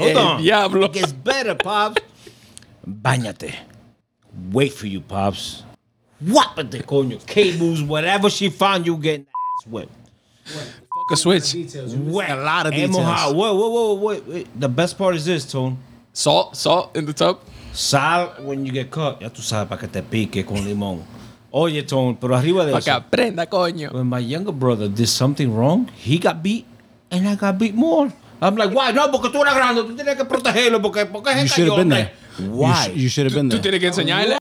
Hold El on. diablo. It gets better, pops. Báñate. Wait for you, pops. What Whápate, coño. Cables, whatever she found, you getting ass whipped. Fuck a switch. Details. Wet. A lot of And details. mojado. Wait, wait, wait, wait, wait. The best part is this, Tone. Salt, salt in the tub. Sal when you get cut. Ya tú sabes para que te pique con limón. Oye, Tone, pero arriba de Para que eso. aprenda, coño. When my younger brother did something wrong, he got beat and I got beat more. I'm like, why? No, porque tú eras grande, tú tienes que protegerlo, porque, porque You should have been there. like, You Why? sh- You should have been Tú there. tienes que enseñarle.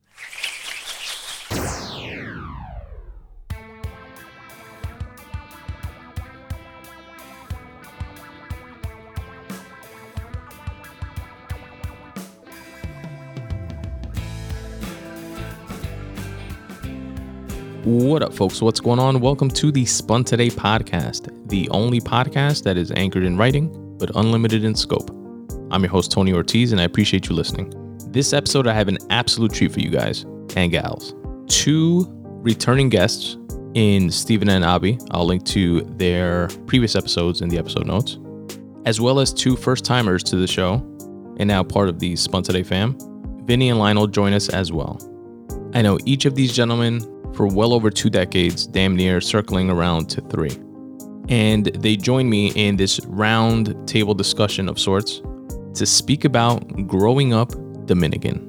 What up, folks? What's going on? Welcome to the Spun Today podcast, the only podcast that is anchored in writing but unlimited in scope. I'm your host, Tony Ortiz, and I appreciate you listening. This episode, I have an absolute treat for you guys and gals. Two returning guests in Stephen and Abby. I'll link to their previous episodes in the episode notes, as well as two first timers to the show and now part of the Spun Today fam. Vinny and Lionel join us as well. I know each of these gentlemen for well over two decades, damn near circling around to three. And they join me in this round table discussion of sorts to speak about growing up Dominican.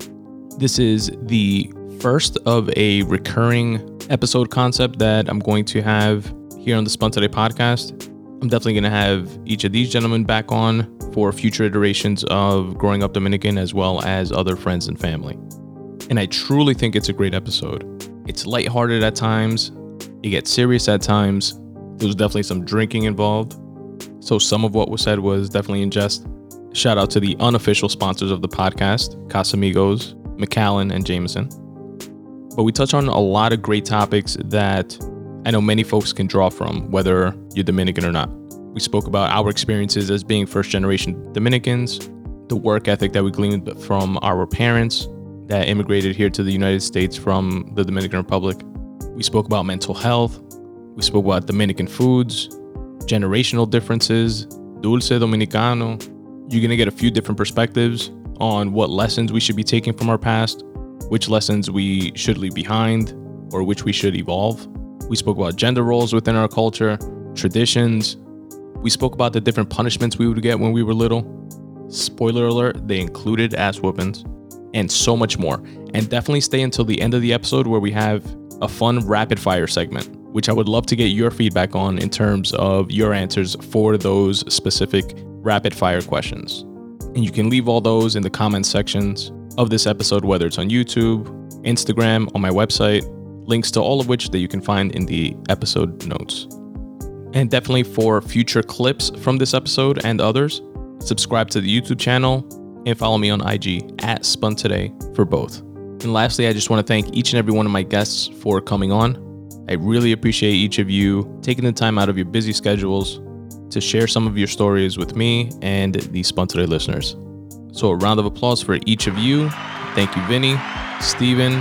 This is the first of a recurring episode concept that I'm going to have here on the Spun Today podcast. I'm definitely going to have each of these gentlemen back on for future iterations of Growing Up Dominican as well as other friends and family. And I truly think it's a great episode. It's lighthearted at times, it gets serious at times. There was definitely some drinking involved. So some of what was said was definitely in jest. Shout out to the unofficial sponsors of the podcast, Casamigos, Macallan, and Jameson. But we touch on a lot of great topics that I know many folks can draw from, whether you're Dominican or not. We spoke about our experiences as being first generation Dominicans, the work ethic that we gleaned from our parents that immigrated here to the United States from the Dominican Republic. We spoke about mental health. We spoke about Dominican foods, generational differences, dulce dominicano. You're going to get a few different perspectives on what lessons we should be taking from our past, which lessons we should leave behind, or which we should evolve. We spoke about gender roles within our culture, traditions. We spoke about the different punishments we would get when we were little. Spoiler alert, they included ass whoopings and so much more. And definitely stay until the end of the episode where we have a fun rapid fire segment, which I would love to get your feedback on in terms of your answers for those specific rapid fire questions. And you can leave all those in the comments sections of this episode, whether it's on YouTube, Instagram, on my website, links to all of which that you can find in the episode notes. And definitely for future clips from this episode and others, subscribe to the YouTube channel and follow me on IG at Spun Today for both. And lastly, I just want to thank each and every one of my guests for coming on. I really appreciate each of you taking the time out of your busy schedules to share some of your stories with me and the Today listeners. So, a round of applause for each of you. Thank you, Vinny, Steven,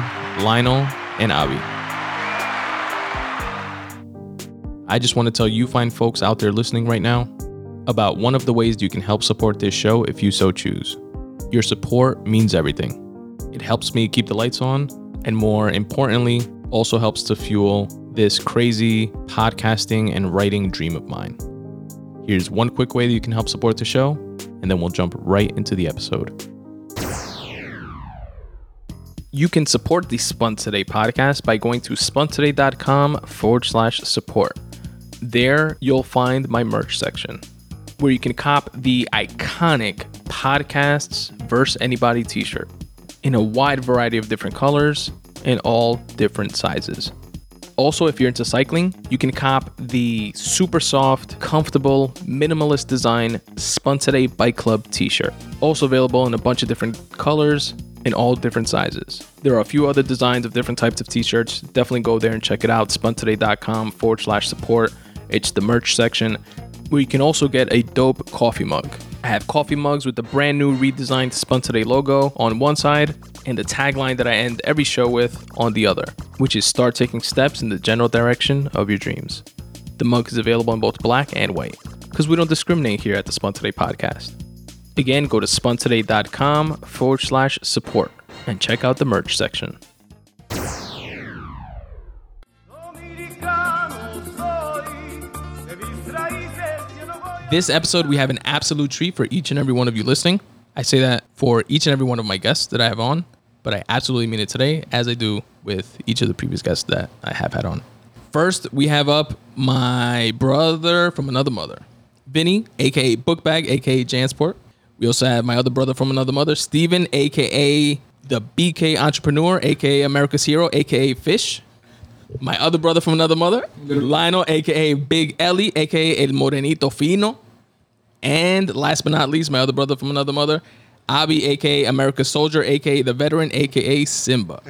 Lionel, and Avi. I just want to tell you fine folks out there listening right now about one of the ways you can help support this show if you so choose. Your support means everything. It helps me keep the lights on, and more importantly, also helps to fuel this crazy podcasting and writing dream of mine. Here's one quick way that you can help support the show, and then we'll jump right into the episode. You can support the Spun Today podcast by going to spuntoday.com forward slash support. There, you'll find my merch section where you can cop the iconic podcasts versus anybody t-shirt in a wide variety of different colors and all different sizes. Also, if you're into cycling, you can cop the super soft, comfortable, minimalist design Today Bike Club t-shirt. Also available in a bunch of different colors in all different sizes. There are a few other designs of different types of t-shirts. Definitely go there and check it out. spuntoday.com forward slash support. It's the merch section where you can also get a dope coffee mug. I have coffee mugs with the brand new redesigned Spun Today logo on one side and the tagline that I end every show with on the other, which is start taking steps in the general direction of your dreams. The mug is available in both black and white because we don't discriminate here at the Spun Today podcast. Again, go to spuntoday.com forward slash support and check out the merch section. This episode, we have an absolute treat for each and every one of you listening. I say that for each and every one of my guests that I have on, but I absolutely mean it today, as I do with each of the previous guests that I have had on. First, we have up my brother from another mother, Vinny, aka Bookbag, aka Jansport. We also have my other brother from another mother, Steven, aka the BK Entrepreneur, aka America's Hero, aka Fish. My other brother from another mother, Lionel, aka Big Ellie, aka El Morenito Fino. And last but not least, my other brother from another mother, Abi, aka America's Soldier, aka the Veteran, aka Simba.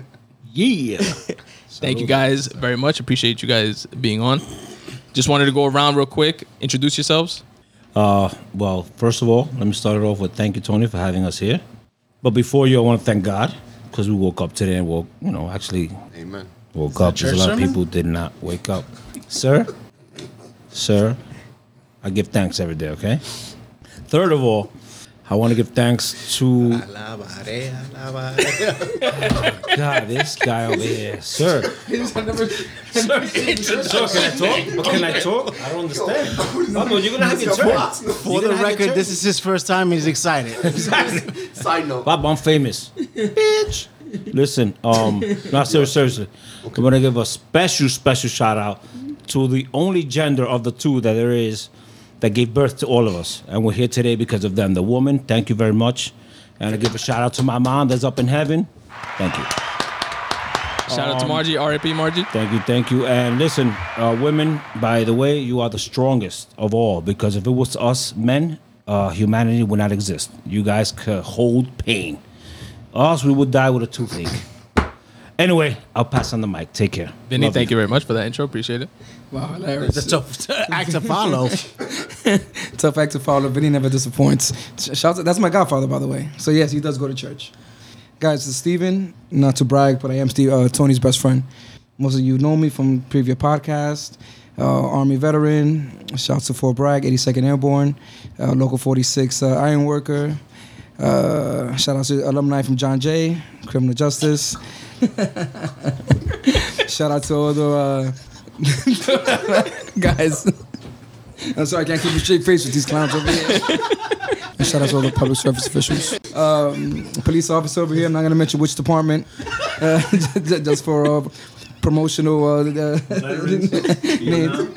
Yeah. Thank you guys very much. Appreciate you guys being on. Just wanted to go around real quick, introduce yourselves. Uh, well, first of all, let me start it off with thank you, Tony, for having us here. But before you, I want to thank God because we woke up today and woke, you know, actually Amen. woke up. There's a church lot of people did not wake up. Sir, sir, I give thanks every day, okay? Third of all, I want to give thanks to God, this guy over here. Sir. Sir, can I talk? Can I talk? I don't understand. Pablo, you're gonna have your turn. For the record, this is his first time. He's excited. Side note. Bob, I'm famous. Bitch. Listen, um, no, seriously, seriously. I'm gonna give a special, special shout out to the only gender of the two that there is that gave birth to all of us, and we're here today because of them. The woman, thank you very much, and I give a shout out to my mom that's up in heaven. Thank you, Shout out to Margie, RIP Margie. thank you, thank you. And listen, uh, women, by the way, you are the strongest of all because if it was us men, uh, humanity would not exist. You guys could hold pain. Us, we would die with a toothache. Anyway, I'll pass on the mic. Take care. Vinny, Love thank you very much for that intro. Appreciate it. Wow, hilarious. It's a tough act to follow. Tough act to follow. Vinny never disappoints. Shout out, that's my godfather, by the way. So yes, he does go to church. Guys, this is Steven. Not to brag, but I am Steve, uh, Tony's best friend. Most of you know me from previous podcast. Uh, Army veteran. Shouts to Fort Bragg, 82nd Airborne. Uh, local 46 uh, Iron Worker. Uh, shout out to alumni from John Jay, Criminal Justice. shout out to all the uh, guys. I'm sorry, I can't keep a straight face with these clowns over here. and shout out to all the public service officials. Um, police officer over here, I'm not going to mention which department, uh, just for uh, promotional uh, uh, name.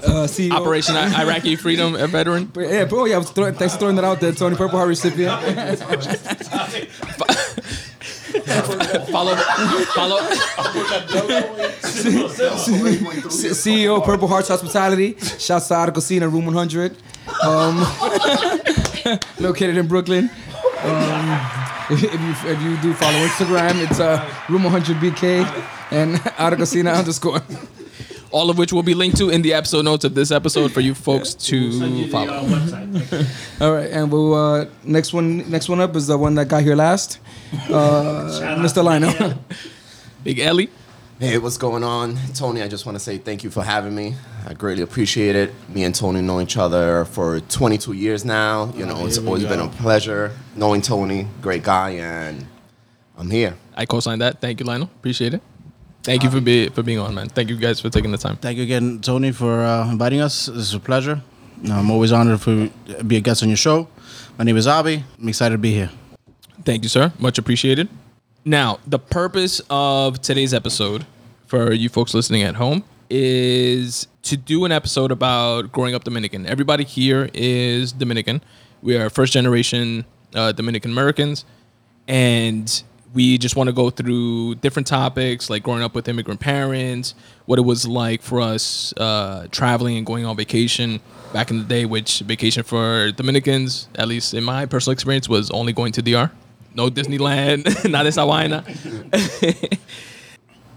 Uh, CEO. Operation I- Iraqi Freedom a veteran. Yeah, bro, yeah, I was throwing, thanks for throwing that out there, Tony. Purple Heart recipient. Follow, follow. CEO Purple Hearts Hospitality. Shouts to Article Room 100. Um, located in Brooklyn. Um, if, you if you do follow Instagram, it's uh, Room 100 BK and Article underscore. All of which will be linked to in the episode notes of this episode for you folks to follow. All right, and we'll uh, next one next one up is the one that got here last, uh, Mr. Lionel. Big Ellie. Hey, what's going on? Tony, I just want to say thank you for having me. I greatly appreciate it. Me and Tony know each other for 22 years now. You know, it's always been a pleasure knowing Tony, great guy, and I'm here. I co-signed that. Thank you, Lionel. Appreciate it. Thank you for be, for being on, man. Thank you guys for taking the time. Thank you again, Tony, for uh, inviting us. This is a pleasure. I'm always honored to be a guest on your show. My name is Abi. I'm excited to be here. Thank you, sir. Much appreciated. Now, the purpose of today's episode for you folks listening at home is to do an episode about growing up Dominican. Everybody here is Dominican. We are first generation uh, Dominican Americans, and we just want to go through different topics like growing up with immigrant parents, what it was like for us uh, traveling and going on vacation back in the day, which vacation for Dominicans, at least in my personal experience, was only going to DR. No Disneyland, not esa vaina.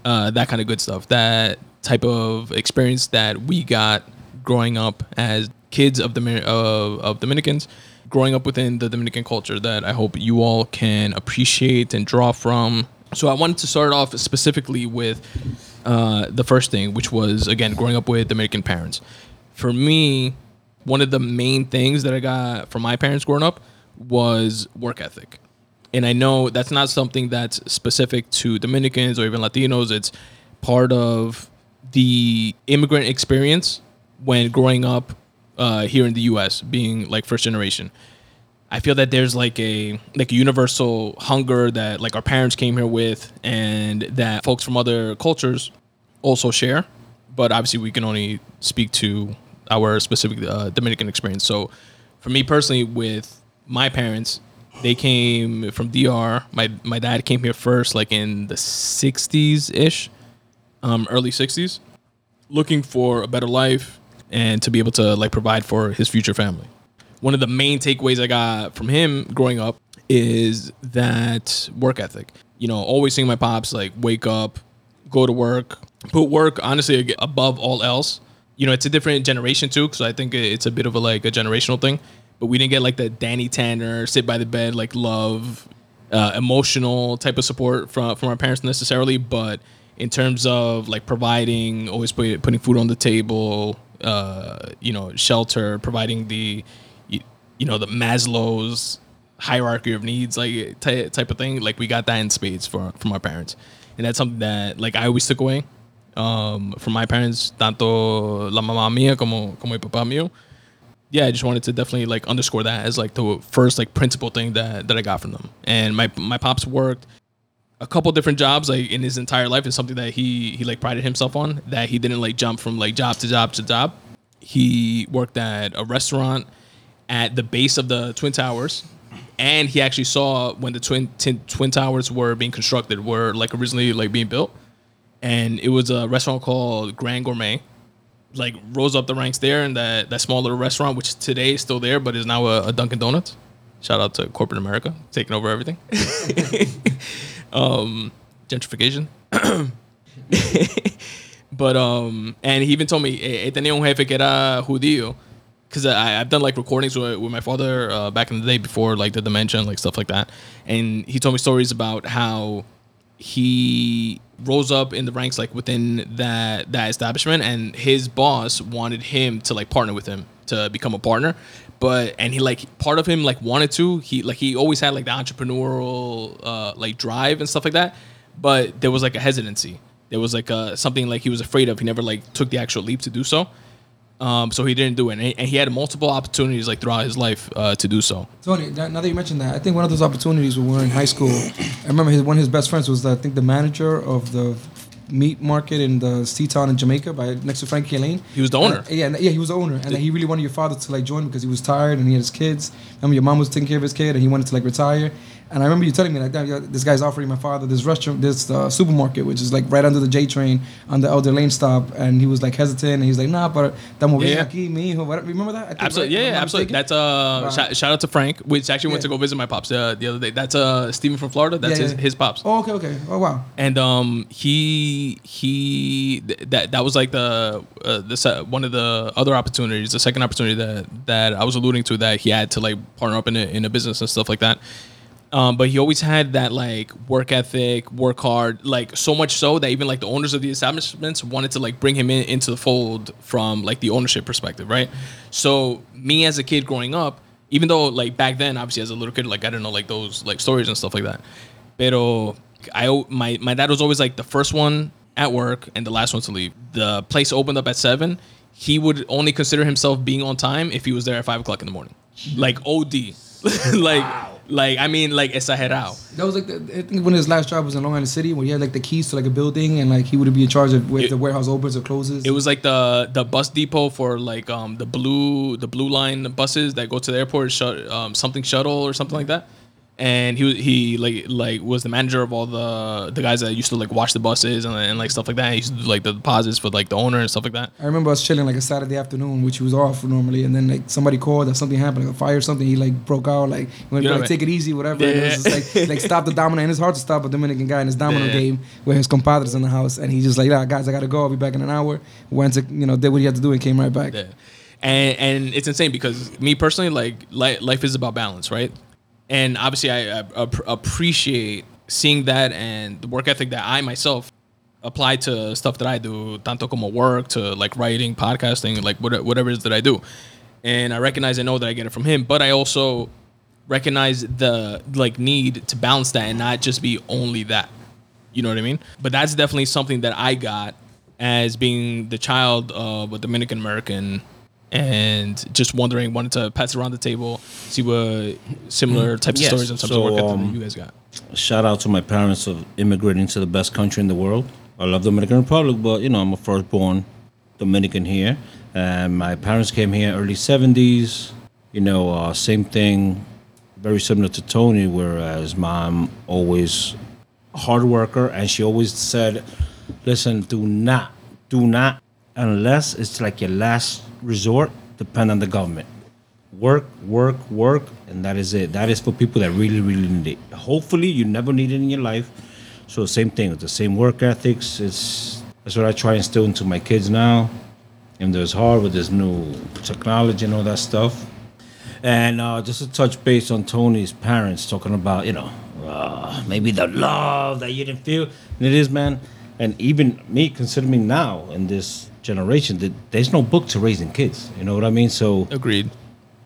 uh, that kind of good stuff. That type of experience that we got growing up as kids of of, of Dominicans, growing up within the Dominican culture that I hope you all can appreciate and draw from. So I wanted to start off specifically with uh, the first thing, which was again growing up with Dominican parents. For me, one of the main things that I got from my parents growing up was work ethic. And I know that's not something that's specific to Dominicans or even Latinos. It's part of the immigrant experience when growing up uh, here in the U.S., being like first generation. I feel that there's like a like a universal hunger that like our parents came here with, and that folks from other cultures also share. But obviously, we can only speak to our specific uh, Dominican experience. So, for me personally, with my parents, they came from DR. My my dad came here first, like in the '60s ish, um, early '60s, looking for a better life and to be able to like provide for his future family. One of the main takeaways I got from him growing up is that work ethic. You know, always seeing my pops like wake up, go to work, put work honestly above all else. You know, it's a different generation too, because I think it's a bit of a like a generational thing. But we didn't get like the Danny Tanner sit by the bed like love, uh, emotional type of support from from our parents necessarily. But in terms of like providing, always put, putting food on the table, uh, you know, shelter, providing the, you, you know, the Maslow's hierarchy of needs, like ty- type of thing. Like we got that in spades for from our parents, and that's something that like I always took away um, from my parents, tanto la mamá mía como como el papá mío. Yeah, I just wanted to definitely like underscore that as like the first like principal thing that that I got from them. And my my pops worked a couple different jobs like in his entire life is something that he he like prided himself on that he didn't like jump from like job to job to job. He worked at a restaurant at the base of the twin towers and he actually saw when the twin twin, towers were being constructed were like originally like being built. And it was a restaurant called Grand Gourmet. Like rose up the ranks there in that that small little restaurant which today is still there but is now a, a Dunkin Donuts. Shout out to corporate America taking over everything um, gentrification. but um, and he even told me, eh, tenía un jefe que era judío, because I've done like recordings with, with my father uh, back in the day before like the dementia like stuff like that, and he told me stories about how he rose up in the ranks like within that that establishment and his boss wanted him to like partner with him to become a partner but and he like part of him like wanted to. He like he always had like the entrepreneurial uh like drive and stuff like that but there was like a hesitancy. There was like a, something like he was afraid of. He never like took the actual leap to do so. Um, so he didn't do it, and he, and he had multiple opportunities like throughout his life uh, to do so. Tony, now that you mentioned that, I think one of those opportunities when we were in high school, I remember his, one of his best friends was the, I think the manager of the meat market in the C-Town in Jamaica by next to Frankie Lane. He was the owner. And, yeah, and, yeah, he was the owner, and he really wanted your father to like join because he was tired and he had his kids. Remember, your mom was taking care of his kid, and he wanted to like retire. And I remember you telling me like that. This guy's offering my father this restaurant, this uh, supermarket, which is like right under the J train on the Elder Lane stop. And he was like hesitant, and he's like, "Nah, but estamos Yeah, yeah. aquí, mi hijo." Whatever. Remember that? Think, Absolutely, right? yeah, yeah, absolutely. mistaken? That's uh, Wow. shout, shout out to Frank, which actually went to go visit my pops uh, the other day. That's uh, Steven from Florida. That's Yeah, his, yeah. his pops. Oh, okay, okay. Oh, wow. and um he he th- that that was like the uh, the one of the other opportunities the second opportunity that that I was alluding to that he had to like partner up in a, in a business and stuff like that um but he always had that like work ethic work hard like so much so that even like the owners of the establishments wanted to like bring him in into the fold from like the ownership perspective right so me as a kid growing up even though like back then obviously as a little kid like I didn't know like those like stories and stuff like that Pero I my my dad was always like the first one at work and the last one to leave. The place opened up at seven. He would only consider himself being on time if he was there at five o'clock in the morning. Like OD. like like I mean like exagerado. That was like the, I think when his last job was in Long Island City, when he had like the keys to like a building, and like he would be in charge of where It- the warehouse opens or closes. It was like the the bus depot for like um the blue the blue line buses that go to the airport shut um something shuttle or something like that. And he was he like like was the manager of all the the guys that used to like watch the buses and, and like stuff like that. He used to do like the deposits for like the owner and stuff like that. I remember us chilling like a Saturday afternoon, which he was off normally, and then like somebody called that something happened, like a fire or something. He like broke out, like went, You know like, take it easy, whatever. And it was Yeah. just like like stop the domino, and it's hard to stop a Dominican guy in his domino Yeah. game where his compadres in the house, and he's just like, "Ah, guys, I gotta go. I'll be back in an hour." Went to you know did what he had to do and came right back. Yeah. And and it's insane because me personally, like li- life is about balance, right? And obviously, I, I ap- appreciate seeing that and the work ethic that I myself apply to stuff that I do, tanto como work to like writing, podcasting, like what, whatever it is that I do. and I recognize and know that I get it from him. But I also recognize the like need to balance that and not just be only that. You know what I mean? But that's definitely something that I got as being the child of a Dominican American and just wondering, wanted to pass it around the table, see what similar types Yes. of stories and types So, of work um, that you guys got. Shout out to my parents of immigrating to the best country in the world. I love the Dominican Republic, but you know I'm a firstborn Dominican here, and my parents came here early '70s. You know, uh, same thing, very similar to Tony. Whereas mom always hard worker, and she always said, "Listen, do not, do not, unless it's like your last resort, depend on the government." work, work, work, and that is it. That is for people that really, really need it. Hopefully, you never need it in your life. So same thing with the same work ethics. It's that's what I try and instill into my kids now. And there's hard with this new technology and all that stuff. And uh, just to touch base on Tony's parents talking about, you know, uh, maybe the love that you didn't feel. And it is, man. And even me, considering me now in this generation, that there's no book to raising kids. You know what I mean? So Agreed.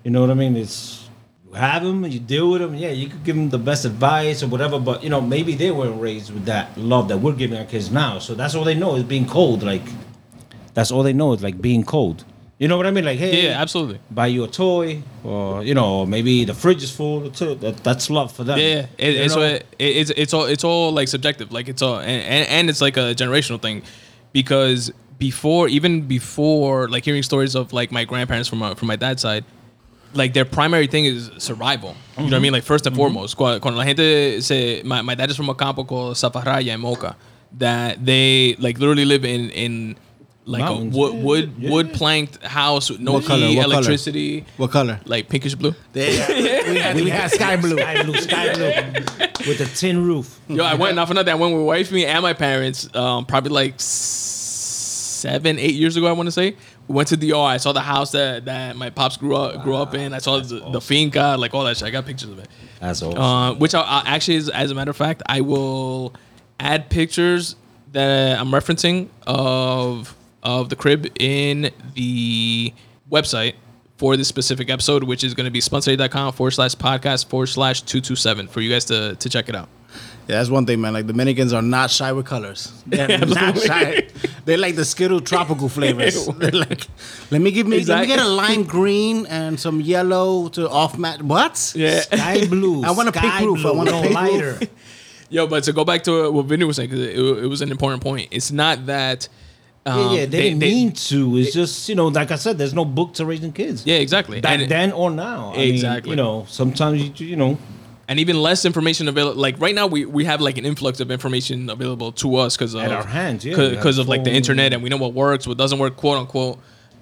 you know what I mean? It's you have them and you deal with them. Yeah, you could give them the best advice or whatever, but you know maybe they weren't raised with that love that we're giving our kids now. So that's all they know is being cold. Like that's all they know is like being cold. You know what I mean? Like hey, Yeah, absolutely. buy you a toy, or you know maybe the fridge is full. Too. That, that's love for them. Yeah, it, You it's know? it, it's it's all it's all like subjective. Like it's all and, and, and it's like a generational thing because before even before like hearing stories of like my grandparents from my, from my dad's side, like their primary thing is survival. You know what I mean? Mm-hmm. Like first and mm-hmm. foremost, cuando, cuando la gente se my, my dad is from a campo called Zafarraya in Moca that they like literally live in in like Mountains, a wood yeah, wood yeah. wood planked house with no What color? What color? electricity, What color? like pinkish blue. we had, we had sky blue. Sky blue, sky blue, with a tin roof. Yo, I went not for nothing. I went with wife, me, and my parents. Um, probably like s- seven, eight years ago. I want to say we went to DR. I saw the house that, that my pops grew up grew up in. I saw the, the finca, like all that shit. I got pictures of it. That's awesome. Uh, which I, I actually, is, as a matter of fact, I will add pictures that I'm referencing of of the crib in the website for this specific episode, which is going to be spuntoday.com forward slash podcast forward slash 227 for you guys to, to check it out. Yeah, that's one thing, man. Like Dominicans are not shy with colors. They're not shy. They like the Skittle tropical flavors. They're like, let me give me Exactly. let me get a lime green and some yellow to off match. What? Yeah. Sky blue. I want a pink sky roof. I want a pink lighter. Yo, but to go back to what Vinny was saying, because it, it was an important point. It's not that. Um, yeah, yeah, they, didn't mean to. It's just you know, like I said, there's no book to raising kids. Yeah, exactly. back And- then or now. I mean, Exactly. you know, sometimes you you know, and even less information available. Like right now, we, we have like an influx of information available to us because of At our hands, yeah. Because of like the internet, and we know what works, what doesn't work, quote unquote.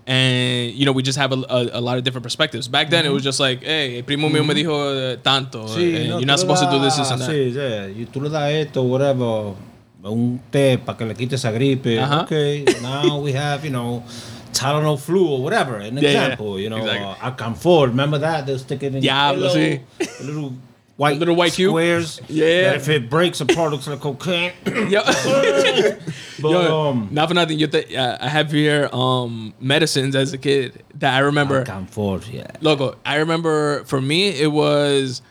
And you know, we just have a, a, a lot of different perspectives. Back then, it was just like, hey, primo mío me dijo eh, tanto. Sí, and no, you're not supposed to do this, this, and that. Sí, yeah, you, tú le das esto, whatever, un té para que le quite esa gripe. Ajá. Okay, now we have, you know, Tylenol flu or whatever. An Yeah, yeah. example, you know, Exactly. uh, Alcanfor. Remember that? They'll stick it in Diablo, your pillow, a little white, Little white cube? squares. Yeah. That if it breaks apart, looks like cocaine. Yo. but Yo, um, not for nothing. You th- uh, I have here um, medicines as a kid that I remember. Alcanfor, yeah. Loco, I remember for me it was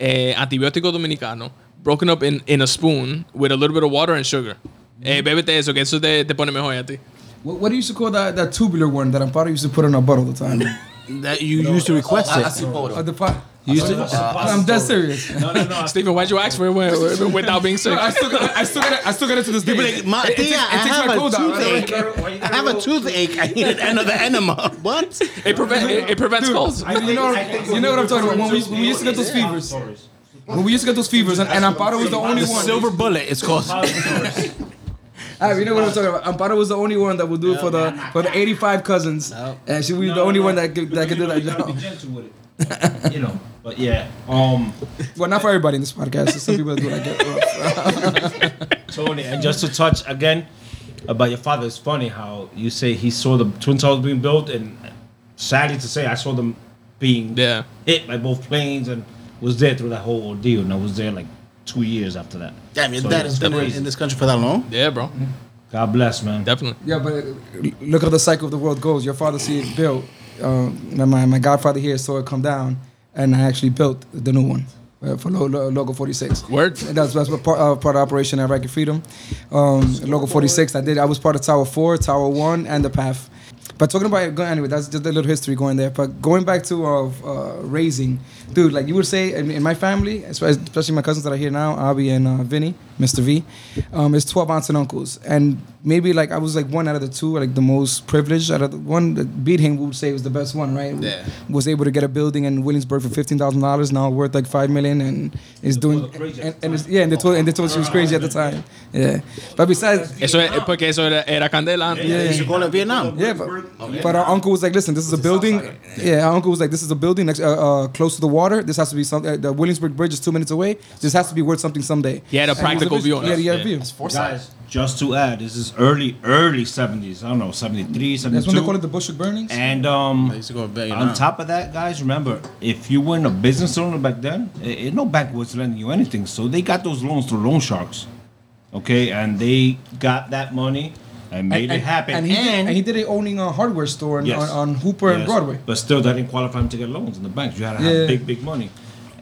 a antibiótico dominicano broken up in, in a spoon with a little bit of water and sugar. Eh, bébete eso, que eso te, te pone mejor a ti. What, what do you used to call that, that tubular one that Amparo used to put in our butt all the time? That you used to request Ah, it. así Uh, the pot. You used to, I'm dead serious. No, no, no. Stephen, why'd you ask for it when- without being sick? I still, got, I still got it. I still got it to this day. like, "Ma, it, it, tia, takes, it I takes have my a clothes out. right? toothache. I have a toothache. I need another enema. What? It, prevent, it, it prevents colds. You know, you know what I'm talking about. When we, when we used to get those fevers, when we used to get those fevers, and, and Amparo was the only The one. silver bullet. It's called. Ah, you know what I'm talking about. Amparo was the only one that would do it for the for the 85 cousins, and she was the only one that could, that could do that job. Gentle with it. you know, but yeah. Um, Well, not for everybody in this podcast. There's some people that do like it. Tony, and just to touch again about your father, it's funny how you say he saw the Twin Towers being built, and sadly to say, I saw them being Yeah. hit by both planes and was there through that whole ordeal, and I was there like two years after that. Damn, your So dad it's has been in, crazy. in this country for that long? Yeah, bro. God bless, man. Definitely. Yeah, but look how the cycle of the world goes. Your father see it built, uh, my my godfather here saw it come down, and I actually built the new one. Uh, for Lo- Lo- Local 46. Word. That's, that's part, uh, part of Operation Iraqi Freedom. Um, Local 46, I did. I was part of Tower 4, Tower 1, and the Path. But talking about go- anyway, that's just a little history going there. But going back to uh, uh, raising, dude, like you would say in, in my family, especially especially my cousins that are here now, Abby and uh, Vinny, Mr. V, um, it's twelve aunts and uncles, and maybe like I was like one out of the two, like the most privileged out of the one. That Beat him would say was the best one, right? Yeah. Was able to get a building in Williamsburg for fifteen thousand dollars, now worth like five million, and is doing crazy and, at and it's, yeah, and they told and they told she was crazy at the time. Yeah, but besides. Eso es porque eso era, era candela antes. Yeah. You should go to Vietnam. Yeah, but, but our uncle was like, listen, this is a building. Yeah, our uncle was like, this is a building next, uh, uh, close to the water. This has to be something. Uh, the Williamsburg Bridge is two minutes away. This has to be worth something someday. He had a And he was practical view on Yeah, it. he had a Yeah. view. Guys, just to add, this is early, early 70s. I don't know, 73, 72. That's when they call it the Bushwick burnings. And um, I used to go to Vietnam. on top of that, guys, remember, if you were in a business owner back then, eh, eh, no bank was lending you anything. So they got those loans through loan sharks. Okay, and they got that money and made it happen. And he, did, and he did it owning a hardware store on, Yes. on, on Hooper and Broadway. But still, that didn't qualify him to get loans in the banks. You had to have Yeah. big, big money.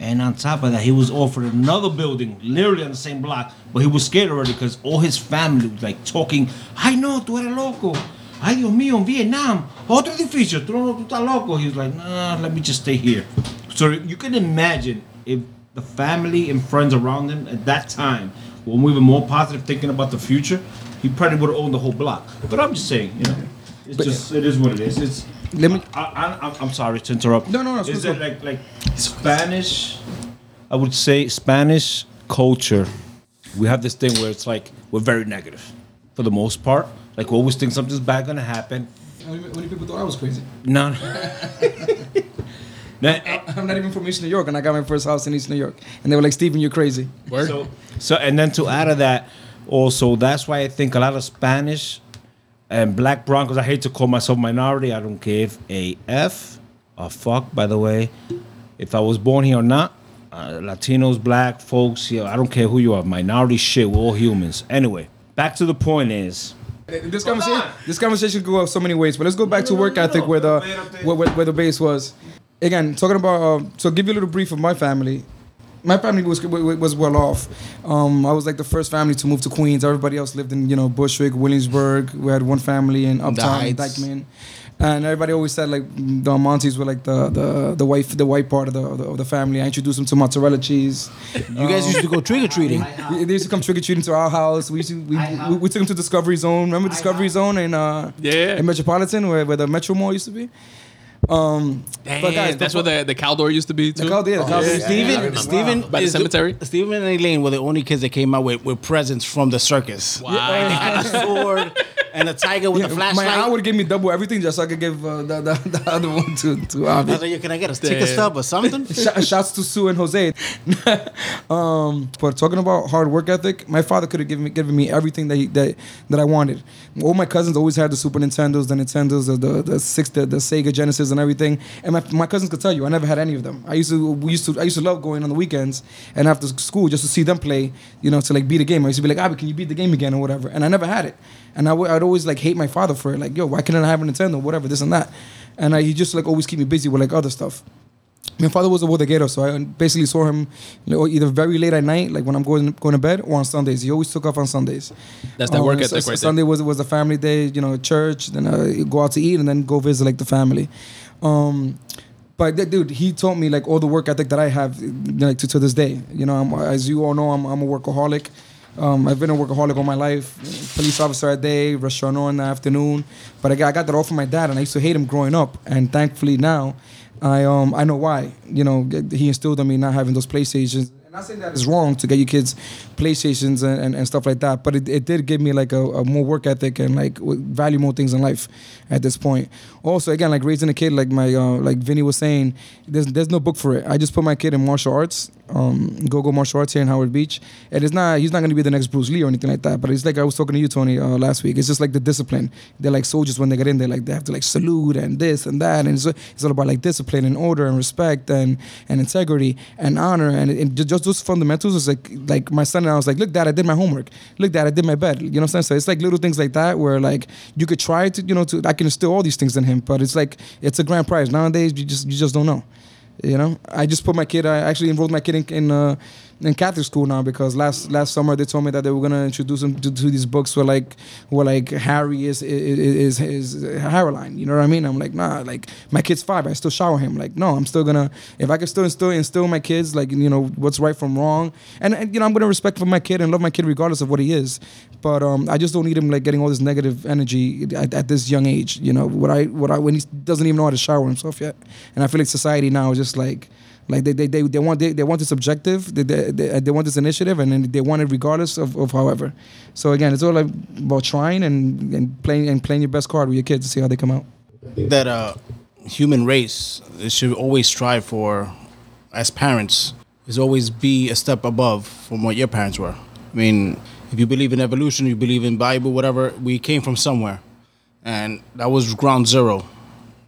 And on top of that, he was offered another building, literally on the same block, but he was scared already because all his family was like talking, I know, tú eres loco. Ay, Dios mío, en Vietnam. Otro edificio, tú, no, tú estás loco. He was like, nah, let me just stay here. So you can imagine if the family and friends around him at that time were moving more positive, thinking about the future, he probably would have owned the whole block. But I'm just saying, you know, it's just, it is what it is. It's, Let me- I, I, I'm- I'm sorry to interrupt. No, no, no, Is it like like Spanish? I would say Spanish culture. We have this thing where it's like we're very negative, for the most part. Like we always think something's bad gonna happen. How many people thought I was crazy? No. no I'm not even from East New York, and I got my first house in East New York. And they were like, Steven, you're crazy. So, so and then to add to that, also that's why I think a lot of Spanish and Black Broncos. I hate to call myself minority. I don't give a f a fuck. By the way, if I was born here or not, uh, Latinos, Black folks, yeah, I don't care who you are. Minority shit. We're all humans. Anyway, back to the point is. This conversation, this conversation could go so many ways, but let's go back to work ethic where the where, where, where the base was. Again, talking about uh, so give you a little brief of my family. My family was was well off. Um, I was like the first family to move to Queens. Everybody else lived in you know Bushwick, Williamsburg. We had one family in Uptown, Heights. Dyckman, and everybody always said like the Montes were like the the the white the white part of the of the, family. I introduced them to mozzarella cheese. You guys used to go trick or treating. They they used to come trick or treating to our house. We used to, we, we, we took them to Discovery Zone. Remember Discovery Zone in uh Yeah. in Metropolitan where, where the Metro Mall used to be. Um, Damn, that's where the, the Caldor used to be too. the Cal- yeah, the Cal- Steven, remember. Steven, By the is cemetery? Steven and Elaine were the only kids that came out with, with presents from the circus. Wow. They had a sword and a tiger with Yeah, a my aunt would give me double everything just so I could give uh, the, the, the other one to to Avi. like, can I get a ticket stub or something? Sh- shouts to Sue and Jose. um, but talking about hard work ethic, my father could have given me given me everything that he, that that I wanted. All my cousins always had the Super Nintendos, the Nintendos, the the, the six, the, the Sega Genesis, and everything. And my, my cousins could tell you, I never had any of them. I used to we used to I used to love going on the weekends and after school just to see them play. You know, to like beat a game. I used to be like, Abby, can you beat the game again or whatever? And I never had it. And I w- I'd always like hate my father for it. Like, yo, why couldn't I have a Nintendo? Whatever, this and that. And I, he just like always keep me busy with like other stuff my father was a bodeguero, so I basically saw him you know, either very late at night, like when I'm going going to bed, or on Sundays. He always took off on Sundays. That's that work Um, ethic right. Sunday was was a family day, you know, church. Then uh, go out to eat, and then go visit like the family. Um, but that dude, he taught me like all the work ethic that I have, like to, to this day. You know, I'm, as you all know, I'm, I'm a workaholic. Um, I've been a workaholic all my life. Police officer at day, restaurant in the afternoon. But I got, I got that all from my dad, and I used to hate him growing up. And thankfully now, I um I know why. You know, he instilled in me not having those PlayStations. And not saying that it's wrong to get your kids PlayStations and, and, and stuff like that, but it, it did give me like a, a more work ethic and like value more things in life at this point. Also, again, like raising a kid, like my uh, like Vinny was saying, there's there's no book for it. I just put my kid in martial arts, um, Go Go Martial Arts here in Howard Beach, and it's not he's not gonna be the next Bruce Lee or anything like that. But it's like I was talking to you, Tony, uh, last week. It's just like the discipline. They're like soldiers when they get in there, like they have to like salute and this and that, and it's, it's all about like discipline and order and respect and and integrity and honor and, and just those fundamentals. Is like like my son and I was like, look, Dad, I did my homework. Look, Dad, I did my bed. You know what I'm saying? So it's like little things like that where like you could try to you know to I can instill all these things in him, but it's like it's a grand prize nowadays. You just you just don't know. You know, I just put my kid. I actually enrolled my kid in in, uh, in Catholic school now because last last summer they told me that they were gonna introduce him to, to these books where like where like Harry is is is, is Haroline. You know what I mean? I'm like nah. Like my kid's five. I still shower him. Like no, I'm still gonna if I can still instill instill my kids like you know what's right from wrong, and, and you know I'm gonna respect for my kid and love my kid regardless of what he is. But um, I just don't need him like getting all this negative energy at, at this young age. You know what I what I when he doesn't even know how to shower himself yet, and I feel like society now is just like like they they, they, they want they, they want this objective they, they, they, they want this initiative and then they want it regardless of, of however so again it's all about trying and, and playing and playing your best card with your kids to see how they come out that uh, human race should always strive for, as parents, is always be a step above from what your parents were. I mean, if you believe in evolution, you believe in Bible, whatever, we came from somewhere, and that was ground zero.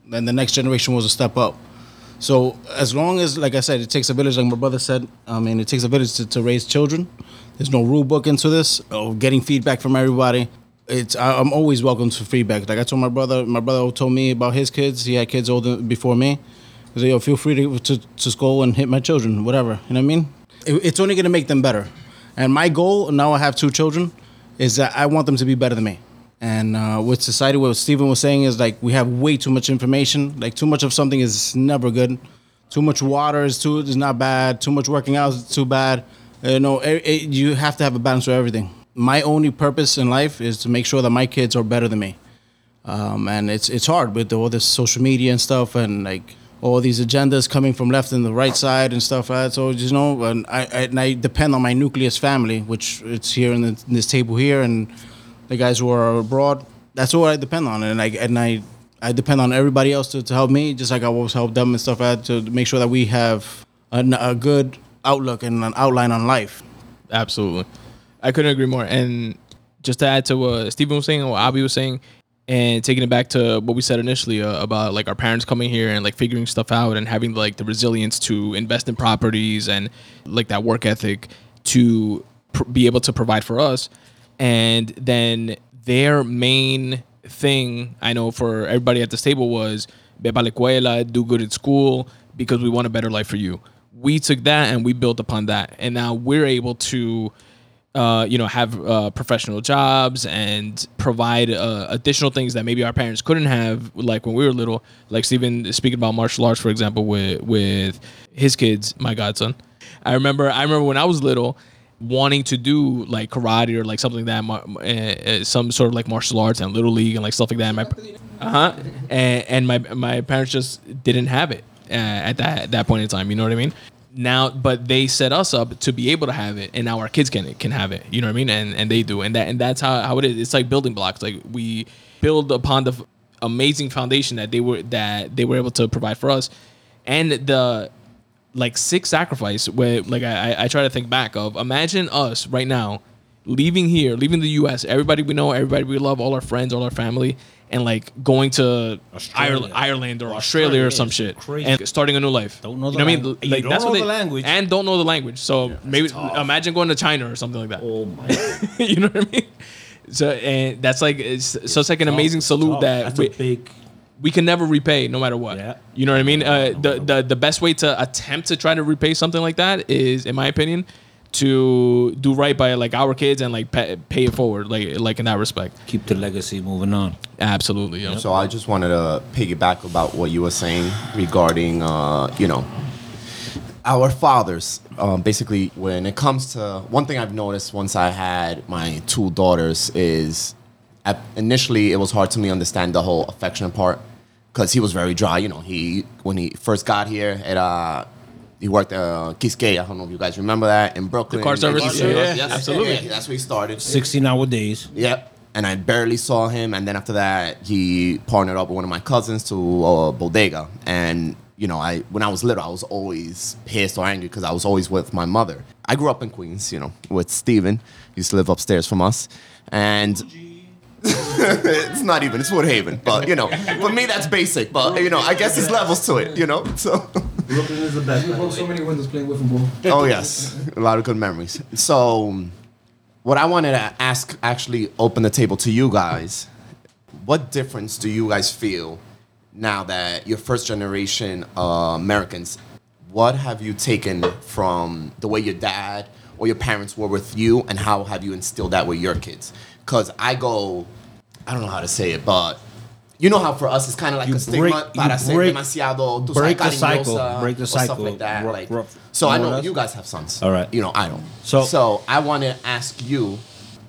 Then the next generation was a step up. So as long as, like I said, it takes a village, like my brother said. I mean, it takes a village to, to raise children. There's no rule book into this. Or getting feedback from everybody. It's I, I'm always welcome to feedback. Like I told my brother, my brother told me about his kids. He had kids older before me. He said, "Yo, feel free to to, to school and hit my children, whatever." You know what I mean? It, it's only gonna make them better. And my goal now, I have two children, is that I want them to be better than me. And uh, with society, what Stephen was saying is like we have way too much information. Like too much of something is never good. Too much water is too is not bad. Too much working out is too bad. You know, it, it, you have to have a balance for everything. My only purpose in life is to make sure that my kids are better than me. Um, and it's it's hard with all this social media and stuff, and like all these agendas coming from left and the right side and stuff like that. So you know, and I, I and I depend on my nucleus family, which it's here in, the, in this table here, and the guys who are abroad. That's what I depend on, and I and I I depend on everybody else to, to help me, just like I always help them and stuff like that, to make sure that we have a, a good outlook and an outline on life. Absolutely. I couldn't agree more. And just to add to what Stephen was saying and what Abby was saying, and taking it back to what we said initially uh, about like our parents coming here and like figuring stuff out and having like the resilience to invest in properties and like that work ethic to pr- be able to provide for us. And then their main thing I know for everybody at this table was ve pa la escuela, do good at school because we want a better life for you. We took that and we built upon that, and now we're able to, uh, you know, have uh, professional jobs and provide uh, additional things that maybe our parents couldn't have, like when we were little. Like Stephen speaking about martial arts, for example, with with his kids, my godson. I remember, I remember when I was little wanting to do like karate or like something like that, uh, some sort of like martial arts and little league and like stuff like that. And my, uh huh, and, and my my parents just didn't have it uh, at that that point in time. You know what I mean? Now, but they set us up to be able to have it, and now our kids can can have it. You know what I mean? And and they do, and that and that's how how it is. It's like building blocks. Like we build upon the f- amazing foundation that they were that they were able to provide for us, and the like sick sacrifice where like I, I- try to think back of imagine us right now leaving here leaving the us everybody we know everybody we love all our friends all our family and like going to Australia. Ireland, Ireland or Australia Australia or some shit crazy. and starting a new life Don't know you the know what I mean you like don't that's know what they, the language. and don't know the language so maybe imagine going to China or something like that Oh my! you know what I mean so and that's like so it's such like an amazing salute that That's we, big. We can never repay no matter what. Yeah. You know what I mean? Uh, the, the the best way to attempt to try to repay something like that is, in my opinion, to do right by like our kids and like pay, pay it forward, like like in that respect. Keep the legacy moving on. Absolutely. You? So I just wanted to piggyback about what you were saying regarding, uh, you know, our fathers. Um, basically, when it comes to one thing I've noticed once I had my two daughters is, at, initially it was hard to me understand the whole affection part because he was very dry. You know, he when he first got here at uh, he worked at uh, Quisqueya. I don't know if you guys remember that in Brooklyn. car service? Car Yeah, service, yeah, yes. absolutely. Yeah, that's where he started. Sixteen hour days. Yep. And I barely saw him. And then after that, he partnered up with one of my cousins to uh, Bodega. And you know, I when I was little, I was always pissed or angry because I was always with my mother. I grew up in Queens, you know, with Steven. He used to live upstairs from us, and it's not even it's Woodhaven, but you know, for me that's basic. But you know, I guess there's levels to it, you know. So. Brooklyn is the best. We broke so many windows playing with ball. Oh yes, a lot of good memories. So, what I wanted to ask, actually, open the table to you guys. What difference do you guys feel now that you're first generation uh, Americans? What have you taken from the way your dad or your parents were with you, and how have you instilled that with your kids? Because I go, I don't know how to say it, but. You know how for us it's kind of like You a stigma break- you para ser break- demasiado, tú break the cycle, break the or stuff cycle, like that. rough- like, rough. so I know know you guys have sons. All right. You know, I don't. So- so I want to ask you.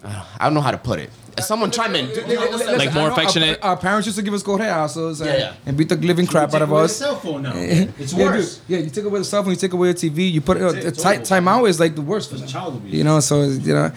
uh, I don't know how to put it. Someone chime in. Do- do you understand? Like more affectionate? Our, our parents used to give us correazos and, Yeah, yeah. and beat the living crap out of us. cell phone now. Yeah, It's worse. Yeah, you take away the cell phone, you take away the TV, you put it. That's it, Uh, it's ti- over. time out is like the worst for them. child abuse. You know, so you know,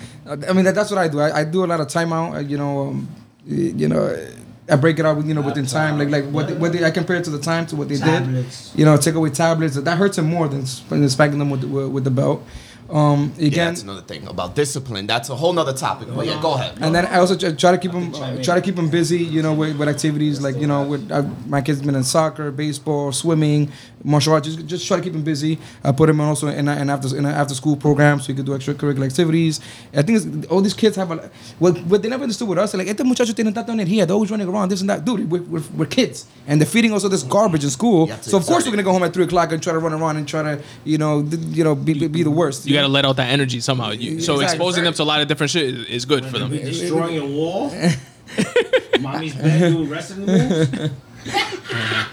I mean that, that's what I do. I, I do a lot of timeout. uh, You know, um, y- you know. I break it out, you know, within time. Like, like what, they, what they, I compare it to the time to what they Tablets. did. You know, take away tablets. That hurts them more than sp- than spanking them with the, with, with the belt. Um, Yeah, again, that's another thing about discipline. That's a whole nother topic. But yeah, go ahead. and then I also try try to keep them chime in. try to keep them busy, you know, with, with activities like you know, with uh, my kids been in soccer, baseball, swimming, martial arts. Just, just try to keep them busy. I put them also in an after in an after school program so you could do extracurricular activities. I think it's, all these kids have a what, what they never understood with us. They're like, este muchacho tiene tanta energía. They're always running around, this and that. Dude, we're, we're, we're kids, and they're feeding also this garbage in school. You have to So of course we're gonna go home at three o'clock and try to run around and try to you know th- you know be, be, be the worst. You got to let out that energy somehow. You, so Exactly. exposing them to a lot of different shit is, is good for them. Destroying a wall. Mommy's bed doing wrestling moves.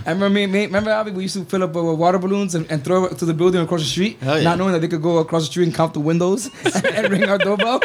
I remember, me, me, remember Abby, we used to fill up uh, water balloons and, and throw it to the building across the street, yeah. not knowing that they could go across the street and count the windows and ring our doorbell.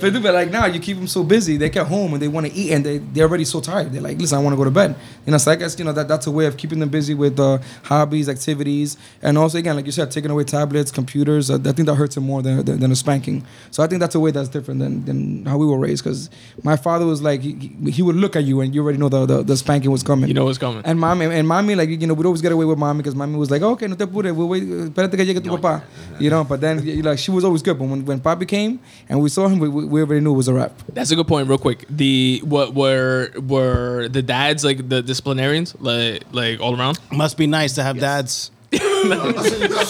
But, dude, but like now, you keep them so busy, they get home and they want to eat and they, they're already so tired. They're like, listen, I want to go to bed. You know, so I guess, you know, that, that's a way of keeping them busy with uh, hobbies, activities. And also, again, like you said, taking away tablets, computers. Uh, I think that hurts them more than, than, than a spanking. So I think that's a way that's different than, than how we were raised. Because my father was like, he, he- would look at you and you already know the, the, the spanking was coming. You know what's coming. And mommy, and mommy, like you know, we'd always get away with mommy because mommy was like, okay, no te apures, we'll wait, espérate que llegue tu papá, you know. But then, like she was always good. But when when papi came and we saw him, we, we we already knew it was a wrap. That's a good point. Real quick, the what were were the dads like the disciplinarians like like all around? Must be nice to have dads.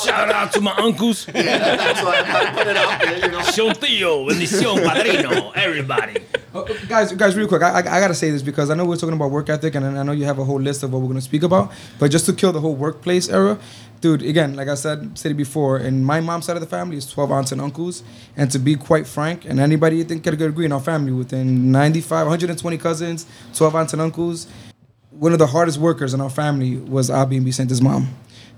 Shout out to my uncles. That's why I had to put it out there. You know. Son tío, bendición, padrino, everybody. Uh, guys, guys, real quick, I, I, I gotta say this because I know we're talking about work ethic, and I know you have a whole list of what we're gonna speak about. But just to kill the whole workplace era, dude. Again, like I said, said it before, in my mom's side of the family is 12 aunts and uncles, and to be quite frank, and anybody you think could agree in our family, within 95, 120 cousins, 12 aunts and uncles, one of the hardest workers in our family was Abi and Vicente's mom.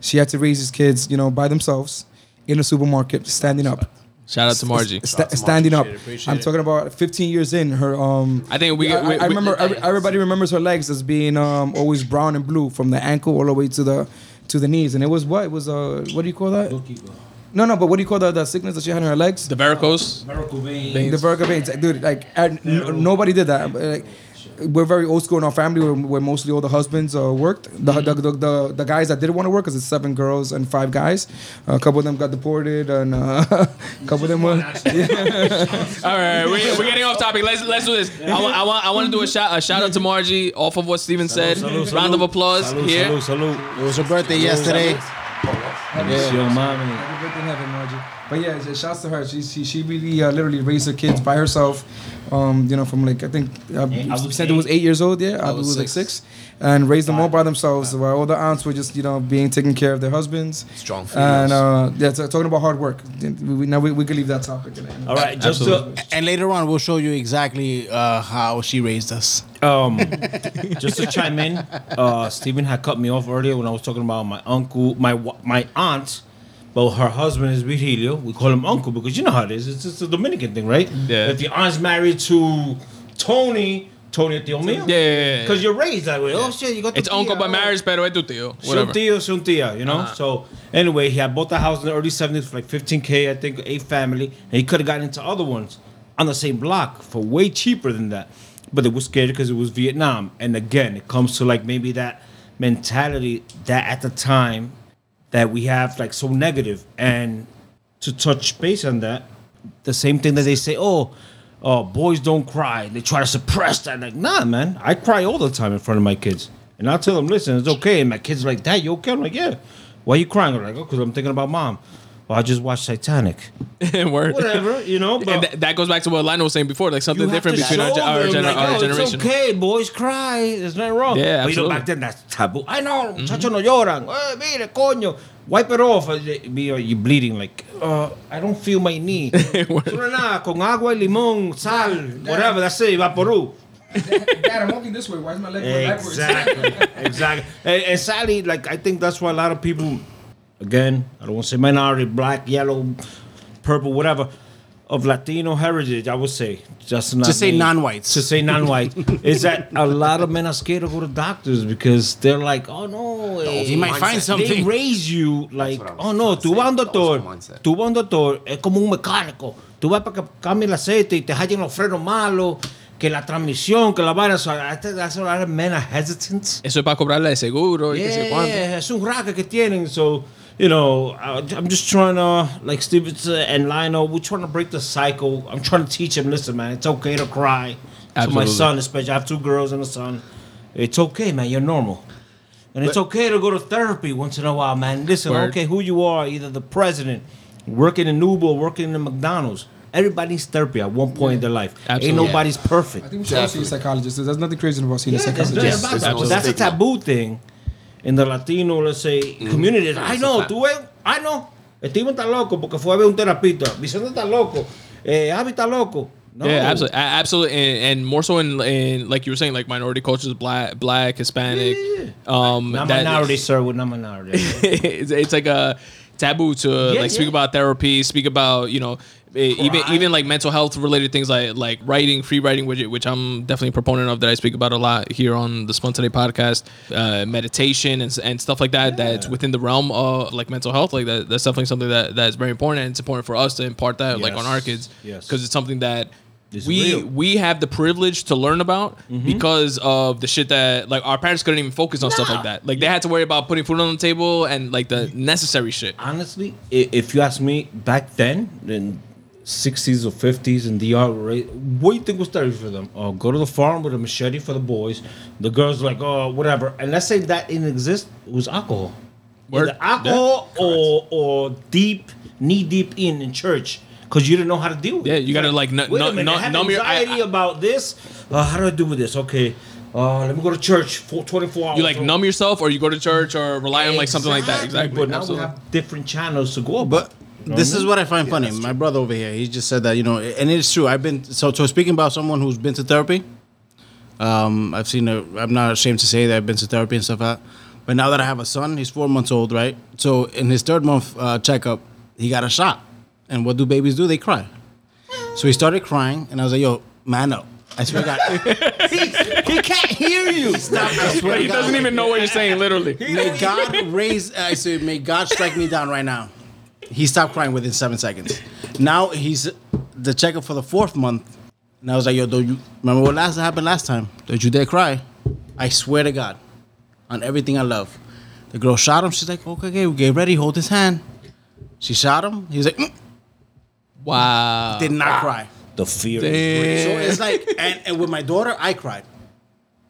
She had to raise his kids, you know, by themselves in a supermarket, standing up. Shout out to Margie. Sta- standing up. Appreciate it, appreciate I'm it. talking about 15 years in her. Um, I think we- I, we- I we- remember. every- everybody remembers her legs as being um, always brown and blue from the ankle all the way to the to the knees, and it was what? It was uh, what do you call that? No, no, but what do you call the, the sickness that she had in her legs? The varicose. Miracle vein. The vertigo veins, dude. Like, and n- nobody did that. Like, we're very old school in our family, where, where mostly all the husbands uh, worked. The, the, the, the the guys that didn't want to work, because it's seven girls and five guys. a couple of them got deported, and uh, a couple of them were. All right, we, we're getting off topic. Let's let's do this. I want I want I want to do a shout a shout out to Margie off of what Steven said. Salud, Round of applause Salud, here. Salud, salud. It was her birthday yesterday. Bendición, mami. Happy birthday heaven, Margie. But yeah, just shouts to her. She she, she really uh, literally raised her kids by herself. Um, you know, from like I think uh, Eight- I was said it was eight years old. Yeah, I was was like six. six, and raised them all by themselves. While all the aunts were just you know being taken care of their husbands. Strong females. And uh, yeah, talking about hard work. We, we, now we, we can leave that topic. All right, just Absolutely. to And later on, we'll show you exactly uh, how she raised us. um, just to chime in, uh, Stephen had cut me off earlier when I was talking about my uncle, my my aunt, but her husband is Virgilio. We call him uncle because you know how it is. It's just a Dominican thing, right? Yeah. If your aunt's married to Tony, Tony tío mío. Yeah, yeah, yeah. Because you're raised that way. Oh shit, you got. It's tu uncle by oh. marriage, pero es tu tío. Whatever. tío, son tía, you know? Uh-huh. So, anyway, he had bought the house in the early 70s for like 15K, I think, eight family. And he could have gotten into other ones on the same block for way cheaper than that. But they were scared because it was Vietnam. And again, it comes to like maybe that mentality that at the time that we have like so negative. And to touch base on that the same thing that they say oh oh boys don't cry. They try to suppress that. Like nah man. I cry all the time in front of my kids. And i'll tell them listen it's okay. And my kids are like dad you okay? I'm like yeah. Why are you crying? I'm like oh because i'm thinking about mom well i just watched titanic Word. whatever you know but And th- that goes back to what Lionel was saying before, like something different between our, show our, them, gener- like, our oh, generation. It's okay, boys cry. There's nothing wrong. Yeah, absolutely. But you know, absolutely. back then that's taboo. I know, muchachos no lloran. Eh, mire, coño. Wipe it off. Be- You're bleeding like, uh, I don't feel my knee. Solo nada, con agua y limón, sal, whatever. That's it, vaporú. Dad, I'm walking this way. Why is my leg going backwards? Exactly, exactly. And, and sadly, like I think that's why a lot of people, again, I don't want to say minority, black, yellow, purple, whatever, of Latino heritage, I would say, just not To say non-whites. To say non-white is that a lot of men are scared to go to doctors because they're like, oh no, eh, he might find something. They raise you like, oh no, tú vas a un doctor, tú vas a un doctor, es como un mecánico. Tú vas para que cambie el aceite y te hallen los frenos malos, que la transmisión, que la vaina. So that's a lot of men are hesitant. Eso es para cobrarle de seguro y qué sé cuánto. Yeah, es un racket que tienen. So, you know, I- I'm just trying to, like Stevenson and Lionel, we're trying to break the cycle. I'm trying to teach him, listen, man, it's okay to cry. To my son, especially, I have two girls and a son. It's okay, man, you're normal. And it's okay to go to therapy once in a while, man. Listen, I Word. don't who you are, either the president, working in Uber, or working in McDonald's. Everybody needs therapy at one point in their life. Absolutely. Ain't nobody's perfect. I think we should all see a psychologist. There's nothing crazy about seeing a Yeah, there's psychologist. nothing about There's that. no that's a taboo thing in the Latino, let's say, community. I It's know, tú ves, I know. Steven está loco porque fue a ver un terapista. Vicente está loco. Eh, Javi está loco. No. Yeah, absolutely, absolutely, and, and more so in, in like you were saying, like minority cultures, black, black, Hispanic. Yeah, Um, Not that- minority, sir. We're not minority. it's, it's like a taboo to Yeah, like speak yeah. about therapy, speak about you know e- even even like mental health related things like like writing, free writing, which which I'm definitely a proponent of that I speak about a lot here on the Spun Today podcast, uh, meditation and, and stuff like that. That's within the realm of like mental health. Like that, that's definitely something that that's very important, and it's important for us to impart that like on our Yes. kids, Yes. because it's something that. It's we real. Mm-hmm. we have the privilege to learn about because of the shit that like our parents couldn't even focus on stuff like that. Like they had to worry about putting food on the table and like the necessary shit. Honestly, if you ask me, back then, in 60s or 50s in DR, right, what do you think was therapy for them? Oh, go to the farm with a machete for the boys. The girls like, oh, whatever. And let's say that didn't exist, it was alcohol. Word. Either alcohol or or deep, knee deep in in church. Because you didn't know how to deal with Yeah, it. you gotta, It's like, nu- wait a minute, nu- I have numb your- I- anxiety about this. Uh, how do I do with this? Okay, uh, let me go to church for 24 hours. You like numb yourself, or you go to church, or rely on like something like that. Exactly. But now Absolutely. we have different channels to go. But about. this is what I find funny. My brother over here, he just said that you know, and it's true. I've been so so speaking about someone who's been to therapy. Um, I've seen. A, I'm not ashamed to say that I've been to therapy and stuff like that. But now that I have a son, he's four months old, right? So in his third month uh, checkup, he got a shot. And what do babies do? They cry. So he started crying, and I was like, "Yo, man up." I swear to God. he, he can't hear you. Stop. I swear to He God. doesn't even know what you're saying, literally. May God raise. I say, may God strike me down right now. He stopped crying within seven seconds. Now he's the checkup for the fourth month, and I was like, "Yo, don't you remember what last happened last time? Don't you dare cry." I swear to God, on everything I love. The girl shot him. She's like, "Okay, okay, we get ready. Hold his hand." She shot him. He was like, "Mm," Wow. did not cry. The fear. Is. So it's like, and, and with my daughter, I cried.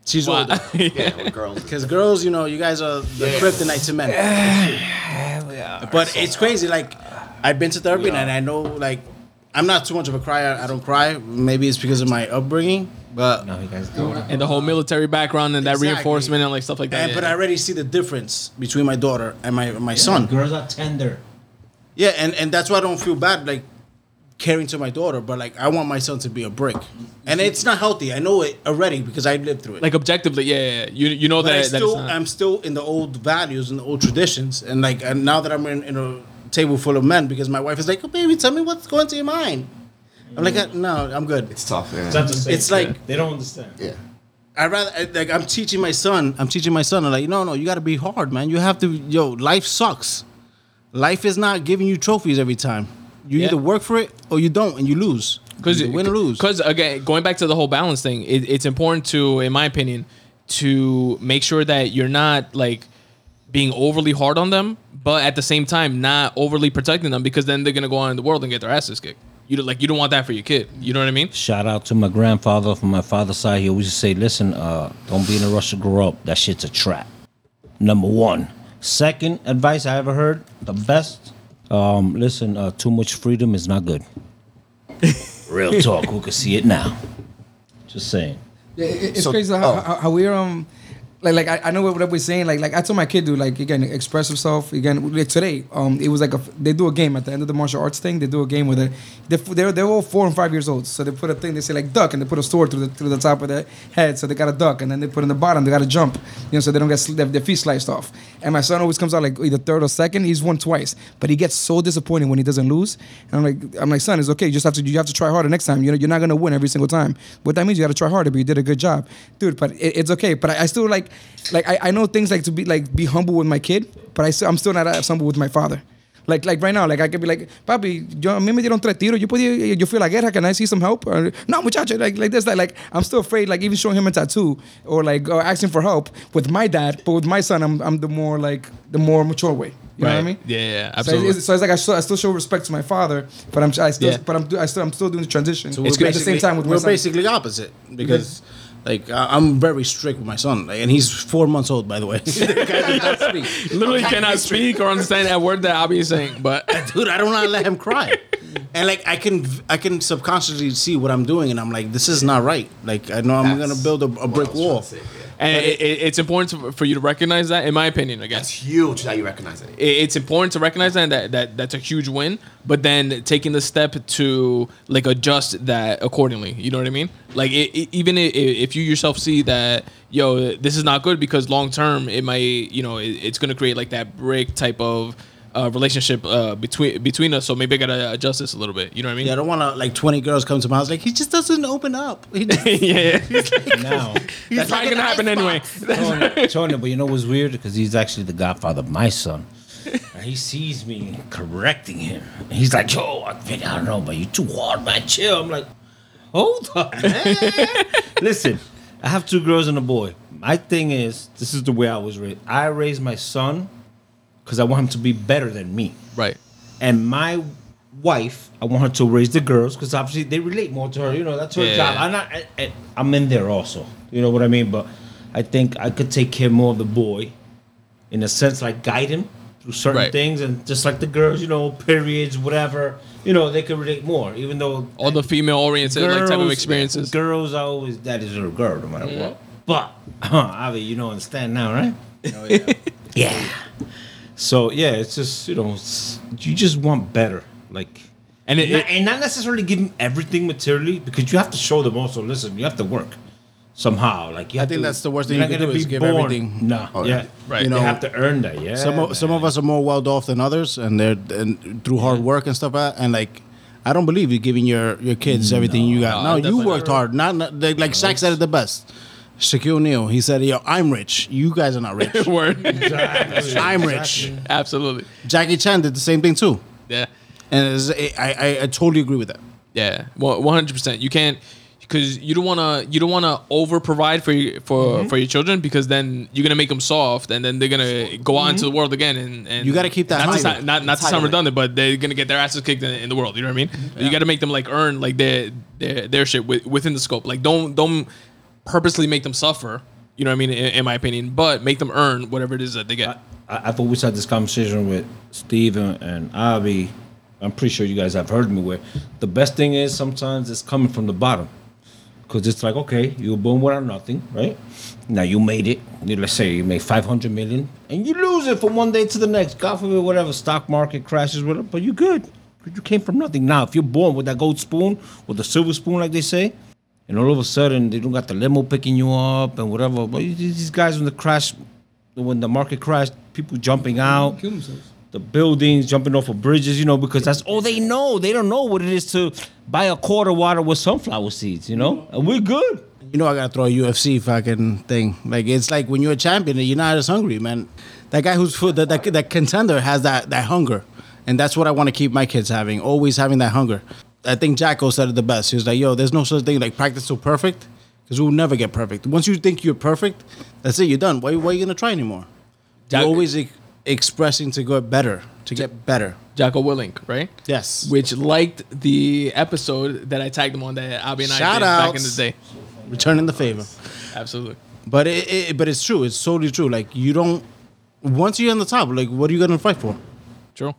She's Wow. older. Yeah, with girls. Because girls, you know, you guys are the kryptonite to men. Hell yeah, but it's crazy. Like, I've been to therapy and I know, like, I'm not too much of a crier. I don't cry. Maybe it's because of my upbringing. But No, you guys don't. and the whole military background and that Exactly. reinforcement and like stuff like that. and, but I already see the difference between my daughter and my my son. Girls are tender. Yeah, and, and that's why I don't feel bad like caring to my daughter. But like, I want my son to be a brick, and it's not healthy. I know it already because I lived through it. like objectively, yeah, yeah, yeah. You you know But that, I that still, it's not. I'm still in the old values and the old traditions, and like, and now that I'm in, in a table full of men, because my wife is like, "Oh, baby, tell me what's going to your mind." I'm like, "Uh, "No, I'm good." It's tough. Yeah. It's not the. It's like- they don't understand. yeah. I rather like I'm teaching my son. I'm teaching my son. I'm like, no, no, you got to be hard, man. You have to. Yo, life sucks. Life is not giving you trophies every time. You Yeah. either work for it or you don't, and you lose. Because you win or lose. Because again, going back to the whole balance thing, it, it's important to, in my opinion, to make sure that you're not like being overly hard on them, but at the same time not overly protecting them because then they're gonna go out in the world and get their asses kicked. You don't- like you don't want that for your kid. You know what I mean? Shout out to my grandfather from my father's side. He always used to say, "Listen, uh, don't be in a rush to grow up. That shit's a trap." Number one. Second advice I ever heard, the best. Um, listen, uh, too much freedom is not good. Real talk. Who can see it now? Just saying. Yeah, it- it's So- crazy how, oh. how, how we're um like like I, I know what, what we're saying. Like like I told my kid to like again express himself. Again like today um it was like a they do a game at the end of the martial arts thing. They do a game with it they're they're, they're all four and five years old. So they put a thing they say like duck and they put a sword through the through the top of their head. So they got a duck and then they put in the bottom they got to jump. You know so they don't get their, their feet sliced off. And my son always comes out like either third or second. He's won twice. But he gets so disappointed when he doesn't lose. And I'm like I'm like son it's okay. You just have to you have to try harder next time. You know you're not gonna win every single time. What that means you got to try harder but you did a good job. Dude but it, it's okay. But I, I still like like I, I know things like to be like be humble with my kid but I still, I'm still not as humble with my father like like right now, like I could be like, papi, yo a mí me dieron tres tiros, yo podía, yo fui a la guerra, can I see some help? Or, no, muchacho, like like this, like, like I'm still afraid, like even showing him a tattoo or like or asking for help with my dad, but with my son, I'm I'm the more like the more mature way. You know what I mean? Yeah, yeah, So absolutely. it's, so it's like I still, I still show respect to my father, but I'm I still Yeah. but I'm I still I'm still doing the transition. So at the same time with my we're basically opposite because like I- I'm very strict with my son, like, and he's four months old, by the way. The guy does not speak. Literally cannot speak or understand a word that Abby is saying, but dude, I don't want to let him cry. And like I can, I can subconsciously see what I'm doing, and I'm like, this is not right. Like I know I'm That's gonna build a, a brick wall. say, yeah. and it, it, it's important to, for you to recognize that. In my opinion, again, That's huge that you recognize it. it- it's important to recognize that, that that that's a huge win but then taking the step to like adjust that accordingly you know what i mean like it, it- even i- i- if you yourself see that yo this is not good because long term it might you know it, it's going to create like that break type of uh, relationship uh, between between us so maybe i gotta adjust this a little bit you know what i mean Yeah, I don't want to like 20 girls come to my house like he just doesn't open up. He just- yeah, yeah. Now, that's probably gonna happen anyway Tony, Tony, but you know what's weird? Because he's actually the godfather of my son. And he sees me correcting him. He's like, yo, I, I don't know, but you too hard, man. Chill. I'm like, hold up, man. Listen, I have two girls and a boy. My thing is, this is the way I was raised. I raised my son because I want him to be better than me. right And my wife, I want her to raise the girls because obviously they relate more to her. You know, that's her Yeah. job. I'm not. I, I, I'm in there also. You know what I mean? But I think I could take care more of the boy, in a sense, like guide him through certain Right. things, and just like the girls, you know, periods, whatever. You know, they could relate more, even though all the female oriented like type of experiences Girls are always that is a girl, no matter what. But huh, Avi, you don't understand now, right? Oh, yeah. Yeah. So yeah, it's just you know, it's, you just want better, like, And it- not, it- and not necessarily give them everything materially because you have to show them also. Listen, you have to work somehow. Like you have think to- that's the worst thing you can do is be give born- everything. No, Oh, yeah, yeah. Right. You know, You they have to earn that. Yeah, some of, some of us are more well off than others, and they're and through hard work and stuff. Like that, and like, I don't believe you're giving your your kids everything you got. No, No, you worked not. hard. Not, not like, like Shaq said it the best. Shaquille O'Neal, he said, "Yo, I'm rich. You guys are not rich. word Exactly. I'm rich." absolutely Jackie Chan did the same thing too, yeah and it's, I, I I totally agree with that. Yeah, one hundred percent. You can't because you don't want to you don't want to over provide for your, for Mm-hmm. for your children because then you're gonna make them soft and then they're gonna go out into the world again and, and Mm-hmm. You gotta keep that not to, high. sound, not, not to sound Entitlement. redundant but they're gonna get their asses kicked in, in the world you know what I mean you got to make them like earn like their their, their shit within the scope like don't don't purposely make them suffer you know what I mean in, in my opinion but make them earn whatever it is that they get I, I've always had this conversation with Steve and, and Avi. I'm pretty sure you guys have heard me where the best thing is sometimes it's coming from the bottom. Because it's like, okay, you born without nothing, right? Now you made it. Let's say you made 500 million and you lose it from one day to the next. God forbid, whatever, stock market crashes, whatever, but you're good. You came from nothing. Now, if you're born with that gold spoon or the silver spoon, like they say, and all of a sudden they don't got the limo picking you up and whatever, but these guys, when the crash when the market crashed, people jumping out, Kill themselves. The buildings jumping off of bridges, you know, because that's all they know. They don't know what it is to buy a quart of water with sunflower seeds, you know, and we're good. You know, I gotta throw a UFC fucking thing. Like it's like when you're a champion and you're not as hungry, man. That guy who's food, that, that that contender has that that hunger, and that's what I want to keep my kids having. Always having that hunger. I think Jocko said it the best. He was like, "Yo, there's no such thing like practice so perfect. because we'll never get perfect. Once you think you're perfect, that's it. You're done. Why, why are you gonna try anymore? You're always expressing to go better, to get better. Jocko Willink, right? Yes. Which liked the episode that I tagged him on that Abby and I Shout did back in the day. Returning the favor. Absolutely. But it, it, but it's true. It's totally true. Like you don't. Once you're on the top, like what are you gonna fight for? True.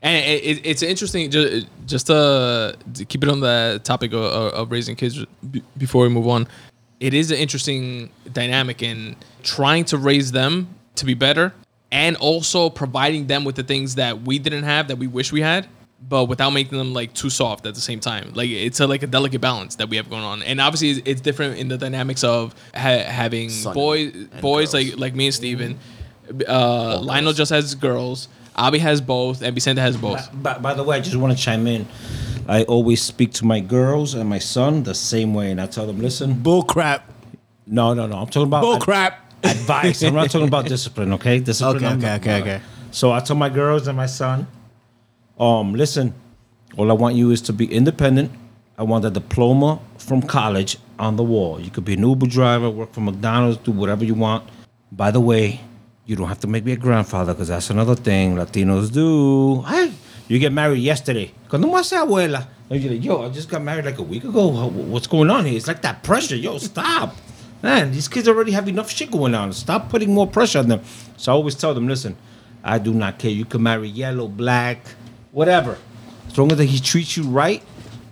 And it, it, it's interesting, just, just to, to keep it on the topic of, of of raising kids b- before we move on. It is an interesting dynamic in trying to raise them to be better and also providing them with the things that we didn't have that we wish we had, but without making them like too soft at the same time. Like it's a, like a delicate balance that we have going on. And obviously it's, it's different in the dynamics of ha- having Son boys, boys girls. like like me and Steven. Uh, Lionel girls. just has girls. Abby has both, and Vicente has both. By, by the way, I just want to chime in. I always speak to my girls and my son the same way, and I tell them, listen, Bull crap. no, no, no. I'm talking about Bull ad- crap. Advice. I'm not talking about discipline, okay? Discipline. Okay, I'm okay, okay, okay. So I tell my girls and my son, um, listen, all I want you is to be independent. I want a diploma from college on the wall. You could be an Uber driver, work for McDonald's, do whatever you want. By the way, you don't have to make me a grandfather because that's another thing Latinos do. Hey, you get married yesterday. Cuando más abuela? And you're like, yo, I just got married like a week ago. What's going on here? It's like that pressure. Yo, stop. Man, these kids already have enough shit going on. Stop putting more pressure on them. So I always tell them, listen, I do not care. You can marry yellow, black, whatever. As long as he treats you right,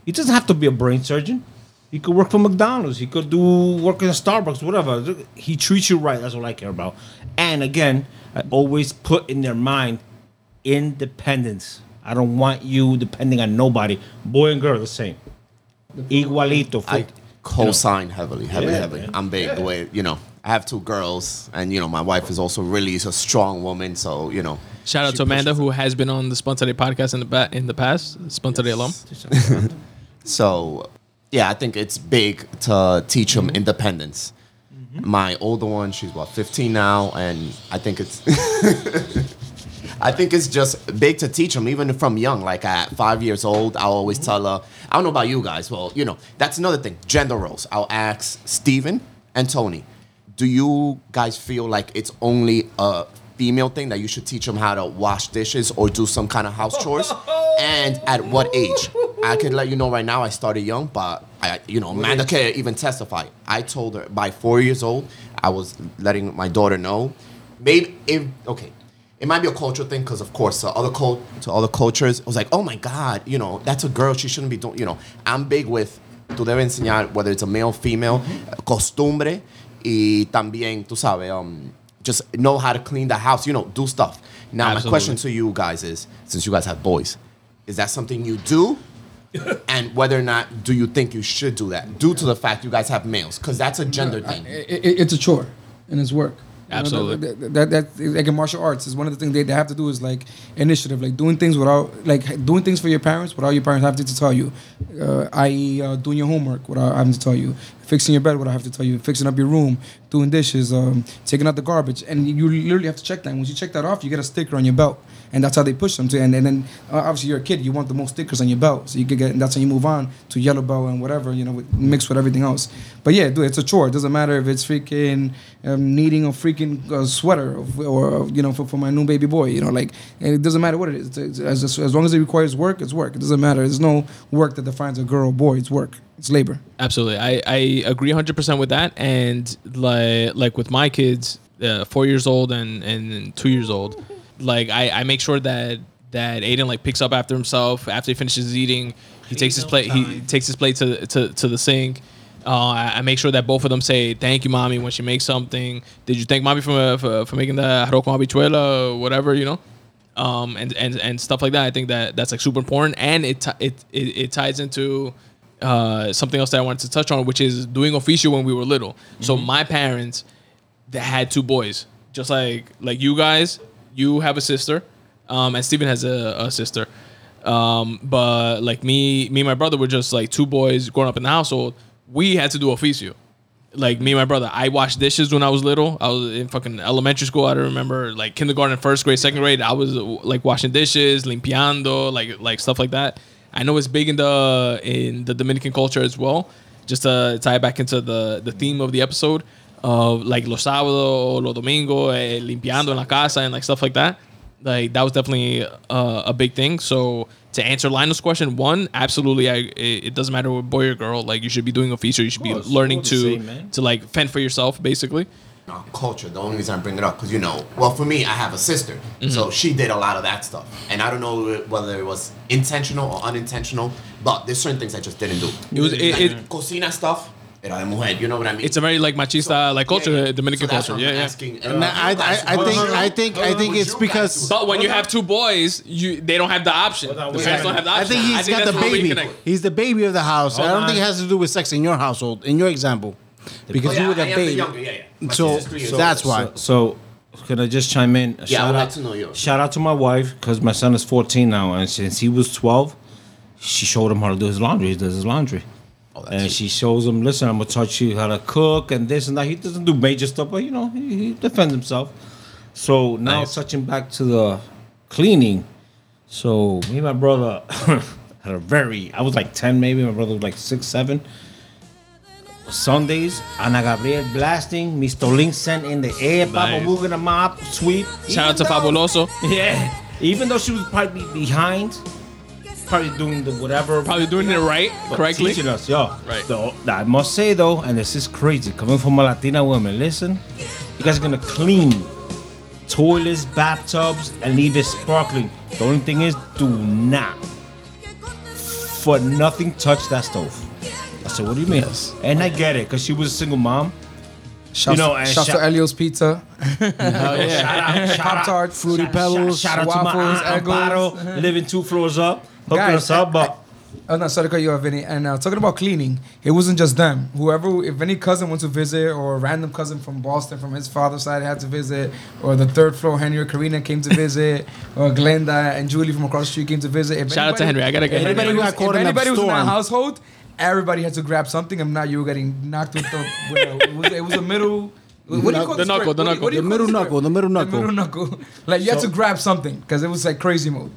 he doesn't have to be a brain surgeon. He could work for McDonald's. He could do work in Starbucks, whatever. He treats you right. That's all I care about. And again, I always put in their mind independence. I don't want you depending on nobody. Boy and girl, the same. Igualito. I co-sign heavily, heavily, Yeah, heavily. man. I'm big the way you know. I have two girls, and you know my wife is also really a strong woman. So you know, Shout out to Amanda, who has been on the Spun Today podcast in the ba- in the past. Spun Today alum. So, yeah, I think it's big to teach Mm-hmm. them independence. My older one, she's about 15 now, and I think it's. I think it's just big to teach them, even from young. Like at five years old, I'll always Mm-hmm. tell her, I don't know about you guys. Well, you know, that's another thing gender roles. I'll ask Steven and Tony, do you guys feel like it's only a female thing that you should teach them how to wash dishes or do some kind of house chores? and at what age? I could let you know right now, I started young, but I, you know, Amanda can even testify. I told her by four years old, I was letting my daughter know. Maybe if okay, it might be a cultural thing because of course to other cult to other cultures, I was like, oh my god, you know, that's a girl. She shouldn't be doing. You know, I'm big with. Tú debes enseñar whether it's a male, female, costumbre, y también tú sabes, um, just know how to clean the house. You know, do stuff. Now my question to you guys is, since you guys have boys, is that something you do? and whether or not do you think you should do that due to the fact you guys have males because that's a gender thing It, it, it's a chore and it's work. You know, Absolutely. that, that, that, that- like in martial arts is one of the things they, they have to do is like initiative, like doing things without like doing things for your parents without your parents having to tell you, uh, i.e. Uh, doing your homework without having to tell you, fixing your bed without having to tell you, fixing up your room, doing dishes, um, taking out the garbage, and you literally have to check that. And once you check that off, you get a sticker on your belt, and that's how they push them to. And, and then uh, obviously you're a kid, you want the most stickers on your belt, so you could get. And that's how you move on to yellow belt and whatever you know, with, mixed with everything else. But yeah, dude, it's a chore. It doesn't matter if it's freaking um, needing a freaking uh, sweater or, or you know for, for my new baby boy. You know, like and it doesn't matter what it is. It's, it's, as as long as it requires work, it's work. It doesn't matter. There's no work that defines a girl or boy. It's work. It's labor. Absolutely, I, I agree 100 percent with that. And like like with my kids, uh, four years old and and two years old, like I, I make sure that that Aiden like picks up after himself after he finishes eating. He takes his plate. He takes his plate to to, to the sink. Uh, I, I make sure that both of them say thank you, mommy, when she makes something. Did you thank mommy for uh, for, for making the arroz con habichuela or whatever you know? um, and, and and stuff like that. I think that that's like super important, and it it it, it ties into uh, something else that I wanted to touch on, which is doing official when we were little. So my parents, they had two boys, just like like you guys. You have a sister, um, and Steven has a, a sister. Um, but like me, me and my brother were just like two boys growing up in the household. We had to do oficio like me and my brother, I washed dishes when I was little. I was in fucking elementary school. I don't remember like kindergarten, first grade, second grade. I was like washing dishes, limpiando, like like stuff like that. I know it's big in the in the Dominican culture as well. just to tie back into the the theme of the episode of like los sábados, los domingos, eh, limpiando en la casa and like stuff like that. Like that was definitely uh, a big thing. So to answer Lionel's question, one, absolutely, I it, it doesn't matter what boy or girl. Like you should be doing a feature. You should be learning to same, to like fend for yourself, basically. uh, culture. The only reason I bring it up because you know, well, for me, I have a sister, Mm-hmm. so she did a lot of that stuff, and I don't know whether it was intentional or unintentional, but there's certain things I just didn't do. It was- it- like, it- cocina stuff. Era de mujer, you know what I mean? It's a very like machista like culture, Yeah, yeah. Dominican So culture. Yeah, I'm yeah. asking, uh, And I, I, I think I think I think it's because? But when you have two boys, you they don't have the option. Hold The parents a don't have the option. I option. think he's got the baby. He's the baby of the house. I don't think it has to do with sex in your household, in your example, because Oh, yeah, you were the I am the baby. younger, yeah, yeah. My So, sister's three years that's why. So, so can I just chime in? Yeah, I shout would out, like to know yours. Shout out to my wife because my son is 14 now, and since he was 12, she showed him how to do his laundry. He does his laundry. Oh, and she shows him, listen, I'm gonna teach you how to cook and this and that. He doesn't do major stuff, but you know, he, he defends himself. So now Nice. touching back to the cleaning. So me and my brother had a very I was like 10 maybe, my brother was like six, seven. Sundays, Ana Gabriel blasting, Mr. Link scent in the air, Papa Nice. moving a mop, sweep. Shout out to though- Fabuloso. Yeah. Even though she was probably behind, probably doing the whatever. Probably doing it right, but correctly. Teaching us, yo. Right. Though, I must say though, and this is crazy, coming from a Latina woman, listen, you guys are gonna clean toilets, bathtubs, and leave it sparkling. The only thing is, do not, for nothing, touch that stove. I said, what do you mean? And I get it, because she was a single mom. Shouts, You know, and shouts to Elio's Pizza, Shout out, shout Pop out, Tarts, Fruity shout- Pebbles, Shout, out to my waffles, aunt Amparo, living two floors up, hooking Guys, us up, but Oh no, sorry to cut you off, Vinny. And uh, talking about cleaning, it wasn't just them. Whoever, if any cousin went to visit, or a random cousin from Boston from his father's side had to visit, or the third floor Henry or Karina came to visit, or Glenda and Julie from across the street came to visit. If Shout out to Henry. I gotta get if Henry. anybody, Anybody was, got caught if in a anybody was in that household, everybody had to grab something. If not, you were getting knocked with the. With a, it, was, it was a middle. What do you call The this knuckle, grip? the What do you- what do you The middle knuckle, the middle The middle knuckle. Like you had to grab something because it was like crazy mode.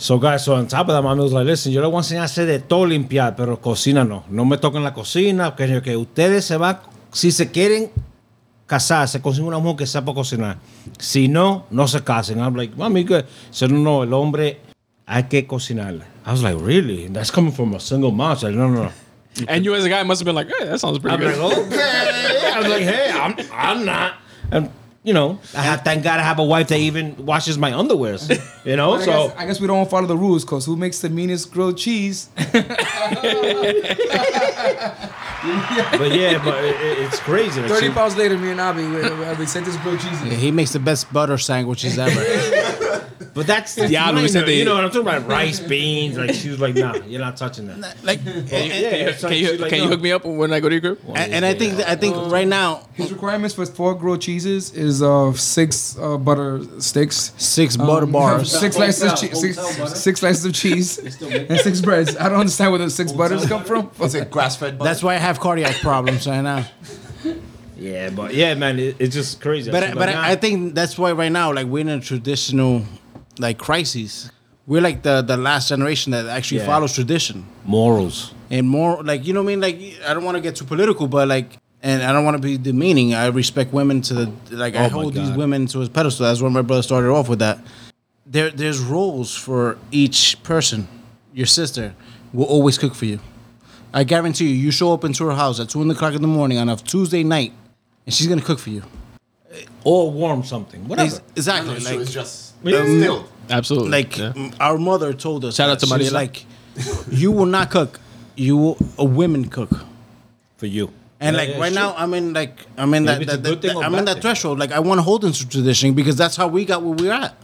So, guys, so on top of that, mami was like, listen, yo le voy a enseñar a hacer de todo limpiar, pero cocina no. No me toquen la cocina, que, que ustedes se van, si se quieren casar, se consiguen una mujer que sepa cocinar. Si no, no se casen. I'm like, mami, good. So, no, no, el hombre hay que cocinarle. I was like, really? That's coming from a single mom. So, no, no, no. And you as a guy must have been like, hey, that sounds pretty I'm good. like, okay. I was like, hey, I'm, I'm not. And, you know, I have, thank God I have a wife that even washes my underwears. You know, I, so. guess, I guess we don't follow the rules, cause who makes the meanest grilled cheese? But yeah, but it, it- it's crazy. Thirty she- pounds later, me and Abby, we, we, we sent this grilled cheese. Yeah, he makes the best butter sandwiches ever. But that's the Diablo, we said they- you know what I'm talking about? Rice, beans. Like she was like, nah, you're not touching that. like, Yeah, Can you, like, can you hook me up when I go to your crib? and, and I think I think right now His requirements for four grilled cheeses is uh six uh, butter sticks, six butter um, bars. six slices of cheese, six, six slices of cheese, and six breads. I don't understand where the six butters come from. Is it grass fed? That's why I have cardiac problems right now. Yeah, but yeah, man, it, it's just crazy. But She's but. I, I think that's why right now, like we're in a traditional, like crises. We're like the the last generation that actually Yeah. follows tradition morals. and more like you know what I mean. Like I don't want to get too political, but like. And I don't want to be demeaning. I respect women to the like. I Oh my hold these women to a pedestal. That's where my brother started off with that. There, there's roles for each person. Your sister will always cook for you. I guarantee you. You show up into her house at two o'clock in the morning on a Tuesday night, and she's gonna cook for you. Or warm something. Whatever. Ex- Exactly. so like, it's just Yeah. Um, still. Absolutely. like Yeah. m- our mother told us. Shout out to She was Mariela. like, you will not cook. You will, a women cook. For you. And Yeah, like yeah, right sure. now, I'm in like I'm in Maybe that, it's a that, good that- thing or I'm bad in that thing. threshold. Like I want to hold into tradition because that's how we got where we're at.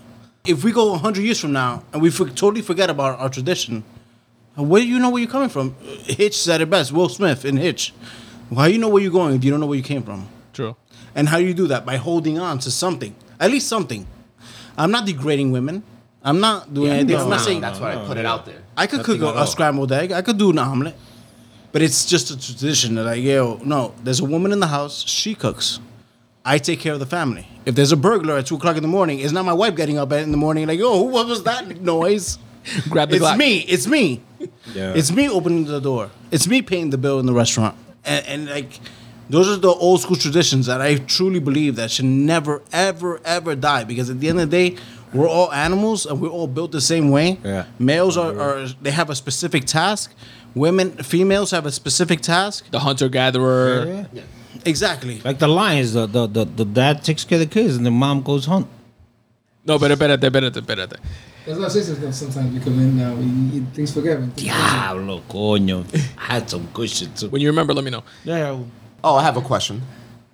If we go 100 years from now and we for, totally forget about our tradition, where do you know where you're coming from? Hitch said it best. Will Smith in Hitch. How do you know where you're going if you don't know where you came from? True. And how do you do that? By holding on to something, at least something. I'm not degrading women. I'm not doing anything. It's I'm not not. saying That's why I put it out there. I could cook a, a scrambled egg. I could do an omelet. But it's just a tradition that like, yo, no, there's a woman in the house, she cooks. I take care of the family. If there's a burglar at two o'clock in the morning, it's not my wife getting up in the morning like, yo, what was that noise? Grab the it's Glock. me. It's me. Yeah. It's me opening the door. It's me paying the bill in the restaurant. and, and like those are the old school traditions that I truly believe that should never, ever, ever die. Because at the end of the day, we're all animals and we're all built the same way. Yeah. Males are, are they have a specific task. Women, females have a specific task. The hunter gatherer. Yeah. Exactly. Like the lions, the, the the the dad takes care of the kids and the mom goes hunt. No, pero espérate, espérate, espérate. That's why sisters sometimes we come in now. We, things forgiven. Diablo, coño. I had some good shit too. When you remember, let me know. Yeah. Oh, I have a question.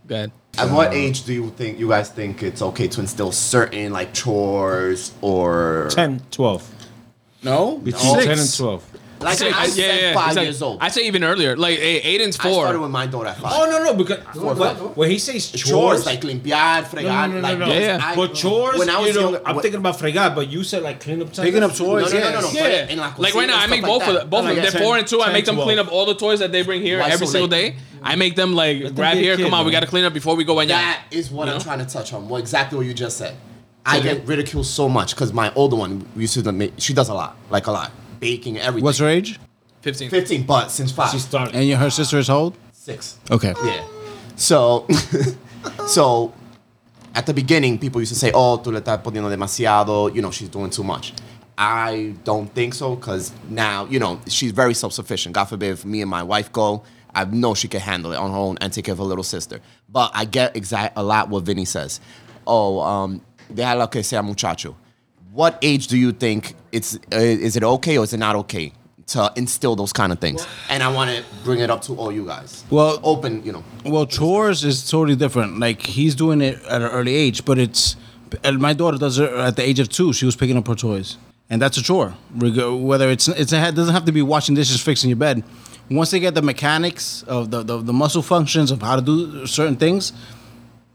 Go ahead. At what age do you think you guys think it's okay to instill certain like chores or 10, 12. No, Between Six. 10 and 12. Like say, I said five exactly. years old. I say even earlier. Like Aiden's I started four. with my daughter at five. Oh, no, no, because Four, when, five. when he says chores, chores like limpiar, fregar, no, no, no, like no, no. Yeah, yeah. I- but chores, When I was you know, younger, I'm when- thinking about fregar, but you said like clean up Picking up toys. No, no, no, no, no. Yeah, but like right now, I make both like of them. Both of them. They're four and two. I make them clean up all the toys that they bring here every single day. I make them like grab here. Come on, we got to clean up before we go bañar. That is what I'm trying to touch on. What exactly what you just said. I get ridiculed so much because my older one used to make. She does a lot, like a lot, baking everything. What's her age? Fifteen. 15, but since five, She started. And your, her sister is how old? six. Okay. Yeah. So, so at the beginning, people used to say, "Oh, tú le estás poniendo demasiado." You know, she's doing too much. I don't think so because now, you know, she's very self-sufficient. God forbid, if me and my wife go, I know she can handle it on her own and take care of her little sister. But I get exact a lot what Vinny says. Oh, um, déjalo que sea muchacho. What age do you think it's? Uh, is it okay or is it not okay to instill those kind of things? And I want to bring it up to all you guys. Well- open, you know. Well, chores is totally different. Like he's doing it at an early age, but it's and my daughter does it at the age of two. She was picking up her toys, and that's a chore. Whether it's it's a, it doesn't have to be washing dishes, fixing your bed. Once they get the mechanics of the, the, the muscle functions of how to do certain things,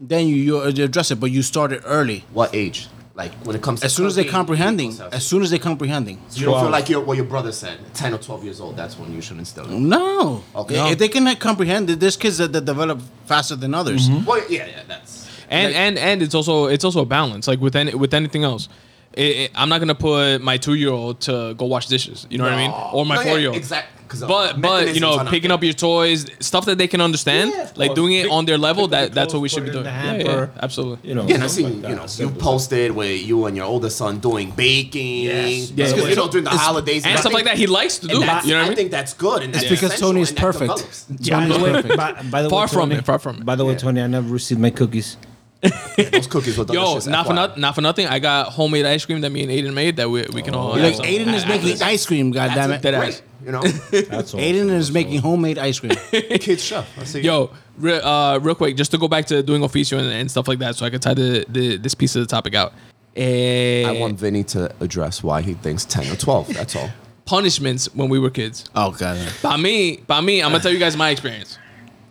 then you, you address it. But you start it early. What age? Like when it comes to As soon as they're comprehending, as soon as they're comprehending. So you don't feel like you're, what your brother said, 10 or 12 years old, that's when you should instill it. No. Okay. If they can comprehend it, there's kids that, that develop faster than others. Well, yeah, yeah, that's. and and and it's also it's also a balance like with any with anything else it, it- i'm not gonna put my two-year-old to go wash dishes you know what i mean or my No, four-year-old exact- 'cause, uh, but but you know picking up your toys stuff that they can understand Yeah, like doing it Pick- on their level that that's what we should be doing in yeah, yeah, absolutely You know, Yeah, and I stuff seen, like you that. know, you posted with you and your older son doing baking. Yes. Yeah, yeah. you know, during the It's- holidays. and I stuff think- like that he likes to do you know what i I mean think that's good. And It's that's because Tony is perfect. Yeah, by the way, by, by the Far from Tony, it, far from it. By the way, Tony, I never received my cookies. Those cookies were Yo, not for not, not for nothing. I got homemade ice cream that me and Aiden made that we, we can all. Oh, like. Aiden is I- I- making ice cream. God damn it! Dead ass. You know, That's all. Aiden is making homemade ice cream. kid chef. I see. Yo, re- uh, real quick, just to go back to doing oficio and, and stuff like that, so I can tie the, the this piece of the topic out. Eh, I want Vinny to address why he thinks 10 or 12. That's all. punishments when we were kids. Oh god. By me, by me, I'm gonna tell you guys my experience.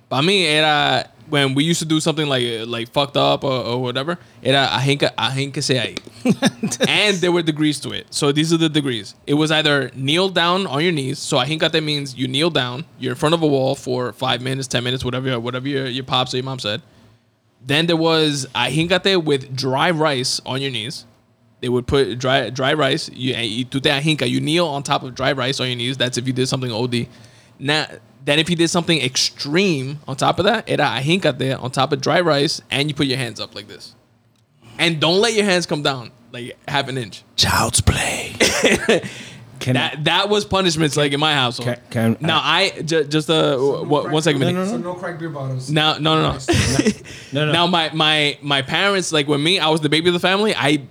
By me, era when we used to do something like like fucked up or, or whatever. Era ahinka ahinka se ahí. and there were degrees to it. So these are the degrees. It was either kneel down on your knees. So ahinkate means you kneel down. You're in front of a wall for five minutes, ten minutes, whatever whatever your, your pops or your mom said. Then there was ahinkate with dry rice on your knees. They would put dry dry rice. You, you. You kneel on top of dry rice on your knees. That's if you did something OD. Now, then if you did something extreme on top of that, era ahincate on top of dry rice, and you put your hands up like this. And don't let your hands come down like half an inch. Child's play. Can That that was punishments like in my household. Can- can- now I just uh one, one second. No, Minnie. no, So no crack beer bottles. Now, no, no, no. no, no. Now my my my parents like when me I was the baby of the family. I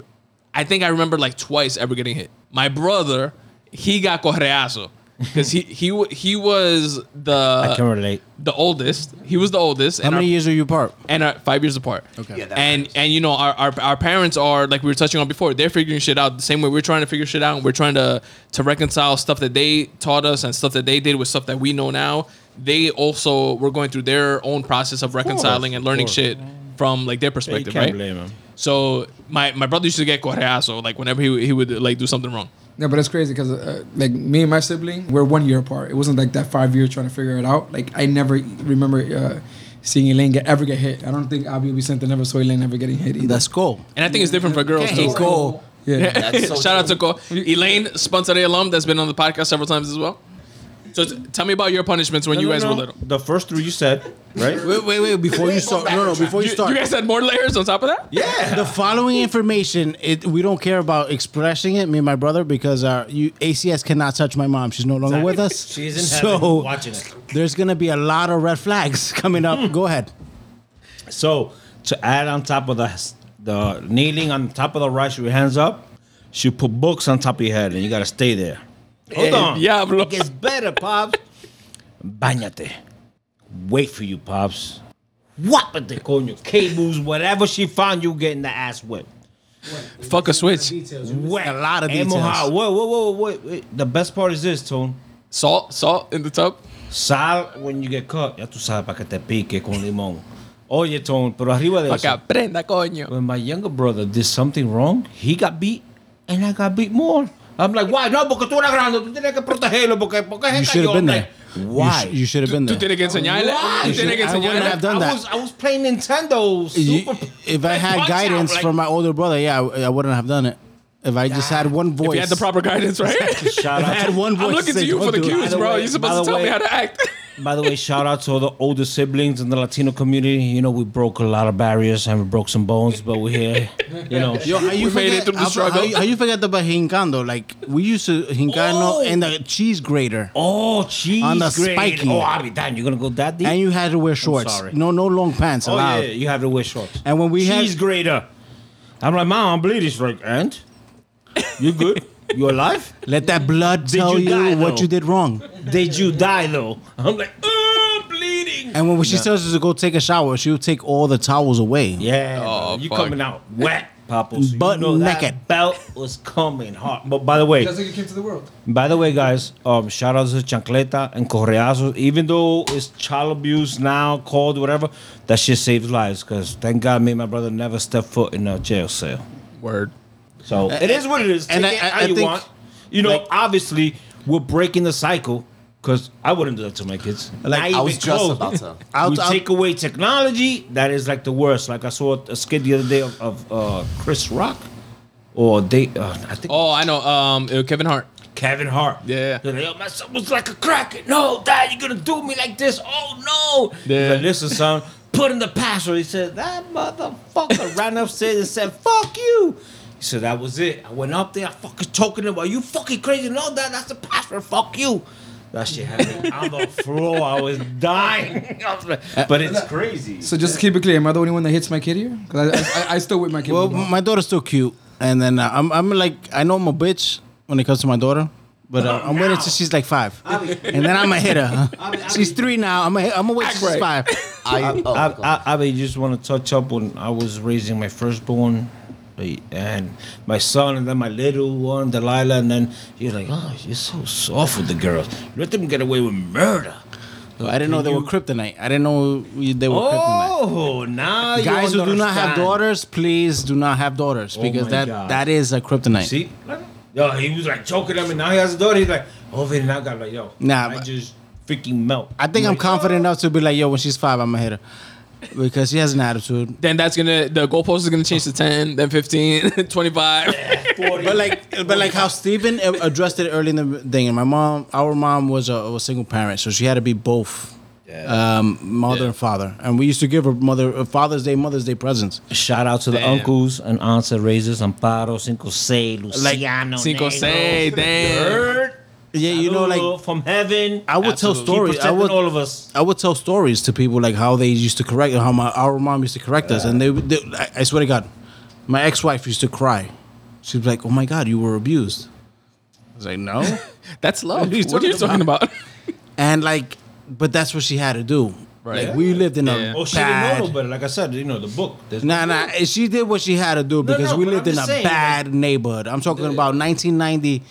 I think I remember like twice ever getting hit. My brother, he got correazo because he he he was I can the relate. the oldest. He was the oldest. How and many our- years are you apart? and are five years apart. Okay. Yeah, that and matters. and you know our, our our parents are like we were touching on before. They're figuring shit out the same way we're trying to figure shit out. And we're trying to to reconcile stuff that they taught us and stuff that they did with stuff that we know now. They also were going through their own process of reconciling and learning shit from like their You perspective, can't right? blame him. So my my brother used to get correazo like whenever he he would like do something wrong. Yeah, but it's crazy because uh, like me and my sibling, we're one year apart. It wasn't like that five years trying to figure it out. Like I never remember uh, seeing Elaine get ever get hit. I don't think Abby Vicente never saw Elaine ever getting hit either. That's cool. And I think it's different for girls Okay, too. cool. yeah. That's so Shout out to true. Ko. Elaine, Sponsor alum that's been on the podcast several times as well. So t- tell me about your punishments when No, you no, guys no. were little. The first three you said, right? Wait, wait, wait. Before you start, no, no. Before you You, start, you guys had more layers on top of that? yeah. the following information, it we don't care about expressing it, me and my brother, because our you, ACS cannot touch my mom. She's no longer with us. She's in so heaven watching it. there's gonna be a lot of red flags coming up. Hmm. Go ahead. So to add on top of the the kneeling on top of the rice with your hands up, she put books on top of your head and you gotta stay there. Hold Eh, on. diablo. It gets better, Pops. Báñate. Wait for you, Pops. What Whápate, coño. Cables, whatever she found, you getting the ass whipped. Fuck a switch. Wet. A lot of And details. mojado. Whoa, whoa, whoa, wait, wait. The best part is this, Tone. Salt, salt in the tub. Sal when you get cut. Ya tú sabes, para que te pique con limón. Oye, Tone, pero arriba de Pa' eso. que aprenda, coño. when my younger brother did something wrong, he got beat and I got beat more. I'm like, why? No, porque tú eras grande, tú tienes que protegerlo, porque, porque You se should cayó. have been I'm there. Eh. like, Why? You, sh- you should have been Tú there. tienes que enseñarle. Why? Tú tienes que I wouldn't enseñarle. have done I that. was, I was playing Nintendo. You- Super, if I had Punch-Out, guidance like- from my older brother, yeah, I, I wouldn't have done it. If I just had one voice, If you had the proper guidance, right? Shout if I had one voice, I'm looking say, to you "Don't for the do it." cues, By the bro. way- You're by supposed to tell me way- how to act. By the way, shout out to all the older siblings in the Latino community. You know, we broke a lot of barriers and we broke some bones, but we're here. You know, Yo, how you We made it forget? through the how, struggle. how you, how you forget about hincando? Like we used to hincano Oh. and the cheese grater, oh, cheese On the grade. spiky. Oh, I'll be damn. You're gonna go that deep? and you had to wear shorts. sorry. No, no long pants Oh allowed. yeah, you have to wear shorts. And when we had- cheese grater, I'm like, mom, I'm bleeding. She's like, and you good? You alive? Let that blood tell you you, die, what though? you did wrong. Did you die though? I'm like, oh, I'm bleeding. And when she tells us to go take a shower, she would take all the towels away. Yeah, Oh, you fuck. coming out wet, Papa. So Butt you know that naked. belt was coming hard. But by the way, That's like you came to the world. by the way, guys, um, shout out to Chancleta and Correazos. Even though it's child abuse now, called whatever, that shit saves lives. Cause thank God, me and my brother never stepped foot in a jail cell. Word. So it is what it is. and Take I- it I- how I you think, want. You know, like- obviously, we're breaking the cycle because I wouldn't do that to my kids. Like, I was just close. about to. I'll- we I'll- take away technology. That is like the worst. Like I saw a skit the other day of, of uh, Chris Rock, or they, uh, I think Oh, I know. Um, Kevin Hart. Kevin Hart. Yeah. They're like, Yo, my son was like a cracker. No, Dad, you're gonna do me like this. Oh no. Yeah. He's like, Listen, son, put in the password. He said, that motherfucker ran upstairs and said, fuck you. He said, that was it. I went up there, I fucking talking about you fucking crazy. No, Dad, that's the password. Fuck you. That shit had me on the floor. I was dying. I was like, but it's crazy. So just to keep it clear, am I the only one that hits my kid here? Because I, I, I still whip my kid. Well, with a ball. my daughter's still cute, and then uh, I'm, I'm like, I know I'm a bitch when it comes to my daughter, but uh, I'm waiting till she's like five, and then I'm gonna hit her. she's three now. I'm gonna, I'm gonna wait till she's five. I, oh, I, I, I just want to touch up when I was raising my firstborn, like, and my son, and then my little one, Delilah, and then you're like, oh, you're so soft with the girls. Let them get away with murder. I didn't know they were kryptonite. I didn't know they were kryptonite. Oh, now Guys you who do not have daughters, please do not have daughters Oh because my that God. that is a kryptonite. See, yo, he was like choking them, and now he has a daughter. He's like, oh, and now got like, yo, Nah, I just freaking melt. I think I'm like, confident oh. enough to be like, yo, when she's five, I'm gonna hit her because she has an attitude. Then that's gonna the goalpost is gonna change to 10, then 15, 25. But like, but like how Stephen addressed it early in the thing, and my mom, our mom was a, was a single parent, so she had to be both, um, mother Yeah. and father, and we used to give her mother uh, Father's Day, Mother's Day presents. Shout out to the uncles and aunts that raises Amparo, Cinco Seis, Luciano, Cinco Seis, damn. Heard? Yeah, you know, like from heaven. I would tell Absolutely. Keep stories. I would, all of us. I would tell stories to people like how they used to correct, how my our mom used to correct us, and they, they I- I swear to God, my ex-wife used to cry. She was like, "Oh my God, you were abused." I was like, "No," That's love. What are you What are you talking talking about? and like, but that's what she had to do. Right. Like we lived in a Yeah. Oh, she didn't know bad. no better. Like I said, you know the book. There's Nah, nah. She did what she had to do because no, we lived in a saying, bad neighborhood. I'm talking about 1990.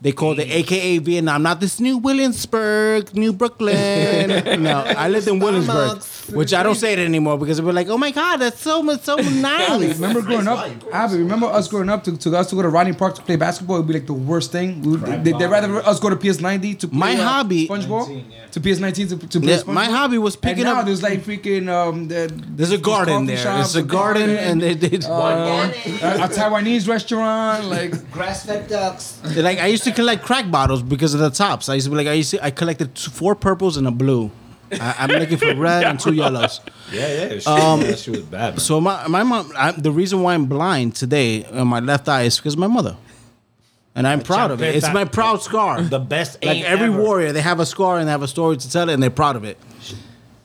They called it AKA Vietnam, not this new Williamsburg, New Brooklyn. no, I lived in Williamsburg. Which I don't say it anymore because we're like, oh my god, that's so much so nice. Remember growing up, Abby, remember us growing up to, to us to go to Rodney Park to play basketball It would be like the worst thing. We, would- they, would rather us go to PS90 to play My uh, hobby- SpongeBob 19, yeah. to PS19 to, to play Yeah, SpongeBob. my hobby was and picking now up. there's like freaking um the, There's a garden there. There's a garden, and they did. uh, a, a Taiwanese restaurant like Grass-fed ducks. like I used to collect crack bottles because of the tops. I used to be like I used to I collected two, four purples and a blue. I, I'm looking for red and two yellows. Yeah, yeah. She, Um, that shit was bad. Man. So my my mom, I, the reason why I'm blind today on my left eye is because of my mother, and I'm proud of it. It's my proud scar. the best like every ever. warrior, they have a scar and they have a story to tell it, and they're proud of it.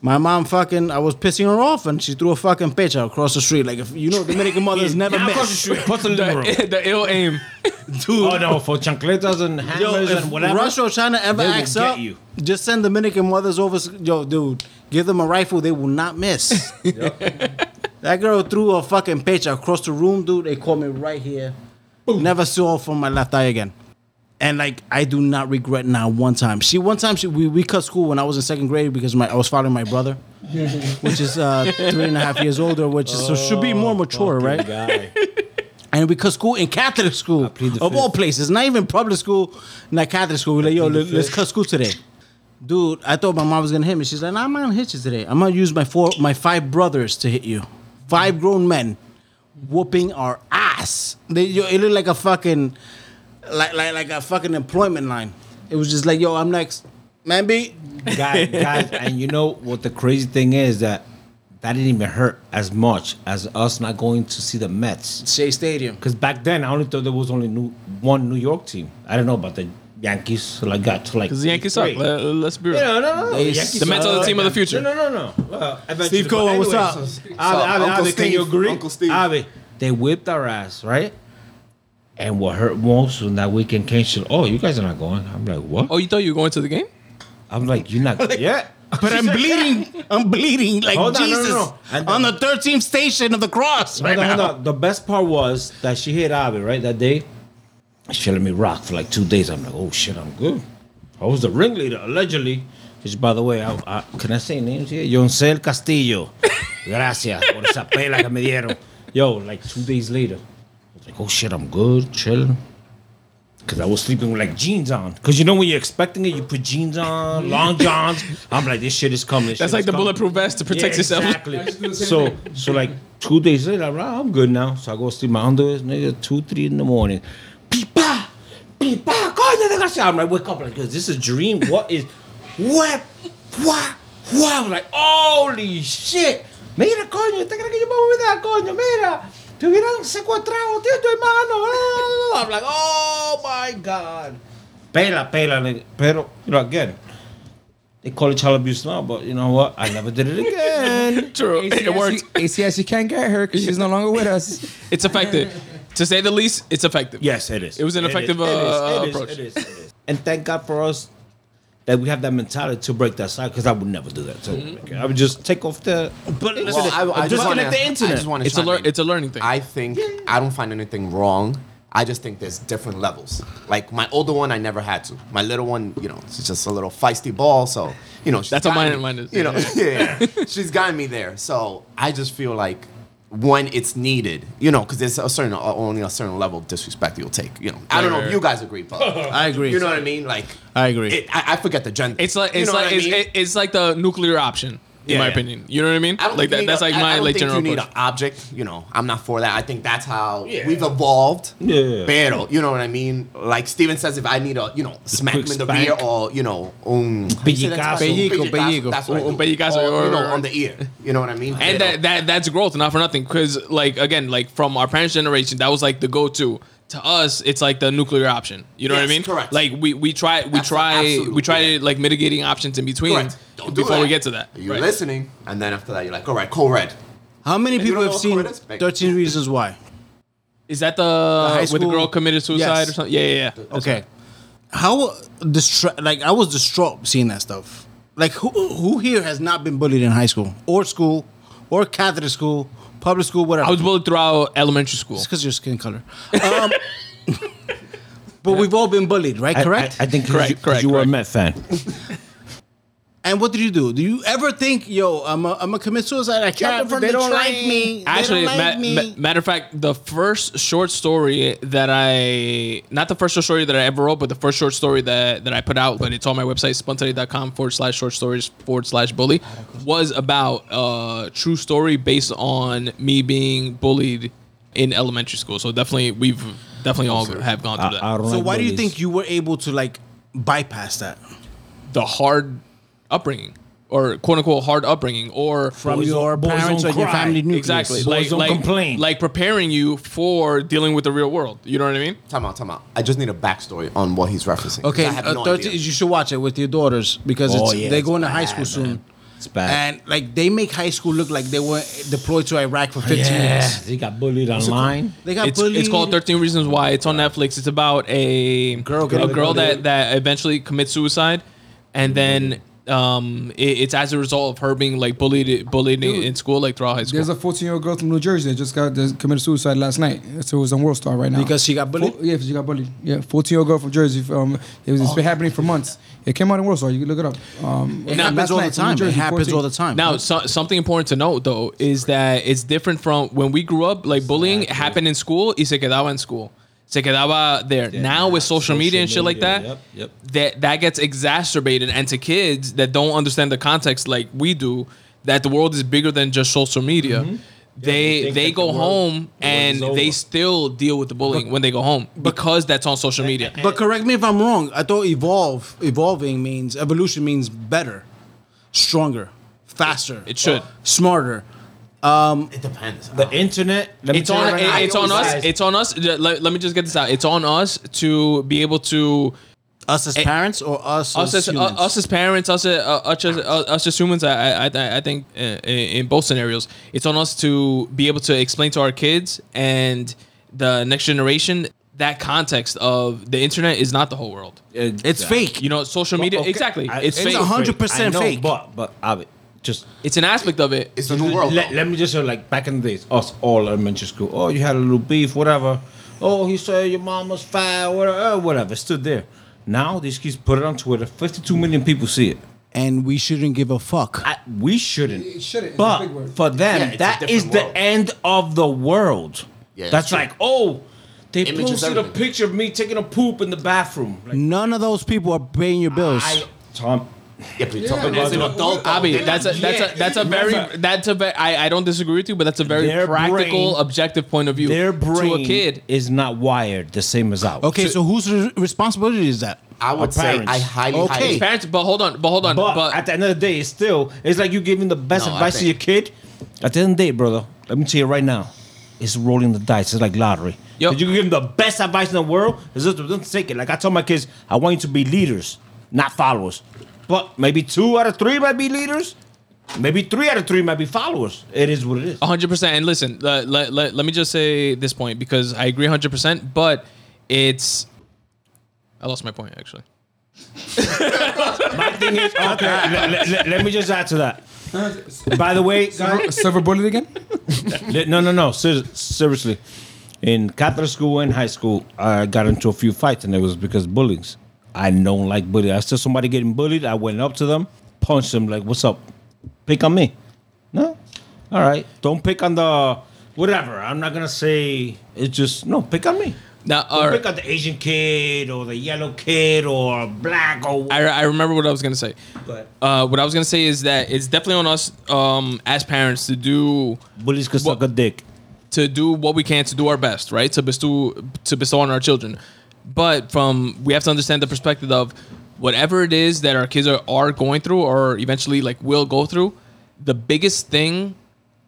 My mom fucking, I was pissing her off, and she threw a fucking pitch out across the street. Like if you know, Dominican mothers never Down across the miss. street, put the liberal. The, the ill aim. Oh no, for chancletas and hammers if and whatever. Russia or China ever they acts up, you. just send Dominican mothers over. Yo, dude, give them a rifle, they will not miss. that girl threw a fucking pitch across the room, dude. They caught me right here. Never saw from my left eye again. And like I do not regret now one time. She one time she we, we cut school when I was in second grade because my I was following my brother, which is uh, three and a half years older, which is so should be more mature, right? Guy. And we cut school in Catholic school of the all places, not even public school, not Catholic school. We're like, yo, let, us cut school today. Dude, I thought my mom was gonna hit me. She's like, nah, I'm not gonna hit you today. I'm gonna use my four, my five brothers to hit you. Five grown men whooping our ass. They, yo, it looked like a fucking, like, like, like a fucking employment line. It was just like, yo, I'm next. Man, beat. guys, guys, and you know what the crazy thing is that that didn't even hurt as much as us not going to see the Mets. Shea Stadium. Because back then, I only thought there was only new, one New York team. I don't know about the Yankees. So I got to like. Because the Yankees suck. three. Let, uh, us be real. Yeah, no, no, no. They Yankees The Mets are the team of the future. No, no, no, no. Well, I bet Steve Cohen, what's up? so- What's Avi, up, Avi, can you agree? Uncle Steve. Avi, they whipped our ass, right? And what hurt most when that weekend came, she, oh, you guys are not going. I'm like, what? Oh, you thought you were going to the game? I'm like, you're not. yeah. But I'm bleeding. I'm bleeding like Hold on, no, no, Jesus no. And on the 13th station of the cross right Hold now. hold on. The best part was that she hit Abby, right? That day. She let me rock for like two days. I'm like, oh shit, I'm good. I was the ringleader, allegedly. Which, by the way, I, I, can I say names here? Yoncel Castillo. Gracias por esa pela que me dieron. Yo, like two days later, Like, oh shit, I'm good, chilling. Cause I was sleeping with like jeans on. Cause you know when you're expecting it, you put jeans on, long johns. I'm like, this shit is coming. this That's like the coming. bulletproof vest to protect Yeah, yourself. Exactly. so, so like two days later, I'm, like, ah, I'm good now. So I go sleep my underwear, nigga, two, three in the morning. Pipa, pipa. I'm like, wake up, like, cause this is a dream. What is, what, what, what? I'm like, holy shit. Mira, coño, ¿te crees que yo me voy a dar, coño? Mira, te hubieran secuestrado, tío, tu hermano. I'm like, oh my God. Pela, pela, nigga. Pero, you know, again, they call it child abuse now, but you know what? I never did it again. True. It worked. ACS, you can't get her because she's no longer with us. It's effective. to say the least, it's effective. Yes, it is. It was an It effective, is. It is. uh, It is. approach. It is. It is. And thank God for us that we have that mentality to break that side because I would never do that. So Mm-hmm. I would just take off the. But listen, Well, I, I just just want connect the internet. I just wanna It's a chime lear- it's a learning thing. I think I don't find anything wrong. I just think there's different levels. Like my older one, I never had to. My little one, you know, she's just a little feisty ball. So you know, she's That's how gotten mine- me- mine is. You know, yeah, she's gotten me there. So I just feel like when it's needed, you know, because there's a certain uh, only a certain level of disrespect you'll take. You know, I don't know Right, if you guys agree, but I agree. You know what I mean? Like I agree. It, I, I forget the gender. It's like You it's know like what I mean? it- it's like the nuclear option, in Yeah, my yeah. opinion. You know what I mean? I Like that, that's a- like I- my I don't late think general you need approach. an object. You know, I'm not for that. I think that's how Yeah. we've evolved. Yeah. Pero, you know what I mean? Like Steven says, if I need a, you know, smack him in the spank. rear or, you know, un Pellicazo. Pellico, pellico. That's what Un pellicazo Or, you know, on the ear. You know what I mean? and Pero- that, that that's growth, not for nothing. Because like again, like from our parents' generation, that was like the go-to. To us, it's like the nuclear option. You know what I mean? correct. Like we we try we That's try absolute, we try yeah. like mitigating options in between Correct. Don't do before we get to that. You're Right. listening, and then after that, you're like, all right, cool red. How many And people have seen what it is? 13 Reasons Why? Is that the, high where the school- girl committed suicide Yes. or something? Yeah, yeah, yeah. Okay. How distra- like I was distraught seeing that stuff. Like who who here has not been bullied in high school or school or Catholic school, public school, whatever? I was bullied throughout elementary school. It's because of your skin color. Um, but we've all been bullied, right? Correct. I, I think 'cause Correct, you, 'cause correct, you were a correct. Met fan. And what did you do? Do you ever think, yo, I'm a, I'm gonna commit suicide? I can't. from They the don't like me. Actually, they don't like ma- me. ma- matter of fact, the first short story that I not the first short story that I ever wrote, but the first short story that, that I put out, but it's on my website, spontaneity.com forward slash short stories forward slash bully, was about a true story based on me being bullied in elementary school. So definitely we've definitely all have gone through I, that. I don't so like why do you think you were able to like bypass that? the hard upbringing or quote unquote hard upbringing or From Boys your boys parents don't or your family nucleus. exactly Boys like don't like, complain. like preparing you for dealing with the real world. You know what I mean? Time out, time out. I just need a backstory on what he's referencing. Okay, I have uh, no 13 idea. you should watch it with your daughters because Oh, it's, yeah, they're it's going to high bad, school soon. man. It's bad. And like they make high school look like they were deployed to Iraq for 15 yeah, years. he got bullied online. They got It's, bullied. it's called 13 Reasons Why. It's on Netflix. It's about a Girl a getting girl that, that eventually commits suicide, and then um, it, it's as a result of her being like bullied bullied in, in school, like throughout high school. There's a 14 year old girl from New Jersey that just got that committed suicide last night. So it was on World Star right now. Because she got bullied? Fo- yeah, she got bullied. Yeah, 14 year old girl from Jersey. Um, it was, it's been happening for months. It came out in World Star. You can look it up. Um, It happens all the night from New time. It happens 14. all the time. Now, so, something important to note though is that it's different from when we grew up. Like bullying happened in school, y se quedaba in school. Se quedaba there. now with social, media and shit like that, Yep, yep. that that gets exacerbated, and to kids that don't understand the context like we do, that the world is bigger than just social media. Mm-hmm. They they think they that go the world- home the and they still deal with the bullying when they go home because that's on social media. But correct me if I'm wrong. I thought evolve, evolving means evolution means better, stronger, faster. It should. smarter. It depends. The internet. Let it's on right it- now, it's on us guys, it's on us let, let me just get this out it's on us to be able to Us as Eh, parents or us, us as as uh, humans? us as parents us as uh, us as, uh, us as humans I I, I I think uh, in in both scenarios it's on us to be able to explain to our kids and the next generation that context of the internet is not the whole world it's fake. you know social media Okay, exactly I- it's, It's fake hundred percent I know, fake. But but Abby, just it's an aspect of it It's the new world. let, let me just say like back in the days, us all elementary school. Oh, you had a little beef, whatever. Oh, he said your mom was fat, whatever, uh, whatever. Stood there. Now these kids put it on Twitter. Fifty-two million people see it. and we shouldn't give a fuck. I, we shouldn't. It shouldn't. It's a big But word. for them, Yeah, it's a that different is the end of the world. Yeah, That's it's true. like, oh, they Image is posted a picture of me taking a poop in the bathroom. Like, None of those people are paying your bills. I, Tom, Yeah, but you're talking Yeah, as an adult. though. Abby, They're that's a not- that's a that's a very that's a very I, I don't disagree with you, but that's a very Their practical, brain- objective point of view. their brain to a kid, is not wired the same as ours. okay, so whose re- responsibility is that? I would Our say parents. I highly, Okay. highly. parents. But hold on, but hold on, But, but, at the end of the day, it's still it's like you giving the best No, I advice to your think- kid. At the end of the day, brother, let me tell you right now, it's rolling the dice. It's like lottery. Yo. Did you give them the best advice in the world? It's just don't take it. Like I tell my kids, I want you to be leaders, not followers. But maybe two out of three might be leaders. Maybe three out of three might be followers. It is what it is. 100%. And listen, let, let, let, let me just say this point because I agree 100%, but it's. I lost my point, actually. My thing is, okay, let, let- let- let me just add to that. By the way, guys, Silver bullet again? Le- No, no, no. Ser- seriously, in Catholic school and high school, I got into a few fights, and it was because bullying. I don't like bullying. I saw somebody getting bullied. I went up to them, punched them, like, "What's up? Pick on me? No, all right. Don't pick on the whatever. I'm not gonna say it's just no. Pick on me. Now, right. pick on the Asian kid or the yellow kid or black or. I, I remember what I was going to say. But Uh, what I was going to say is that it's definitely on us um, as parents to do bullies can suck a dick. to do what we can to do our best, right? To bestow to bestow on our children. But from we have to understand the perspective of whatever it is that our kids are, are going through or eventually like will go through, the biggest thing,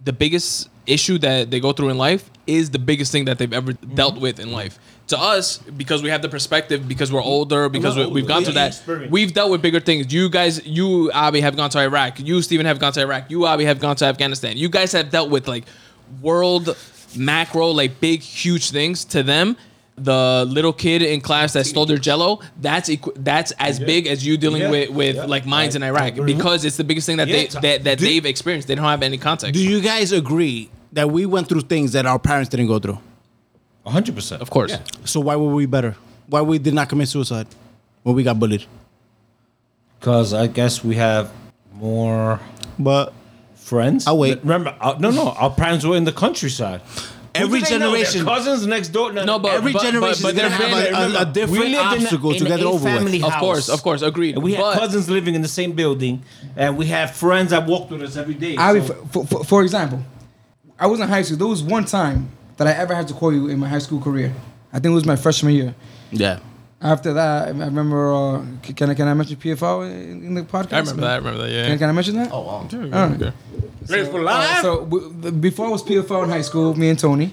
the biggest issue that they go through in life is the biggest thing that they've ever dealt with in life. To us, because we have the perspective, because we're older, because we, not we've gone through that, experienced. we've dealt with bigger things. You guys, you Abi have gone to Iraq. You Stephen have gone to Iraq. You Abi have gone to Afghanistan. You guys have dealt with like world macro, like big, huge things. To them, the little kid in class that stole their Jello, that's equ- that's as big as you dealing Yeah. with with Yeah. like mines in I- I Iraq because it's the biggest thing that Yeah, they that, that do, they've experienced. They don't have any context. Do you guys agree that we went through things that our parents didn't go through? hundred percent. of course. So why were we better? Why we did not commit suicide when we got bullied? Because I guess we have more But friends. I'll wait. Remember, uh, no, no, our parents were in the countryside. Who Every do know? Generation- cousins next door. No, but- every but- generation but is gonna have a, a, a remember, we different lived in a- obstacle to get over with. family Of course, of course, agreed. And we have But- cousins living in the same building, and we have friends that walk with us every day. I, so- for, for, for example, I was in high school. There was one time that I ever had to call you in my high school career. I think it was my freshman year. Yeah. After that, I remember. Uh, can I can I mention PFL in, in the podcast? I remember that. I remember that. Yeah. can I mention that? Oh wow. Okay. Ready for Uh, so w- the- before I was PFL in high school, me and Tony,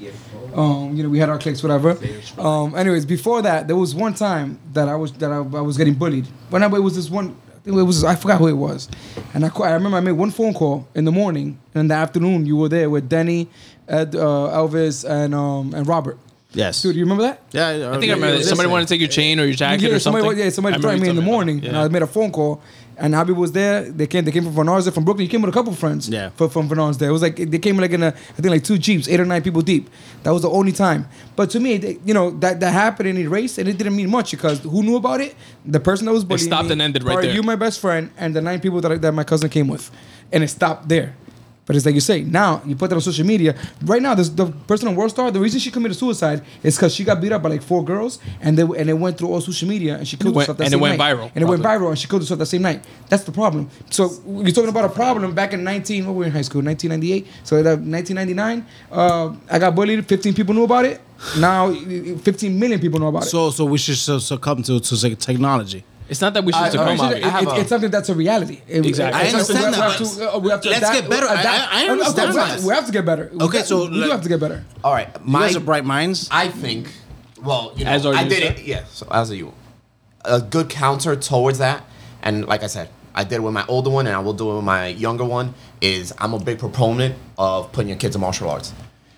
um, you know, we had our cliques, whatever. Um, anyways, before that, there was one time that I was that I, I was getting bullied. When I, it was this one, I it was I forgot who it was, and I I remember I made one phone call in the morning, and in the afternoon you were there with Denny, Ed, uh, Elvis, and um, and Robert. Yes. Dude, you remember that? yeah, I think I remember that. somebody wanted to take your chain or your jacket yeah, or something. somebody, yeah, somebody I threatened me in the morning, that. and I made a phone call. And Abby was there. They came. They came from Van Arzen, from Brooklyn. He came with a couple friends. Yeah. From, from Van. There. It was like they came like in a, I think like two jeeps, eight or nine people deep. That was the only time. But to me, they, you know, that that happened and it raced, and it didn't mean much because who knew about it? The person that was bullying stopped me, and ended right there. You, my best friend, and the nine people that I, that my cousin came with, and it stopped there. But it's like you say, now you put that on social media. Right now, this, the person on World Star, the reason she committed suicide is because she got beat up by like four girls, and they and it went through all social media, and she killed went- herself that and it went night. viral, And it went viral, and she killed herself that same night. That's the problem. So you're talking about a problem back in 19. What were we in high school? 1998. So 1999, uh, I got bullied. 15 people knew about it. Now 15 million people know about it. So, so we should su- succumb to, to technology. It's not that we should I- succumb. It's, I Bobby. have it- it's something that's a reality. It- Exactly. it's I something understand we that, to- uh, we have to let's adapt- get better. I- adapt- I- I understand we have- that. We have to get better. We Okay, got- so we do let- have to get better. All right. You My guys are bright minds. I think, well, you know, As are I you, did sir. it. Yeah, so as are you. A good counter towards that, and like I said, I did it with my older one, and I will do it with my younger one. Is I'm a big proponent of putting your kids in martial arts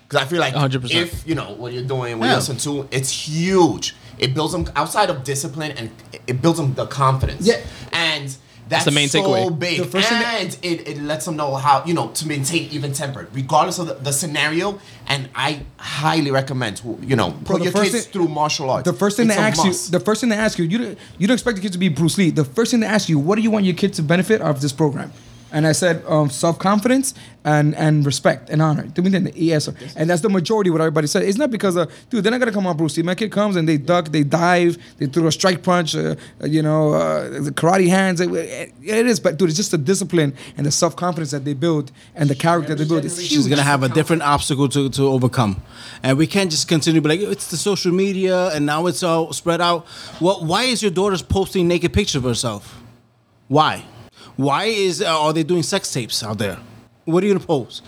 because I feel like 100%. if you know what you're doing, what Yeah. you listen to, it's huge. It builds them outside of discipline, and it builds them the confidence. Yeah. and. That's the main so takeaway. big, The first thing that- and it, it lets them know how you know to maintain even tempered, regardless of the, the scenario. And I highly recommend you know put the your first kids thing- through martial arts. The first thing It's they ask must. you, the first thing they ask you, you don't, you don't expect the kids to be Bruce Lee. The first thing they ask you, what do you want your kids to benefit of this program? And I said um, self confidence and and respect and honor. Do me the yes, and that's the majority of what everybody said. It's not because of dude. They're not gonna come on Bruce Lee. My kid comes and they duck, they dive, they throw a strike punch, uh, uh, you know, uh, the karate hands. It, it is, but dude, it's just the discipline and the self confidence that they build and the character that they build. It's She's huge. gonna have a different obstacle to, to overcome, and we can't just continue to be like it's the social media and now it's all spread out. Well, why is your daughter's posting naked pictures of herself? Why? Why is uh, are they doing sex tapes out there? What are you gonna post?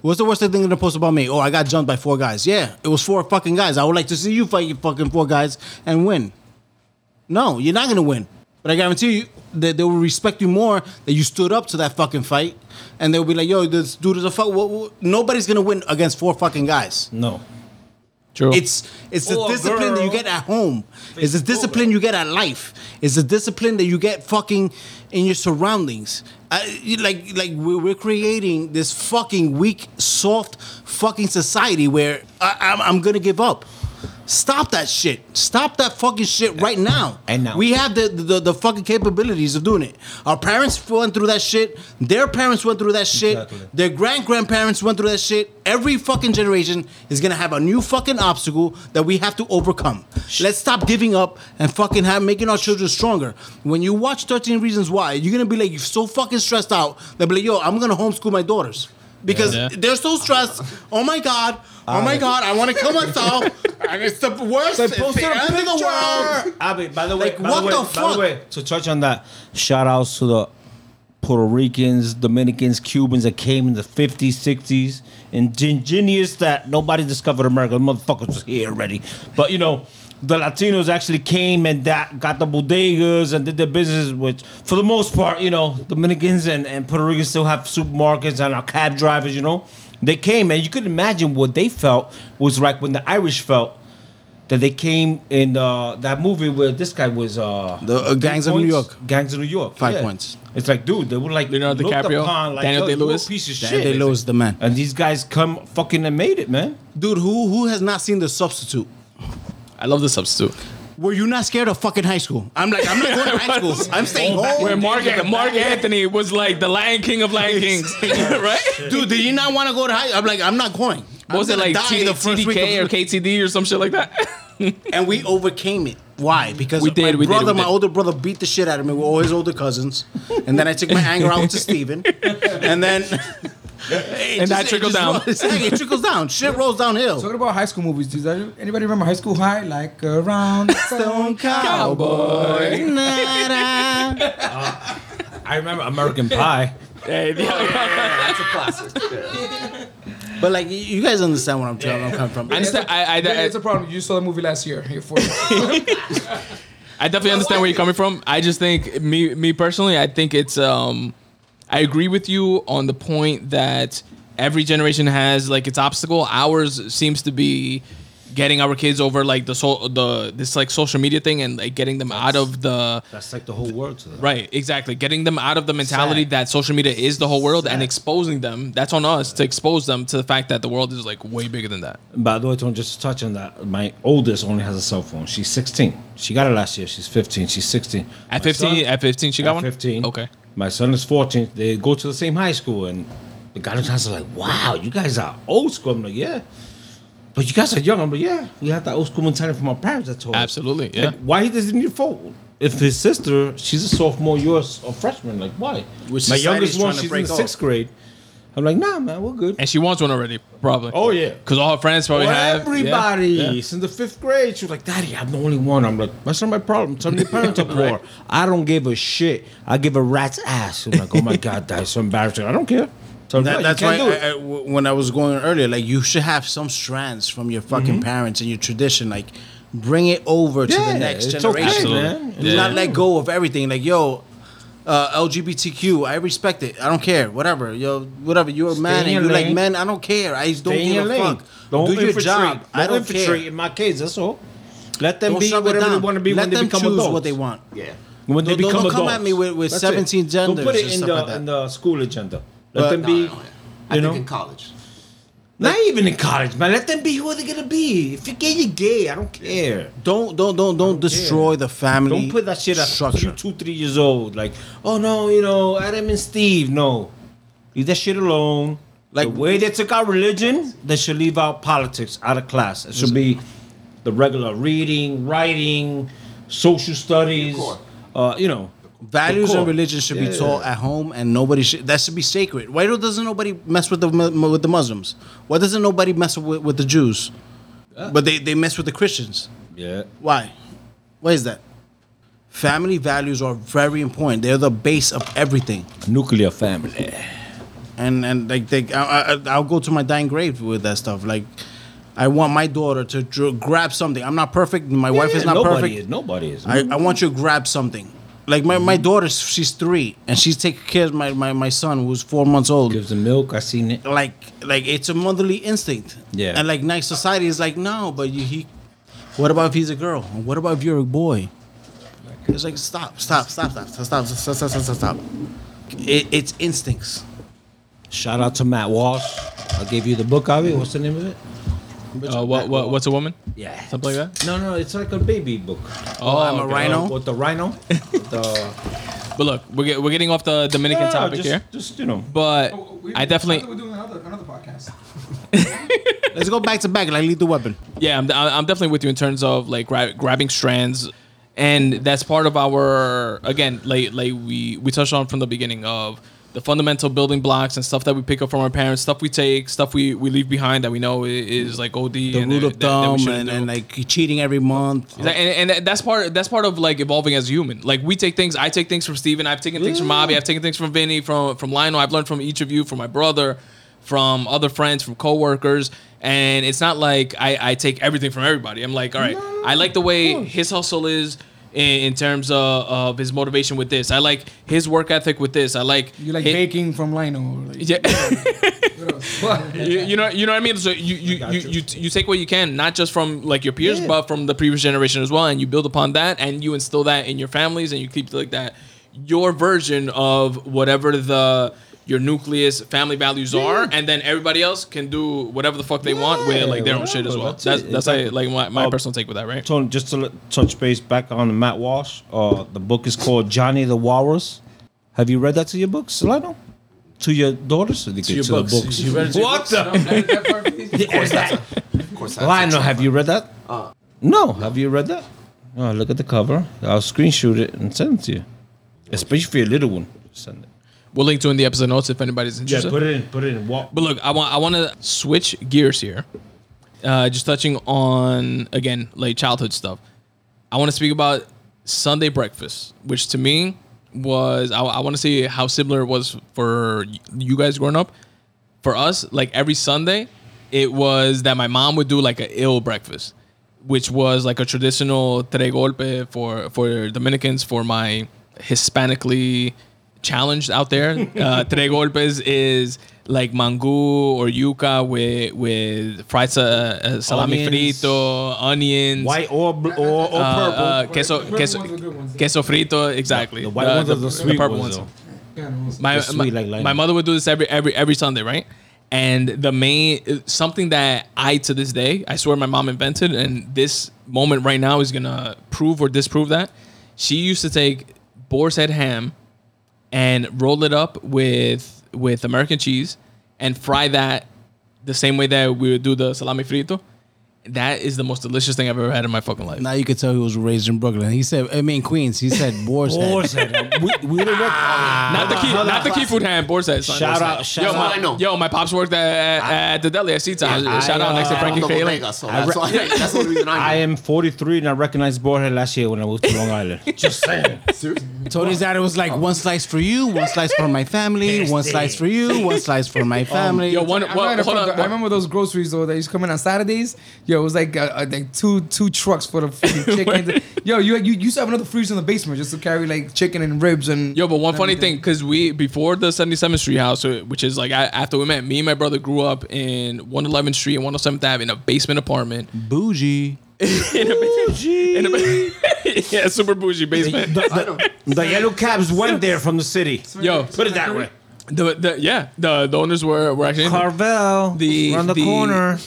What's the worst thing they're gonna post about me? Oh, I got jumped by four guys. Yeah, it was four fucking guys. I would like to see you fight you fucking four guys and win. No, you're not gonna win. But I guarantee you that they will respect you more that you stood up to that fucking fight, and they'll be like, "Yo, this dude is a fuck." Well, well, nobody's gonna win against four fucking guys. no. True. It's it's the Or a discipline that you girl. get at home. It's the discipline you get at life. It's the discipline that you get fucking in your surroundings. Like like we're, we're creating this fucking weak, soft fucking society where I, I'm, I'm gonna give up. Stop that shit. Stop that fucking shit right now. And now. we have the, the the fucking capabilities of doing it. Our parents went through that shit. Their parents went through that shit. Exactly. Their grand grandparents went through that shit. Every fucking generation is gonna have a new fucking obstacle that we have to overcome. Let's stop giving up and fucking have making our children stronger. When you watch 13 Reasons Why, you're gonna be like you're so fucking stressed out. They'll be like, yo, I'm gonna homeschool my daughters. Because Yeah. they're so stressed. Oh my god. Oh my god, I want to kill myself. and it's the worst. It's the post it on end of the picture. world. Abby, by the way, Like, by what the way, the by fuck? the way, to touch on that, shout outs to the Puerto Ricans, Dominicans, Cubans that came in the 50s, 60s, and ingenious that nobody discovered America. The motherfuckers was here already. But you know, the Latinos actually came and that got the bodegas and did their business, which for the most part, you know, Dominicans and, and Puerto Ricans still have supermarkets and our cab drivers, you know. They came and you could imagine what they felt was like when the Irish felt that they came in uh, that movie where this guy was uh, The, uh, Gangs of New York. Gangs of New York. Five points. It's like, dude, they were like Leonardo looked DiCaprio, upon, like, Daniel yo, Day-Lewis. piece of Daniel shit. Day-Lewis, the man. And these guys come fucking and made it, man. Dude, who who has not seen the substitute? I love the substitute. Were you not scared of fucking high school? I'm like, I'm not going to high school. I'm staying home. Where Marc Marc Anthony was like the Lion King of Lion Kings, right? Dude, did you not want to go to high? I'm like, I'm not going. What was I'm it like die T- the first week TDK or of- KTD or some shit like that? and we overcame it. Why? Because We did, my we did, brother, we my did. older brother, beat the shit out of me with all his older cousins, and then I took my anger out to Steven. and then And that trickles down. Exactly, it trickles down. Shit rolls downhill. Talking about high school movies, does that, anybody remember High School High? Like a round stone Cowboy. I remember American Pie. Hey, yeah. That's a classic. But like, you- you guys understand what I'm trying I'm coming from. I understand. I, I, I, It's a problem. You saw the movie last year. You're 40. I definitely understand where you're coming from. I just think me me personally, I think it's um I agree with you on the point that every generation has like its obstacle. Ours seems to be getting our kids over like the so the this like social media thing and like getting them out of the That's like the whole world to them. right exactly getting them out of the mentality Sad. that social media is the whole world and exposing them that's on us to expose them to the fact that the world is like way bigger than that By the way, Tony, just to touch on that, my oldest only has a cell phone. She's 16. She got it last year. She's 15. She's 16. at My 15 son- at 15 she got at one 15. okay My son is 14. They go to the same high school, and the guidance counselor like, "Wow, you guys are old school." I'm like, "Yeah." But you guys are young. I'm like, yeah, we have that old school mentality from our parents that told us. Absolutely, yeah. Like, why he doesn't need a phone? If his sister, she's a sophomore, you're a freshman. Like, why? Which My youngest one, trying she's in the sixth grade. I'm like, nah, man, we're good. and she wants one already probably Oh yeah. because all her friends probably Well, have everybody Yeah. Yeah. since the fifth grade. She was like, Daddy, I'm the only one. I'm like, that's not my problem. Tell your parents up more. I don't give a shit. I give a rat's ass. I'm like, oh my God, that's so embarrassing. I don't care. Tell them, That, "No, that's you why can't do it." I, I- w- when I was going earlier, like you should have some strands from your fucking Mm-hmm. parents and your tradition. Like bring it over to the next it's okay, generation. man. Yeah. not let go of everything. Like yo, uh, LGBTQ, I respect it. I don't care. Whatever, yo, whatever. You're a man and your you like lane. men. I don't care. I don't Stay give a lane. fuck. Don't Do your infiltrate. job. I don't infiltrate care. in my kids. That's all. Let them Don't be whatever down. they want to be Let when they them become choose adults. what they want. Yeah. When they Don't- don't become come at me with- with That's 17 it. Don't put genders it in the like in the school agenda. Let But- them No, be. no, no. I you think know? in college. Not even in college, man. Let them be who they're gonna be. If you're gay, you're gay. I don't care. Don't don't don't don't destroy the family. Don't put that shit structure. you two, three years old. Like, oh no, you know, Adam and Steve. No, leave that shit alone. Like Like- the way they took out religion, they should leave out politics out of class. It should be the regular reading, writing, social studies. Uh, you know, Values and religion should be taught yeah. at home, and nobody should. That should be sacred. Why doesn't nobody mess with the with the Muslims? Why doesn't nobody mess with, with the Jews? But they, they mess with the Christians. Yeah. Why? Why is that? Family values are very important. They're the base of everything. Nuclear family. And and like they, I, I, I'll go to my dying grave with that stuff. Like, I want my daughter to dr- grab something. I'm not perfect. My wife Yeah, is not perfect. nobody perfect. Is, nobody is. I, I want you to grab something. Like my, my daughter, she's three, and she's taking care of my, my, my son who's four months old. gives the milk. I seen it. Like like it's a motherly instinct. Yeah. And like nice society is like no, but you, he. What about if he's a girl? What about if you're a boy? It's like stop, stop, stop, stop, stop, stop, stop, stop, stop, stop, stop. It, it's instincts. Shout out to Matt Walsh. I gave you the book of it. What's the name of it? Uh, what, what what's a woman? Yeah. Something like that? No, no, it's like a baby book. Oh, I'm a okay. rhino. With the rhino. With the But look, we're, get, we're getting off the Dominican No, topic just, here. Just you know. But Oh, we- I definitely, We're doing another, another podcast. Let's go back to back like lethal weapon. yeah, I'm, I'm definitely with you in terms of like gra- grabbing strands, and that's part of our again, like like we we touched on from the beginning of the fundamental building blocks and stuff that we pick up from our parents, stuff we take, stuff we, we leave behind that we know is like OD. The and rule of that- that thumb and, and like cheating every month. And, and that's part that's part of like evolving as a human. Like we take things. I take things from Steven. I've taken things from Bobby. I've taken things from Vinny, from from Lionel. I've learned from each of you, from my brother, from other friends, from coworkers. And it's not like I, I take everything from everybody. I'm like, all right, I like the way his hustle is in, in terms of, of his motivation with this. I like his work ethic with this. I like You like hi- baking from Lionel. Like, Yeah. You, you know you know what I mean. So you you, you, you you take what you can, not just from like your peers, Yeah. but from the previous generation as well, and you build upon that, and you instill that in your families, and you keep like that your version of whatever the your nucleus family values are, and then everybody else can do whatever the fuck they want with like their own shit as well. that's That's that's exactly. like, like my, my Uh, personal take with that, right? Tony, just to let- touch base back on Matt Walsh. Uh, the book is called Johnny the Walrus. Have you read that to your books, Solano? To your daughters? To your books. You read it to your what the? Of course, that's a, of course, that's Lionel, have you read that? Uh, no. Have you read that? Oh, look at the cover. I'll screenshot it and send it to you. Especially for your little one. Send it. We'll link to it in the episode notes if anybody's interested. Yeah, put it in. Put it in. Walk. But look, I want I want to switch gears here. Uh, just touching on again like childhood stuff. I want to speak about Sunday breakfast, which to me was I, I want to see how similar it was for you guys growing up. For us, like every Sunday, it was that my mom would do like a ill breakfast, which was like a traditional tres golpe for for Dominicans for my Hispanically challenged out there. Uh, tres golpes is like mango or yuca with with fried sa- uh, salami Onions. frito, onions, White or bl- or, or uh, purple. uh, queso, Purple queso, ones are good ones. queso frito, exactly. the white ones are the sweet purple ones. though. My, sweet my, like my mother would do this every every every Sunday, right? And the main something that I to this day, I swear my mom invented, and this moment right now is gonna prove or disprove that. She used to take boar's head ham and roll it up with with American cheese and fry that the same way that we would do the salami frito. That is the most delicious thing I've ever had in my fucking life. Now you could tell he was raised in Brooklyn. He said, I mean Queens. He said Boar's Head. Boar's head. we, we would have Not the key, not the key food hand. Boar's head. son. Shout out- shout yo, out- my, I know. yo, my pops worked at, at, at the deli at C-Town. I, Shout out next to uh, Frankie I'm the Kayla. so I that's, re- why, that's the reason I know. I am 43 and I recognized Boarhead last year when I moved to Long Island. Just saying. Tony's dad it was like, one slice for you, one slice for my family, one slice for you, one slice for my family. Yo, one, I, remember hold on. I remember those groceries though that used to come in on Saturdays. Yo, it was like uh, uh, like two two trucks for the fucking chicken. Yo, you you used to have another freezer in the basement just to carry like chicken and ribs and. Yo, but one funny everything. thing, because we before the 77th Street house, uh, which is like I, after we met, me and my brother grew up in 111th Street and 107th Ave in a basement apartment. Bougie. in a, in a, yeah, super bougie basement. The, the, the yellow cabs went there from the city. Yo, Put it that way. the, the yeah, the, the owners were were actually. Carvel. The- around the, the- corner.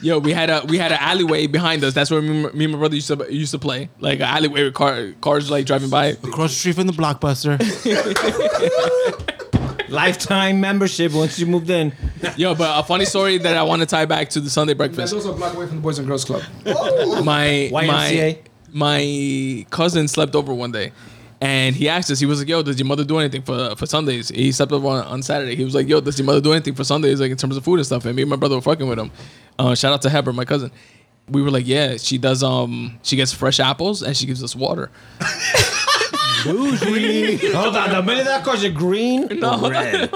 Yo, we had a we had an alleyway behind us. That's where me, me and my brother used to used to play. Like an alleyway with car, cars like driving by. Across the street from the Blockbuster. Lifetime membership once you moved in. Yo, but a funny story that I want to tie back to the Sunday That's breakfast. also a block away from the Boys and Girls Club. My my YMCA? my cousin slept over one day. And he asked us, he was like, "Yo, does your mother do anything for for Sundays?" He slept over on, on Saturday. He was like, "Yo, does your mother do anything for Sundays, like in terms of food and stuff?" And me and my brother were fucking with him. Uh, shout out to Heber, my cousin. We were like, "Yeah, she does. Um, she gets fresh apples and she gives us water." Hold on. The minute that calls you green or red.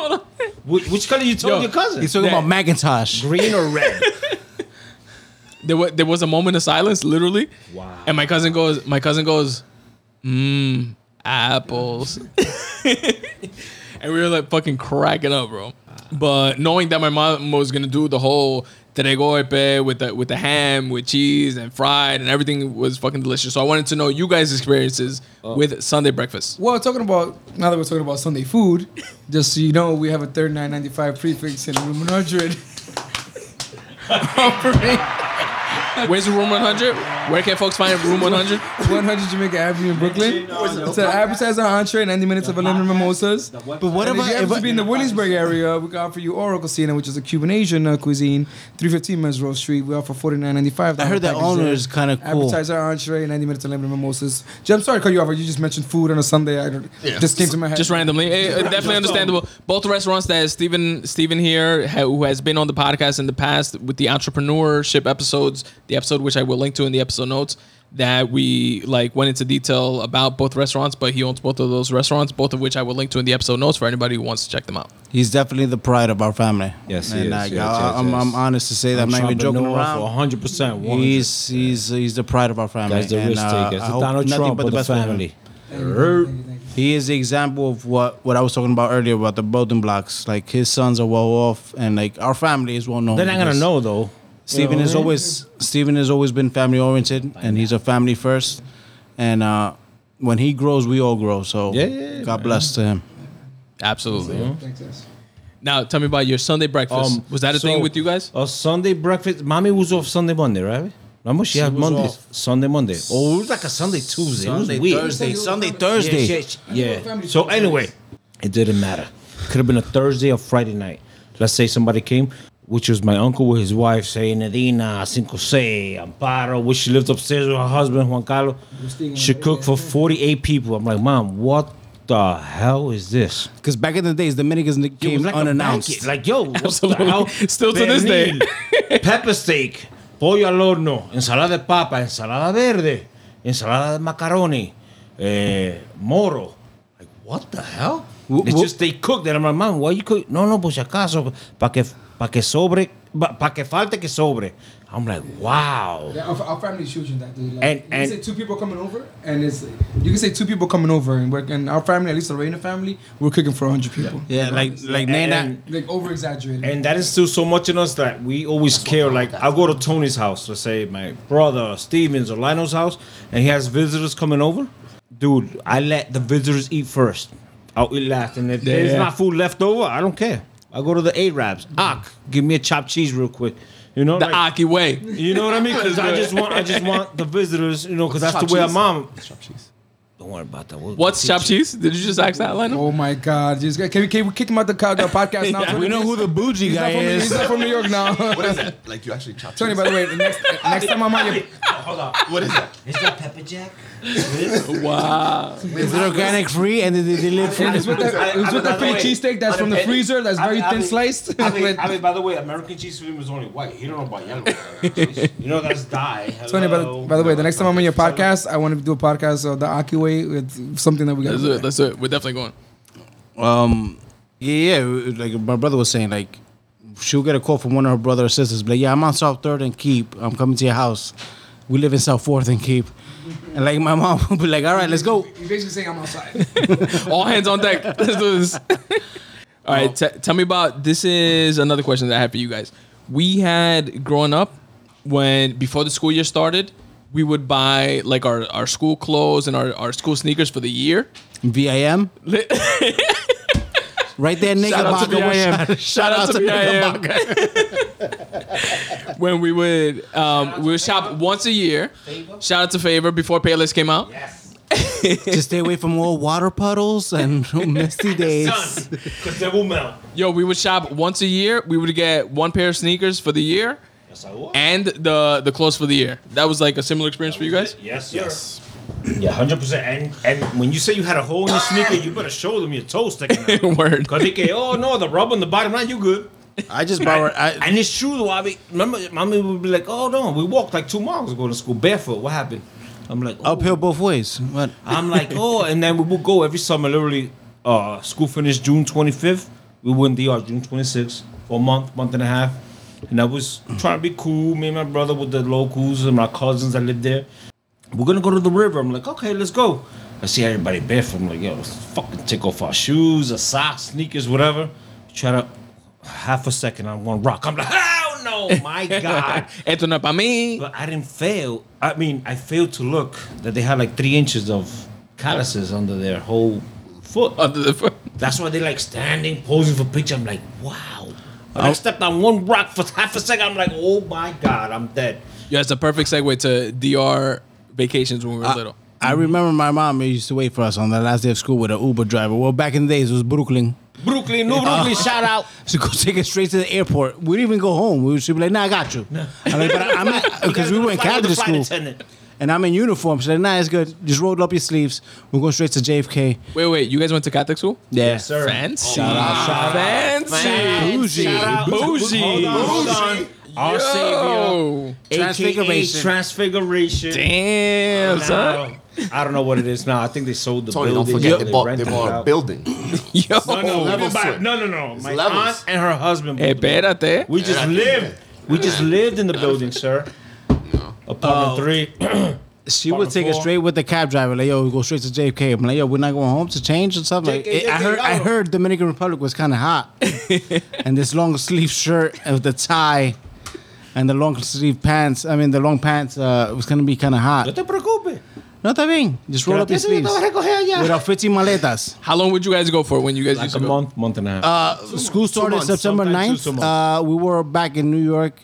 Which, which color you told Yo, your cousin? He's talking That- about McIntosh. green or red? there was there was a moment of silence, literally. Wow. And my cousin goes, my cousin goes, mmm, apples. and we were like fucking cracking up, bro. But knowing that my mom was gonna do the whole tres with the with the ham, with cheese and fried, and everything was fucking delicious. So I wanted to know you guys' experiences uh, with Sunday breakfast. Well, talking about now that we're talking about Sunday food, just so you know, we have a thirty nine ninety five prefix in room one hundred. Offering Where's room 100? Where can folks find room 100? 100 Jamaica Avenue in Brooklyn. It's an appetizer, entree, 90 minutes of unlimited mimosas. But what And if if you I, happen to be in the Williamsburg area, we can offer you Oro Cocina, which is a Cuban Asian uh, cuisine, 315 Meserole Street. We offer 49.95. I heard that owner is kind of cool. Appetizer, entree, 90 minutes of unlimited mimosas. Jim, I'm sorry to cut you off. You just mentioned food on a Sunday. I don't, just came to my head. Just randomly, eh, definitely understandable. Both restaurants that Stephen Stephen here, who has been on the podcast in the past with the entrepreneurship episodes, the episode which I will link to in the episode notes, that we like went into detail about both restaurants. But he owns both of those restaurants, both of which I will link to in the episode notes for anybody who wants to check them out. he's definitely the pride of our family. Yes, he and is, like, yes, I, yes, I'm, yes. I'm honest to say that I'm not even joking around. 100 percent. He's he's he's the pride of our family. Guys, the and, risk uh, takers. I The hope Donald nothing Trump but of the best for him. family. He is the example of what what I was talking about earlier about the building blocks. Like his sons are well off, and like our family is well known. They're not gonna know though. Stephen has what I mean? always Stephen has always been family oriented, and he's a family first. And uh, when he grows, we all grow. So Yeah, yeah, yeah, God man. bless to him. Absolutely. Thanks, guys. Now, tell me about your Sunday breakfast. Um, was that a so, thing with you guys? A Sunday breakfast. Mommy was off Sunday, Monday, right? Remember she, had was Mondays, off. Sunday, Monday. Oh, it was like a Sunday, Tuesday. Sunday, it was weird. Thursday, Sunday, Yeah, Thursday. shit, yeah. family So anyway, it didn't matter. Could have been a Thursday or Friday night. Let's say somebody came, which was my uncle with his wife, saying Nadina, Cinco Seis, Amparo, which she lived upstairs with her husband, Juan Carlos. She cooked for 48 people. I'm like, Mom, what the hell is this? Because back in the days, Dominicans It came like unannounced. Like, yo, what Absolutely. the hell? Still to this day. Pepper steak, pollo al horno, ensalada de papa, ensalada verde, ensalada de macaroni, eh, moro. Like, what the hell? It's just they cooked that. I'm like, Mom, why you cook? No, no, si acaso, para que, pa que sobre, para que falte que sobre. I'm like, wow. Yeah, our, our family is huge in that, dude. Like, And- you can and- say two people coming over, and it's you can say two people coming over, and we're and our family, at least the Reina family, we're cooking for hundred people. yeah, like like Nana. And- like over exaggerated. And that instills so much in us that we always care. Like, I'll go to Tony's house, let's say my brother Stevens or Lionel's house, and he has visitors coming over. Dude, I let the visitors eat first. I'll eat last. And if there's Yeah. not food left over, I don't care. I go to the Arabs. Ak, give me a chopped cheese real quick. You know, The like- Aki way. you know what I mean? Because I just want, I just want the visitors. You know, because that's the way our mom. Chopped cheese. Don't worry about that. We'll What's teach chopped cheese? Did you just ask that, Lionel? oh my God! Just, can we can we kick him out the, co- the podcast now? Tony? We know who the bougie He's not, guy from, he's is. not from New York now. What is that? Like you actually chop Tony, cheese? by the way, the next next time I'm on your Hold on. What is that? Is that pepper jack? Wow. Is it organic free and they, they live free? it's with that, it's with that Philly cheesesteak that's from the freezer that's very thin sliced. I mean, I mean, by the way, American cheese for him is only white. He don't know about yellow. you know that's dye. Tony, by the, Hello. by the way, the next time I'm on your podcast, I want to do a podcast of the Aki way with something that we got. Let's do it. Let's do it. We're definitely going. Um, yeah, yeah, like my brother was saying, like she'll get a call from one of her brother or sisters, be like, yeah, I'm on South Third and Keap. I'm coming to your house. We live in South Fourth and Keap. And like my mom would be like, all right, let's go. You're basically saying I'm outside. All hands on deck. Let's do this. All right. T- tell me about this. Is another question that I have for you guys. We had growing up when before the school year started, we would buy like our, our school clothes and our, our school sneakers for the year. VIM. Right there, nigga. Shout out to Baca. VIM. Shout out to VIM. when we would um, we would shop once a year. Shout out to Favor before Payless came out. Yes. Just stay away from all water puddles and misty days. because they will melt. Yo, we would shop once a year. We would get one pair of sneakers for the year Yes, I will. and the the clothes for the year. That was like a similar experience for you guys. Yes, sir. Yes. Yeah, hundred percent. And and when you say you had a hole in your sneaker, you better show them your toe sticking out. Word. Cause they say, oh no, the rub on the bottom line, you good. I just borrowed. I, And it's true though. I mean, remember, mommy would be like, oh no, we walked like two miles going to school barefoot. What happened? I'm like, oh. uphill both ways. What? I'm like, oh, and then we would go every summer. Literally, uh, school finished June 25th. We went to DR June 26th for a month, month and a half, and I was trying to be cool. Me and my brother with the locals and my cousins that lived there. We're gonna go to the river. I'm like, okay, let's go. I see everybody barefoot. I'm like, yo, let's fucking take off our shoes, our socks, sneakers, whatever. Try to half a second, I'm gonna rock. I'm like, hell no, my god. Esto no para mí. But I didn't fail. I mean, I failed to look that they had like three inches of calluses under their whole foot. Under the foot. That's why they like standing, posing for picture. I'm like, wow. When I oh. stepped on one rock for half a second. I'm like, oh my god, I'm dead. Yeah, it's a perfect segue to DR vacations when we were little. I mm-hmm. remember my mom used to wait for us on the last day of school with an Uber driver. Well, back in the days, it was Brooklyn. Brooklyn, no Brooklyn, uh, shout out. So go take us straight to the airport. We didn't even go home. We should be like, nah, I got you. I'm like, but I, I'm because we were in Catholic school and I'm in uniform. She's like, nah, it's good. Just roll up your sleeves. We're going straight to JFK. Wait, wait, you guys went to Catholic school? Yeah, sir. Fancy. Shout out, shout out. Fancy. Bougie. Shout out. Bougie. Hold on, hold on. Our savior, transfiguration, Transfiguration. transfiguration. Damn, son. I don't know what it is now. I think they sold the Tony, don't building. forget or they bought, they rented it bought a out. building. Yo. No, no, Level we buy- switch. no, no, no. My levels. aunt and her husband. bought Hey, the building. espérate. We just Yeah. lived. We just lived in the building, sir. No. Apartment um, three. She would take us four. straight with the cab driver. Like, yo, we go straight to JFK. I'm like, yo, we're not going home to change and stuff. Like, JFK, I heard, I yo. heard Dominican Republic was kind of hot, and this long sleeve shirt with the tie, and the long sleeve pants. I mean, the long pants uh, was gonna be kind of hot. No hot. te preocupes. No, está bien. Just roll up your sleeves. With our 15 maletas. How long would you guys go for when you guys Like used a to go? month, month and a half. Uh, school started months, September sometimes 9th. two months. Uh, we were back in New York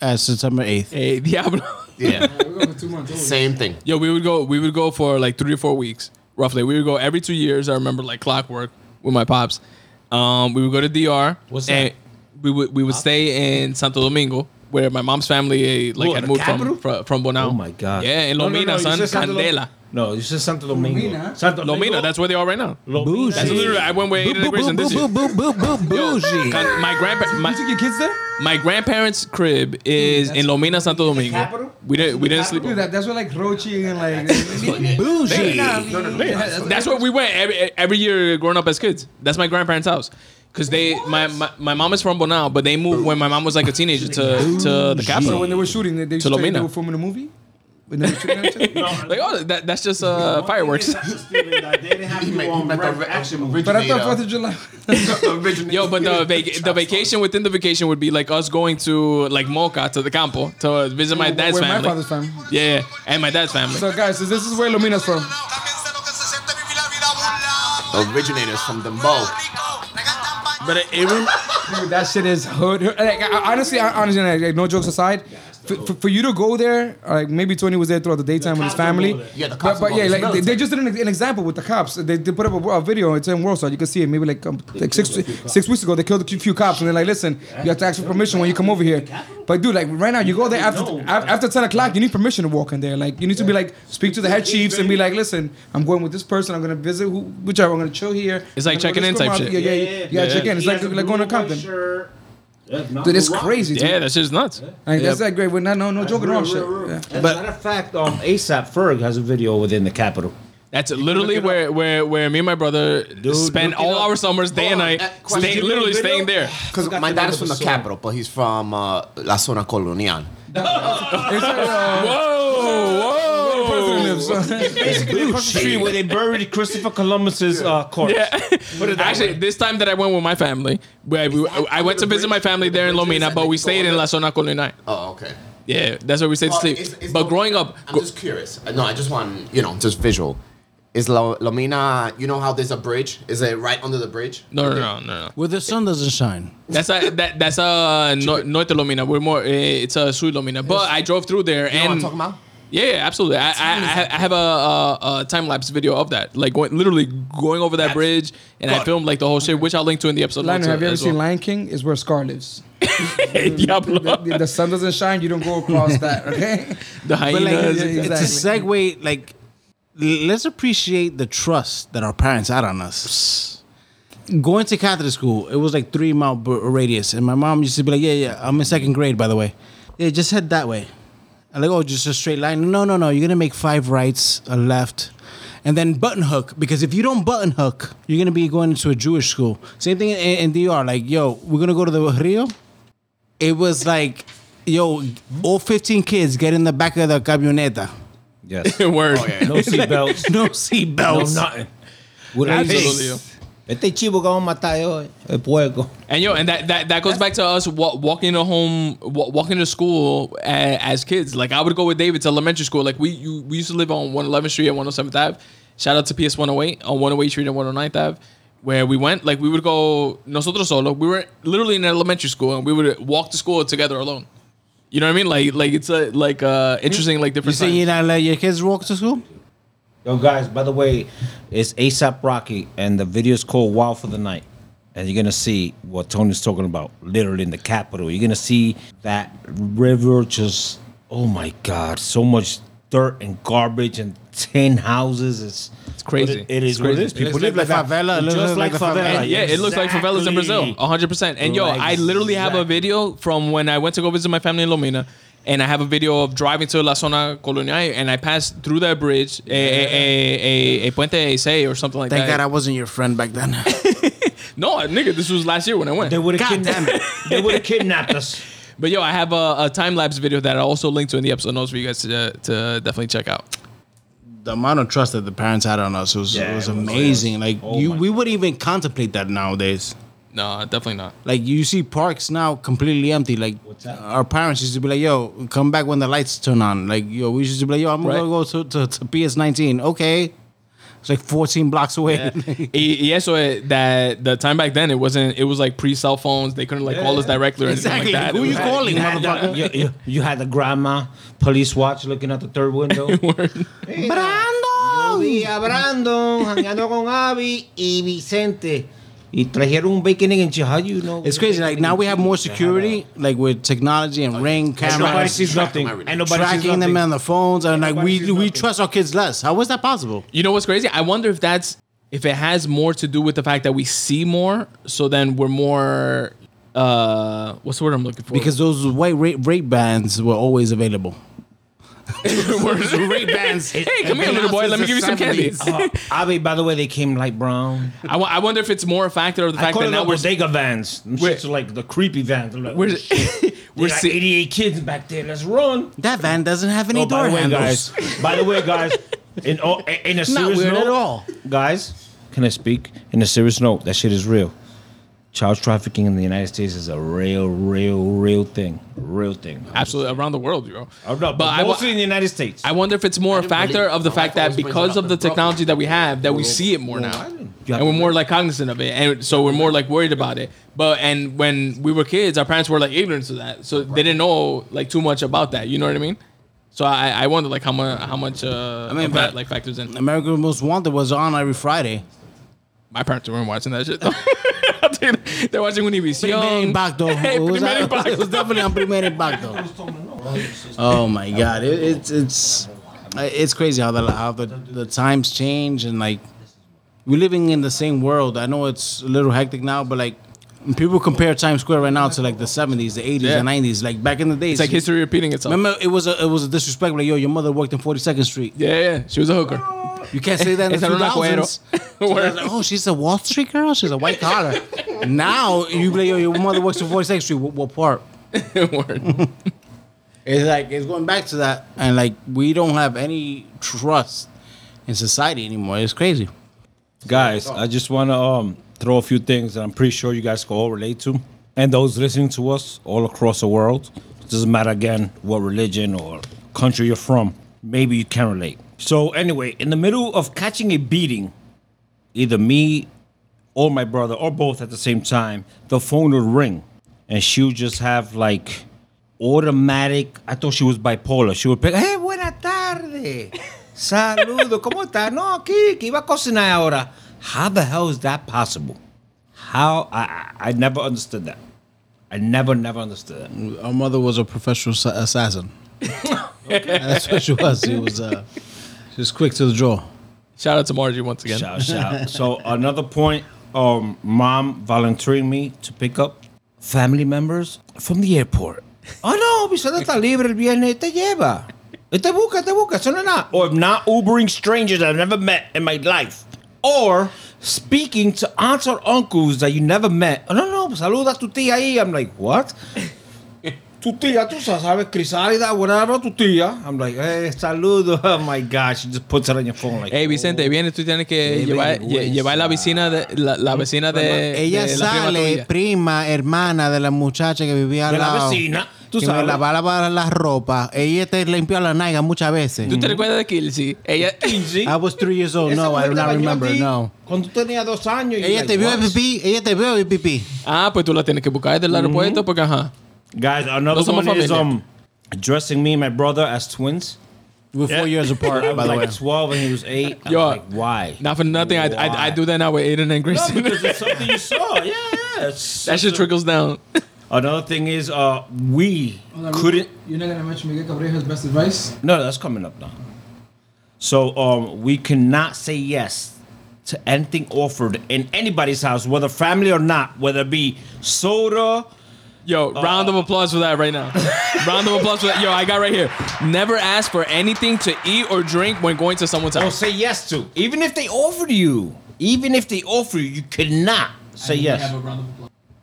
at September 8th. Hey, Diablo. Yeah, We're going for two months. same thing. Yo, we would go. We would go for like three or four weeks, roughly. We would go every two years. I remember like clockwork with my pops. Um, we would go to DR. What's and that? We would we would stay in Santo Domingo, where my mom's family eh, like Who, had moved from, from from Bonao. oh my God. Yeah, in No, no, Lomina, no, son, said Santo Dom- Candela. No, you said Santo Domingo. Lomina? Santo Lomina, that's where they are right now. Lomina. That's literally I went with eight integration this year. boo, boo, boo, boo, Yo, bougie. con- my grandpa, You my, took your kids there? my grandparents' crib is in Lomina, Santo Domingo. capital? We didn't we didn't sleep. Dude, that, that's where like Rochi and like. Bougie. That's where we went every every year growing up as kids. That's my grandparents' house. Cause they my, my my mom is from Bonao, but they moved when my mom was like a teenager to to the So capital. when they were shooting, they, they, to tell they Lomina. were filming a movie. When they were shooting at each other? Like oh that, that's just uh fireworks. He made- he met the re- But I thought Fourth of July. Yo, but the vac- the vacation within the vacation would be like us going to like Moca to the campo to visit my dad's Where my family. father's family. Yeah, and my dad's family. So guys, so this is where Lumina's from. originators from Dembo. But it, it Dude, that shit is hood. Like, honestly, honestly, like, no jokes aside, for, for, for you to go there, like maybe Tony was there throughout the daytime with his family. Yeah, the But, cops but were yeah, like they, they just did an, an example with the cops. They, they put up a, a video. It's in World Star. You can see it. Maybe like um, like six six weeks ago, they killed a few cops, and they're like, "Listen, you have to ask for permission when you come over here." But dude, like right now, you go there after af- after ten o'clock. You need permission to walk in there. Like you need to be like speak to the head chiefs and be like, "Listen, I'm going with this person. I'm gonna visit who, whichever. I'm gonna chill here." It's like checking in go type shit. Yeah, yeah, yeah. You gotta check in. It's like like going to Compton. Dude, it's crazy. Dude. Yeah, that's just nuts. Like, that's that great. We're not no no joking around shit. Yeah. As a matter of fact, um, ASAP Ferg has a video within the capital. That's literally where, where where me and my brother spend look it all up. our summers, day and night, Uh, question. stay, literally Video? staying there. Because my dad is from the capital, but he's from uh, La Zona Colonial. It's uh, Whoa, whoa. President lives, so- Basically, across the street where they buried Christopher Columbus's uh, corpse. Actually, this time that I went with my family, where we, I went to visit my family there in Lomina, but we stayed in La Zona Colonial. Oh, okay. Yeah, that's where we stayed to Well, sleep. is- is But Lo- growing up, I'm just curious. Uh, No, I just want you know, just visual. Is Lo- Lomina? You know how there's a bridge? Is it right under the bridge? no, no, no, no, no. where the sun doesn't shine. That's a, that that's a no, Norte Lomina. We're more. eh, It's a Sur Lomina. But I drove through there You know and what I'm talking about? Yeah, yeah, absolutely. I, I, I I have a, a, a time lapse video of that, like going, literally going over that bridge, and I filmed like the whole shit, which I'll link to in the episode. Lionel, have you ever seen well. Lion King? Is where Scar lives. Diablo. The, the sun doesn't shine. You don't go across that. Okay. the But like, hyenas. yeah, it's a segue. Like, let's appreciate the trust that our parents had on us. Going to Catholic school, it was like three mile radius, and my mom used to be like, "Yeah, yeah, I'm in second grade, by the way. Yeah, just head that way." I'm like, "Oh, just a straight line." No, no, no. You're gonna make five rights, a left, and then button hook. Because if you don't button hook, you're gonna be going into a Jewish school. Same thing in, in DR. Like, yo, we're gonna go to the Rio. It was like, yo, all 15 kids get in the back of the camioneta. Yes. Word. Oh, no seatbelts. No no seatbelts. nothing. With Absolutely. Yo. Este chivo que vamos a matar hoy, el puerco. And yo, and that, that, that goes back to us walking to home, walking to school a- as kids. Like I would go with David to elementary school. Like we you, we used to live on 111th Street and 107th Ave. Shout out to PS 108 on 108 Street and 109th Ave, where we went. Like we would go nosotros solo. We were literally in elementary school and we would walk to school together alone. You know what I mean? Like like it's a like uh interesting like You different. say you not let your kids walk to school? Yo, guys, by the way, it's ASAP Rocky, and the video is called Wild for the Night. And you're gonna see what Tony's talking about, literally in the capital. You're gonna see that river just, oh my God, so much dirt and garbage and tin houses. It's, It's crazy. It, it is It's crazy. is. People live like like favela, it looks Just like like favela. favela. And yeah, it looks like favelas in Brazil, 100%. And yo, I literally have a video from when I went to go visit my family in Lomina, and I have a video of driving to La Zona Colonial, and I passed through that bridge, a, a, a, a, a Puente Ese or something like that. Thank God. I wasn't your friend back then. no, nigga, this was last year when I went. They would have God damn kidnapped. They would have kidnapped us. But yo, I have a, a time lapse video that I also linked to in the episode notes for you guys to, uh, to definitely check out. the amount of trust that the parents had on us was, Yeah, was it was- amazing. Like Oh you, we wouldn't even contemplate that nowadays. No, definitely not. Like you see parks now completely empty. Like that? our parents used to be like, "Yo, come back when the lights turn on." Like yo, we used to be like, "Yo, I'm gonna go to, to, to PS19." Okay, it's like 14 blocks away. Yeah. y eso eh, that the time back then it wasn't it was like pre cell phones they couldn't like call us directly or anything like that. Who It you was- calling, You had, the, motherfucker? you, you, you had the grandma police watch looking at the third window. Yo vi a Brandon jangueando con Abby y Vicente. Y trajeron un bacon and egg. How you know? It's crazy. Like now we have more security, like with technology and ring And nobody sees nothing. And nobody sees tracking them nothing. on the phones, and like we we trust our kids less. How is that possible? You know what's crazy? I wonder if that's if it has more to do with the fact that we see more, so then we're more. Uh, what's the word I'm looking for? Because those white rape, rape bands were always available. rape bands. Hey, come here, little boy. Let me give you some candy. Uh, Abby, by the way, they came light brown. I, wa- I wonder if it's more a factor of the I fact call that it now we're bodega vans. Them We're- shits like the creepy vans. I'm like, we're oh, shit. we're We're like 88 kids back there. Let's run. That van doesn't have any Oh, by door the way, handles. guys. By the way, guys. In oh, in a serious weird note, at all. guys. Can I speak? In a serious note, that shit is real. Child trafficking in the United States is a real, real, real thing. Real thing. absolutely around the world, bro. Oh, no, but, I wa- mostly in the United States. I wonder if it's more a factor believe- of the fact that because of the technology that we have, that we see it more now, Island. You have and we're more like cognizant of it, and so we're more like worried about it. But and when we were kids, our parents were like ignorant to that, so they didn't know like too much about that. You know what I mean? So I, I wonder like how much how much uh, I mean, mean that like factors in. American Most Wanted was on every Friday. My parents weren't watching that shit. though. I'll tell you that. They're watching Primer Univision. Impacto. Hey, It was, it was definitely on Primer Impacto. Oh my god, it, it's it's it's crazy how the how the, the times change and like we're living in the same world. I know it's a little hectic now, but like people compare Times Square right now to like the seventies, the eighties, Yeah. and nineties. Like back in the days, It's like history repeating itself. Remember, it was a it was a disrespect. Like yo, your mother worked in Forty Second Street. Yeah, yeah, she was a hooker. You can't say that in the Esa era una 2000s. So Word. that's like, oh, she's a Wall Street girl. She's a white collar. now you be like, yo, your mother works in 42nd Street. What, what part? Word. It's like it's going back to that, and like we don't have any trust in society anymore. It's crazy. Guys, I just want to um, throw a few things that I'm pretty sure you guys can all relate to. And those listening to us all across the world, it doesn't matter again what religion or country you're from, maybe you can relate. So, anyway, in the middle of catching a beating, either me or my brother or both at the same time, the phone would ring and she would just have like automatic. I thought she was bipolar. She would pick, hey, buena tarde. Saludo, ¿cómo está? No, aquí, que iba a cocinar ahora. How the hell is that possible? How? I, I I never understood that. I never, never understood that. Our mother was a professional sa- assassin. That's what she was. She was. Uh, she was quick to the draw. Shout out to Margie once again. Shout, shout. So another point, um, mom volunteering me to pick up family members from the airport. Oh no, Vicente está libre el viernes, te lleva. Te busca, te busca, eso no es nada. Or not Ubering strangers I've never met in my life. Or speaking to aunts or uncles that you never met. Oh, no, no, saluda a tu tía ahí. I'm like, what? Tu tía, tú sabes, Crisálida, whatever, tu tía. I'm like, hey, saludo. Oh my God, she just puts it on your phone like, Hey Vicente, viene, tú tienes que llevar, lle- llevar la vecina de la, la vecina de, Ella de la prima sale prima, hermana de la muchacha que vivía al De la vecina, tú que me sabes. lavaba la ropa. Ella te limpió la nalga muchas veces. ¿Tú te recuerdas de Kelsey? Ella, I was three years old. No, I mujer do te not bañó a remember. No. Cuando tú tenías dos años. Ella like, te vio el pipí. Ella te vio el pipí. ah, pues tú la tienes que buscar desde el aeropuerto porque ajá. Guys, another No one is um, addressing me and my brother as twins. We're four years apart, I by was the way. like 12 and he was 8. I Yo, like, why? Not for nothing, I, I, I do that now with Aiden and No, Grayson. because it's something you saw. Yeah, yeah. It's that shit trickles down. Another thing is, uh, we couldn't. You're not gonna mention Miguel Cabrejo's best advice. No, that's coming up now. So um, we cannot say yes to anything offered in anybody's house, whether family or not, whether it be soda. Yo, round of applause for that right now. round of applause for that. Yo, I got right here. Never ask for anything to eat or drink when going to someone's Don't house. say yes to. Even if they offered you, even if they offer you, you cannot say yes.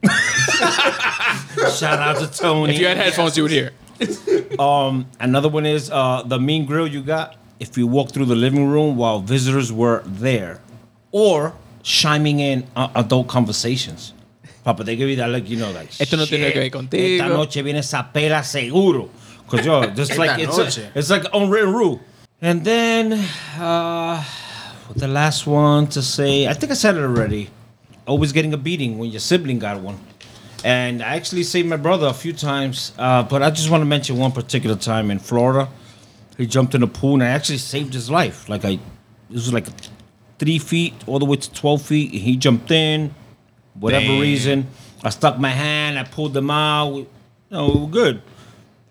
Shout out to Tony. If you had headphones, you would hear. Um, another one is uh, the mean grill you got. If you walk through the living room while visitors were there, or chiming in on adult conversations. Papa, they give you that look, you know, like. Esto no tiene que ver contigo." Esta noche viene esa pela seguro. Cause yo, just like it's, noche. a, it's like unwritten rule. And then uh, the last one to say, I think I said it already. Always getting a beating when your sibling got one. And I actually saved my brother a few times, uh, but I just want to mention one particular time in Florida. He jumped in a pool and I actually saved his life. Like I, this was like three feet all the way to twelve feet. And he jumped in, whatever Damn. reason. I stuck my hand. I pulled him out. We, no, we were good.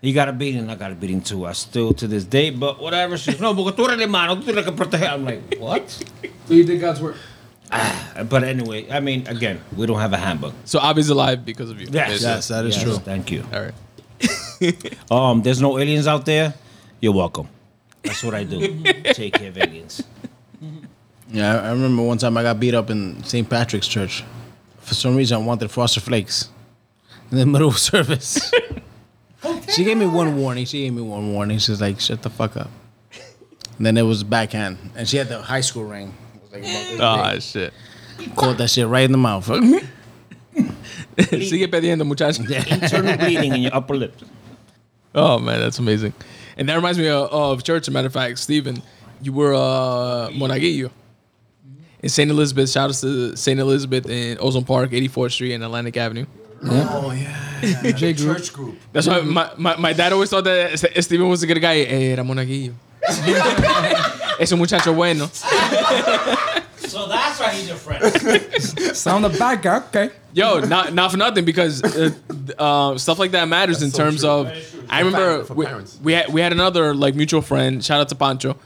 He got a beating. I got a beating too. I still to this day. But whatever. She's no, porque tú eres hermano. Tú tienes que proteger. I'm like, what? So you did God's work. But anyway, I mean, again, we don't have a handbook. So Abby's alive because of you. Yes, basically. Yes, that is Yes, true. Thank you. All right. Um, there's no aliens out there. You're welcome. That's what I do. Take care of aliens. Yeah, I I remember one time I got beat up in St. Patrick's Church. For some reason, I wanted Frosted Flakes in the middle of service. she gave me one warning. She gave me one warning. She's like, "Shut the fuck up." And then it was backhand, and she had the high school ring. It was like about this Ah, shit. Caught that shit right in the mouth. Sigue pidiendo, muchacho. Internal bleeding in your upper lip. Oh man, that's amazing. And that reminds me of, of church. As a matter of fact, Stephen, you were uh, monaguillo in St. Elizabeth. Shout out to St. Elizabeth in Ozone Park, 84th Street and Atlantic Avenue. Oh yeah. J group. Church group. That's why my, my, my dad always thought that Stephen was a good guy. Era monaguillo. es un muchacho bueno. So that's why he's your friend. Sound the bad guy. Okay. Yo, not not for nothing because uh, uh, stuff like that matters in so terms true. of. I remember for we, parents. we had we had another like mutual friend. Shout out to Pancho.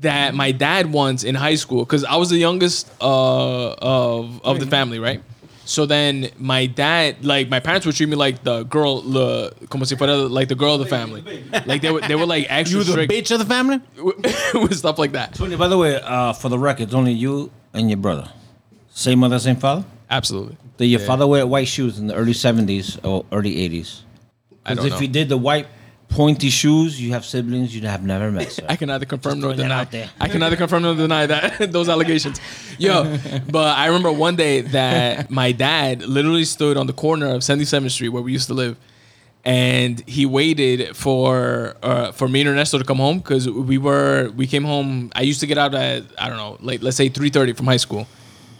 That my dad once in high school because I was the youngest uh, of of the family, right? So then my dad, like my parents would treat me like the girl, the como si fuera like the girl of the family. Like they were they were like extra You the strict bitch of the family? with stuff like that. Tony, by the way, uh, for the record, it's only you and your brother. Same mother, same father? Absolutely. Did your father wear white shoes in the early 70s or early 80s? I Because don't if know. he did the white pointy shoes, you have siblings you have never met. Sir. I can neither confirm nor deny. I can neither confirm nor deny that those allegations. Yo, but I remember one day that my dad literally stood on the corner of 77th Street where we used to live, and he waited for uh, for me and Ernesto to come home because we were we came home. I used to get out at I don't know, like let's say 3:30 from high school.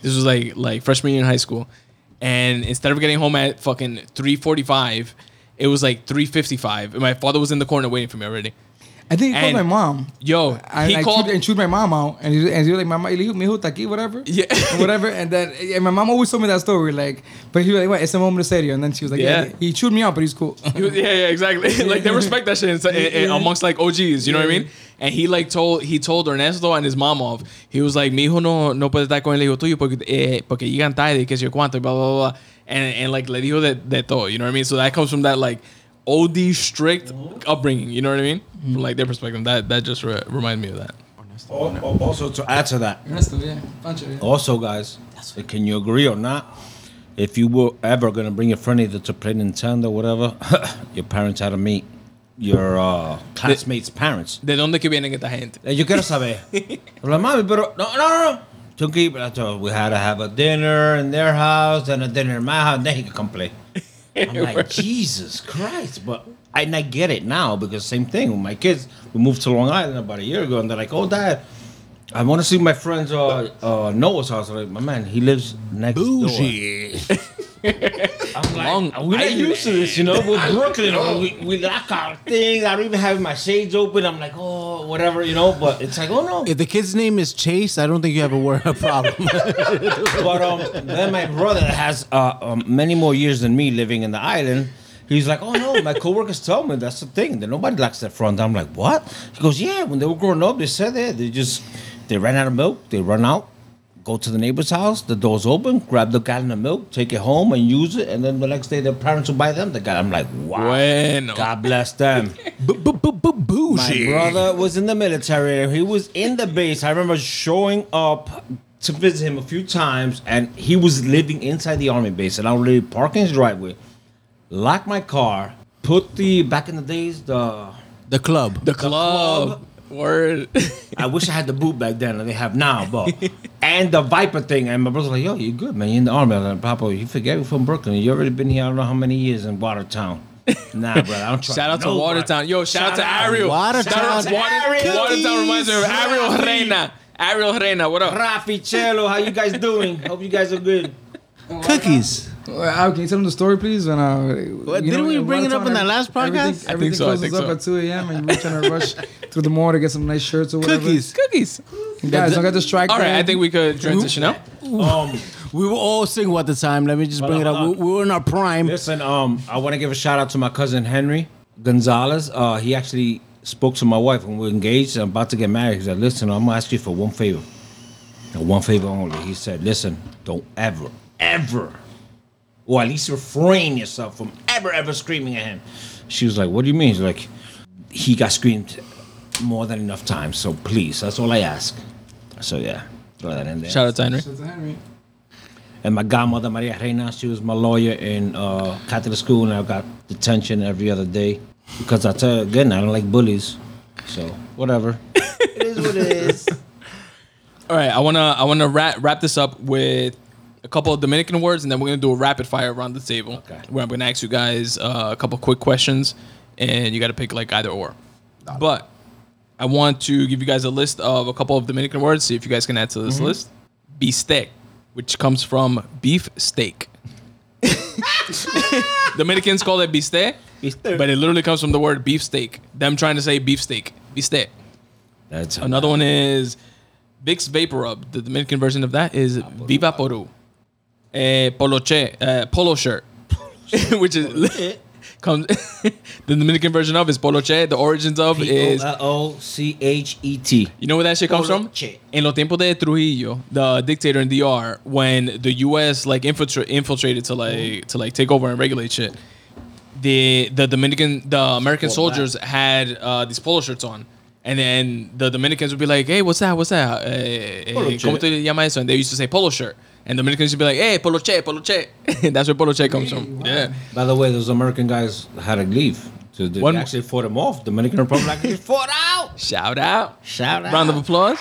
This was like like freshman year in high school, and instead of getting home at fucking 3:45. It was like 3:55, and my father was in the corner waiting for me already. I think he called And- my mom. Yo, I, he I called. chewed, and chewed my mom out, and he, and he was like, "Mama, mi hijo está aquí, whatever." Yeah. whatever. And then and my mom always told me that story, like, but he was like, "What? It's a moment of serio." And then she was like, Yeah. "Yeah." He chewed me out, but he's cool. Was- yeah, yeah, exactly. like they respect that shit in, in- in- amongst like OGs. You know what I mean? And he like told he told Ernesto and his mom off. He was like, mi hijo no no puede estar con el hijo tuyo porque eh, porque llegan tarde que sé yo cuánto blah blah blah. And and like le dijo de, de todo. You know what I mean? So that comes from that like OD strict upbringing. You know what I mean? From like their perspective, that that just re- reminded me of that. Al- al- Also, to add to that, Ernesto, yeah, Pancho, yeah. also, guys, can you agree or not? If you were ever going to bring your friend either to play Nintendo or whatever, your parents had to meet your uh, classmates' parents. ¿De dónde que vienen esta gente? Eh, Yo quiero saber. Pero, mami, pero no, no, no. Chunky, but I told her we had to have a dinner in their house, then a dinner in my house, and then he could come play. I'm like, Jesus Christ. But I, and I get it now because same thing with my kids. We moved to Long Island about a year ago, and they're like, oh, dad, I want to see my friend's uh, uh, Noah's house. I'm like, my man, he lives next door. I'm like, Long we're not Island. used to this, you know. We're Brooklyn. We, we lock our things. I don't even have my shades open. I'm like, oh, whatever, you know. But it's like, oh no. If the kid's name is Chase, I don't think you have a, wor- a problem. But um, then my brother has uh, um, many more years than me living in the island. He's like, oh no, my coworkers tell me that's the thing that nobody likes that front. I'm like, what? He goes, yeah. When they were growing up, they said that they just they ran out of milk. They run out, go to the neighbor's house. The door's open. Grab the gallon of milk, take it home, and use it. And then the next day, their parents will buy them the gallon. I'm like, wow. Bueno. God bless them. My Bougie. brother was in the military. He was in the base. I remember showing up to visit him a few times, and he was living inside the army base. And I would literally park in his driveway, lock my car, put the back in the days the The club. The club. Word. I wish I had the boot back then that they have now, but and the Viper thing. And my brother's like, "Yo, you're good, man? You're in the army?" I'm like, "Papa, you forget we're from Brooklyn. You already been here. I don't know how many years in Watertown." Nah, brother, I don't trust. Shout out to nobody. Watertown. Yo, shout, out to Ariel. Watertown. Shout out to Water- Watertown. Watertown reminds me of Ariel Reina. Ariel Reina, what up? Rafi Cello, how you guys doing? Hope you guys are good. Cookies. Well, Al, can you tell them the story, please? When, uh, What, didn't we bring it up Watertown, in that last everything- podcast? I Everything, think so, I closes think up so. at 2 a.m. and we're trying to rush through the mall to get some nice shirts or whatever. Cookies. Cookies. Guys, don't get distracted. All right, I think we could transition out. Um, We were all single at the time. Let me just bring it up. We, we were in our prime. listen, um, I want to give a shout out to my cousin Henry Gonzalez. Uh, he actually spoke to my wife when we were engaged. I'm about to get married. He said, "Listen, I'm gonna ask you for one favor, and one favor only." He said, "Listen, don't ever, ever, or at least refrain yourself from ever, ever screaming at him." She was like, "What do you mean?" He's like, "He got screamed more than enough times, so please, that's all I ask." So yeah, throw that in there. Shout out to Henry. Shout out to Henry. And my godmother, Maria Reina, she was my lawyer in uh, Catholic school, and I got detention every other day because I tell you again, I don't like bullies. So whatever. it is what it is. All right, I wanna I wanna wrap wrap this up with a couple of Dominican words, and then we're gonna do a rapid fire around the table. Okay. Where I'm gonna ask you guys uh, a couple quick questions, and you got to pick like either or. But I want to give you guys a list of a couple of Dominican words. See if you guys can add to this list. Bistec, which comes from beef steak. Dominicans call it bistec, but it literally comes from the word beef steak. Them trying to say beef steak, bistec. That's Another one is Vicks Vapor Rub. The Dominican version of that is Viva Poru. Eh, poloche, uh, polo shirt, which is comes. the Dominican version of is poloche. The origins of is O C H E T. you know where that shit comes from? In los tiempos de Trujillo, the dictator in DR, when the U.S. like infiltra- infiltrated to like to like take over and regulate shit, the the Dominican the American soldiers had uh, these polo shirts on. And then the Dominicans would be like, "Hey, what's that? What's that? Eh, eh, ¿Cómo te llama eso?" And they used to say polo shirt. And the Dominicans would be like, "Hey, polo che, polo che." That's where polo che comes from. Yeah. By the way, those American guys had to leave. So they One- actually fought them off. The Dominican Republic actually fought out. Shout out. Shout out. Round of applause.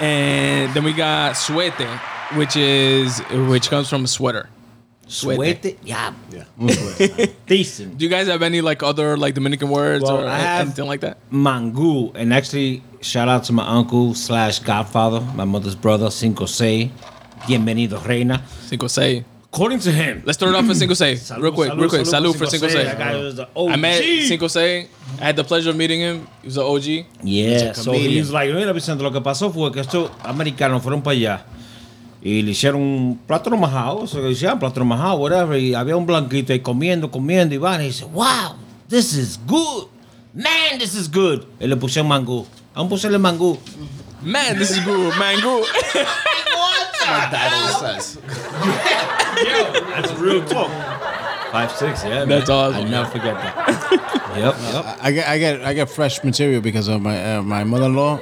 And then we got suete, which is which comes from sweater. Suete. Suete. Yeah. Yeah. Mm-hmm. Decent. Do you guys have any like other like Dominican words Well, or I have- anything like that? Mangu. And actually, shout out to my uncle slash godfather, my mother's brother, Cinco Sei. Bienvenido, Reina. Cinco seis. According to him, Let's start it off with Cinco seis. Salud, real quick, salud, real quick. salud Salud, for Cinco seis. That guy was the I met. Cinco seis. I had the pleasure of meeting him. He was an OG. Yeah, so he was like, mira Vicente, lo que pasó fue que estos americanos fueron para allá y le hicieron un plátano majado, o sea, le hicieron plátano majado, whatever, y había un blanquito ahí comiendo, comiendo, y van, y dice, wow, this is good, man, this is good. Y le pusieron mangú, aún pusieron mango. Man, this is good. Mango. My dad always says. That's real talk. Five, six, yeah. man. That's awesome, I man. never forget that. yep, yep. I get I get I get fresh material because of my uh, my mother-in-law.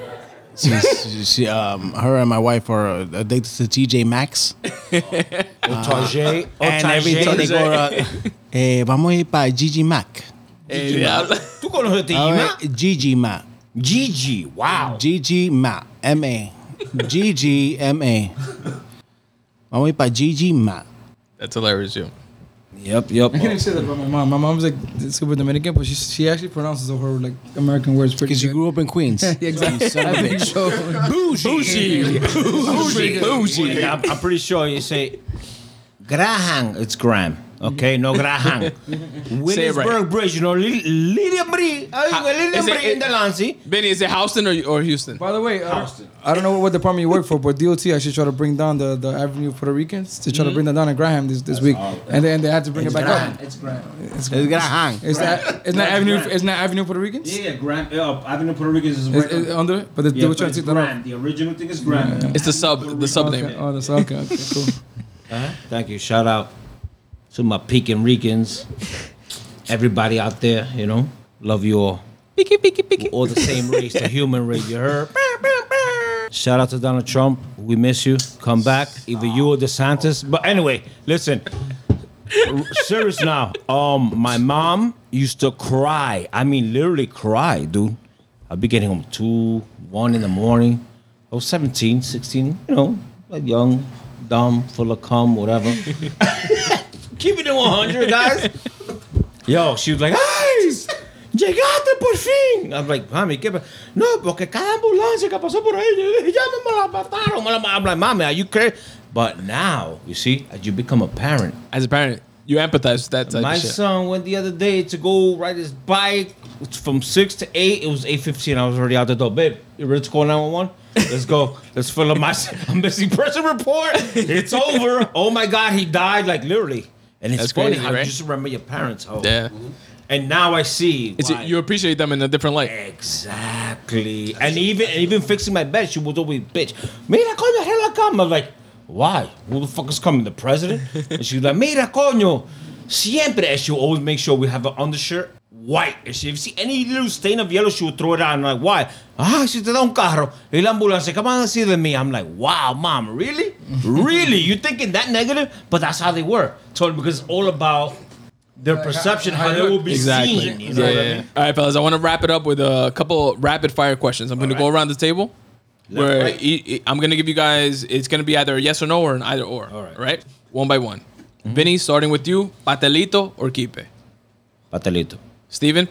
Since she, um, her and my wife are addicted to TJ Maxx, Otage, and every time they go, uh, eh, vamos a ir para Gigi Mac. Eh, yeah. ¿Tú conoces a Gigi? Gigi Mac. Gigi, wow. Gigi Mac. M A. Gigi M A. Vamos a ir para Gigi Mac. That's hilarious, yo. Yep, yep. I can't say that about my mom. My mom's like super Dominican, but she she actually pronounces all her like American words pretty Because you grew up in Queens. Yeah, exactly. You son of a I bitch. so. Bougie. Bougie. Bougie. I'm, I'm pretty sure you say Graham. It's Graham. Okay, no Graham. Williamsburg Bridge, you know, Lil- Lillian Bridge. Lillian is it- Bridge in the Lancy. Benny, is it Houston or, or Houston? By the way, uh, I don't know what department you work for, but DOT actually tried to bring down the, the Avenue of Puerto Ricans to try to bring that down in Graham this, this week, and then they had to bring It's it back Graham. up. It's Graham. It's, It's gonna it's that it's not Avenue. It's not Avenue Puerto Ricans. Yeah, Graham. Uh, Avenue Puerto Ricans is It's, it's under it, but they, they yeah, were trying to it's take that off. The original thing is Graham. It's the sub, the sub name. Oh, that's okay. Okay, cool. Thank you. Shout out to my Pekin Ricans. Everybody out there, you know, love you all. Picky, picky, picky. all the same race, the human race. You heard? Shout out to Donald Trump. We miss you. Come back. Either you or DeSantis. But anyway, listen. Serious now. Um, my mom used to cry. I mean, literally cry, dude. I'd be getting home two, one in the morning. I was 17, 16, you know, like young, dumb, full of cum, whatever. Keeping it to 100, guys. Yo, she was like, ¡Ay! ¡Llegaste por fin! I'm like, mami, ¿qué? pa-" No, porque cada ambulancia que pasó por ahí, yo ya me la mataron. me la ma-" I'm like, mami, are you crazy? But now, you see, as you become a parent, As a parent, you empathize with that type my of shit. My son went the other day to go ride his bike It's from six to eight. It was eight fifteen. I was already out the door. Babe, you ready to call nine one one? Let's go. Let's fill up my a missing person report. It's over. Oh my god, he died like literally. And it's That's funny crazy, how right? just remember your parents' home. Yeah. And now I see. It's why. you appreciate them in a different light. Exactly. And even and even fixing my bed, she was always bitch. Mira coño, I come. I'm like, why? Who the fuck is coming? The president? and she's like, mira coño, siempre. And she'll always make sure we have an undershirt white. And she, if you see any little stain of yellow, she would throw it out. I'm like, why? Ah, si te da un carro. Y la ambulancia, ¿qué van a see de mí? I'm like, wow, mom, really? really? You thinking that negative? But that's how they were. Totally, because it's all about their perception, how they will be Exactly. seen. You know Yeah, what I mean? All right, fellas. I want to wrap it up with a couple rapid fire questions. I'm going to go around the table. where right. e- e- I'm going to give you guys. It's going to be either a yes or no or an either or. All right. Right. One by one. Vinny, starting with you. Patelito or kipe? Patelito. Steven,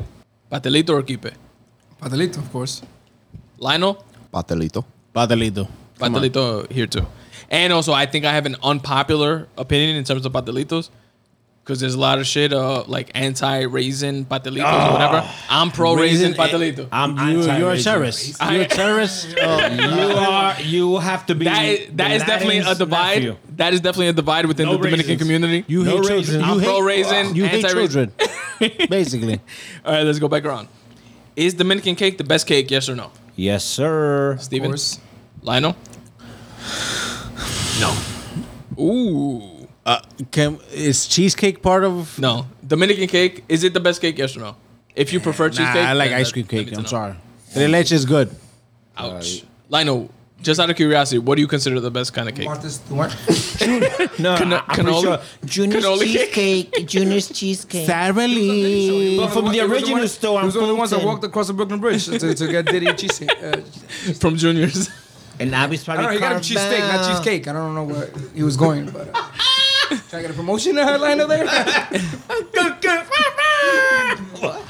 patelito or kipe? Patelito, of course. Lionel, Patelito. Patelito. patelito here too. And also, I think I have an unpopular opinion in terms of patelitos. Because there's a lot of shit, uh, like anti-raisin patelitos or whatever. I'm pro-raisin Raisin- patelito. I'm You, you're a anti-racist. terrorist. You're a terrorist. Oh, You are. You have to be. That is, that the is definitely a divide. nephew. That is definitely a divide within No the Dominican raisins. community. you No hate raisin. children. I'm You hate, pro-raisin, You hate anti-raisin. children. Basically. All right, let's go back around. Is Dominican cake the best cake? Yes or no? Yes, sir. Steven? course. Lionel? No. Ooh. Uh, can, is cheesecake part of? No. Dominican cake, is it the best cake? Yes or no? If you prefer Nah, cheesecake, I like ice cream cake. I'm no. sorry. Tres leche is good. Ouch. Lionel, just out of curiosity, what do you consider the best kind of cake? Martha's what? No, Cano- I'm pretty cannoli? sure. Junior's Cannoli cake? cheesecake. Junior's cheesecake. Sally. But from the original store, He was I'm the only ones that Fulton. walked across the Brooklyn Bridge to, to get Diddy cheesecake. Uh, From Juniors. And Abby's I probably don't know. He got a carved cheesesteak, not down. cheesecake. I don't know where he was going, but. Uh, Trying to get a promotion uh, liner there?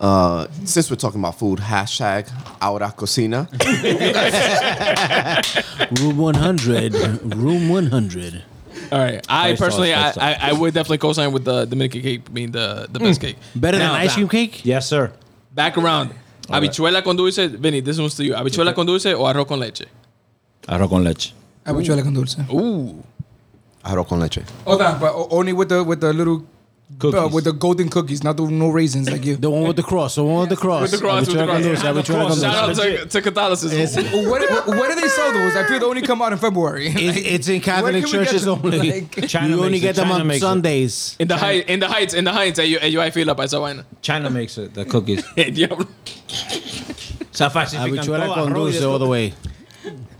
Uh, since we're talking about food, hashtag Ahora Cocina. Room 100. Room 100. All right. I Five stars, personally, I. I, I would definitely co-sign with the Dominican cake being the, the best cake. Better Now, than ice cream cake? Yes, sir. Back around. right. Habichuela con dulce. Vinny, this one's to you. Habichuela con dulce o arroz con leche? Arroz con leche. Habichuela con dulce. Ooh. Arroz con leche. Oh, that, but only with the with the little Cookies. uh, with the golden cookies, not the no raisins like you. The one with the cross. The one with the cross. With the cross, with the Habichuela con cross. dulce, habichuela con Shout out to, to Catholicism. where, where, where do they sell those? I feel they only come out in February. It's, it's in Catholic can we get churches only. Like- China you only makes get it. them China on makes it. Sundays. In the height, in the heights, in the heights, at UI feel up esa vaina. China makes it. The cookies. Diablo. Se falsifican Habichuela todo, con arroz dulce all the way.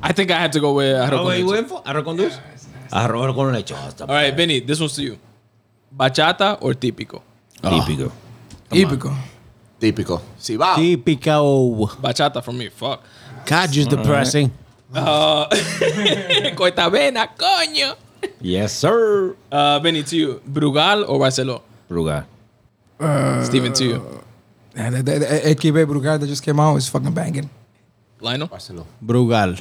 I think I had to go with arroz Oh, con wait, leche. went for arroz con dulce? Arroz con All right, Vinny, this one's to you. Bachata or típico? Típico. Hípico. Típico. Si va. Típico. Bachata for me. Fuck. God, just depressing. Coitabena, coño. Yes, sir. Uh, Vinny, to you. Brugal or Barceló? Brugal. Steven, to you. Yeah, the, the, the AKB Brugal that just came out is fucking banging. Lionel? Barcelona. Brugal.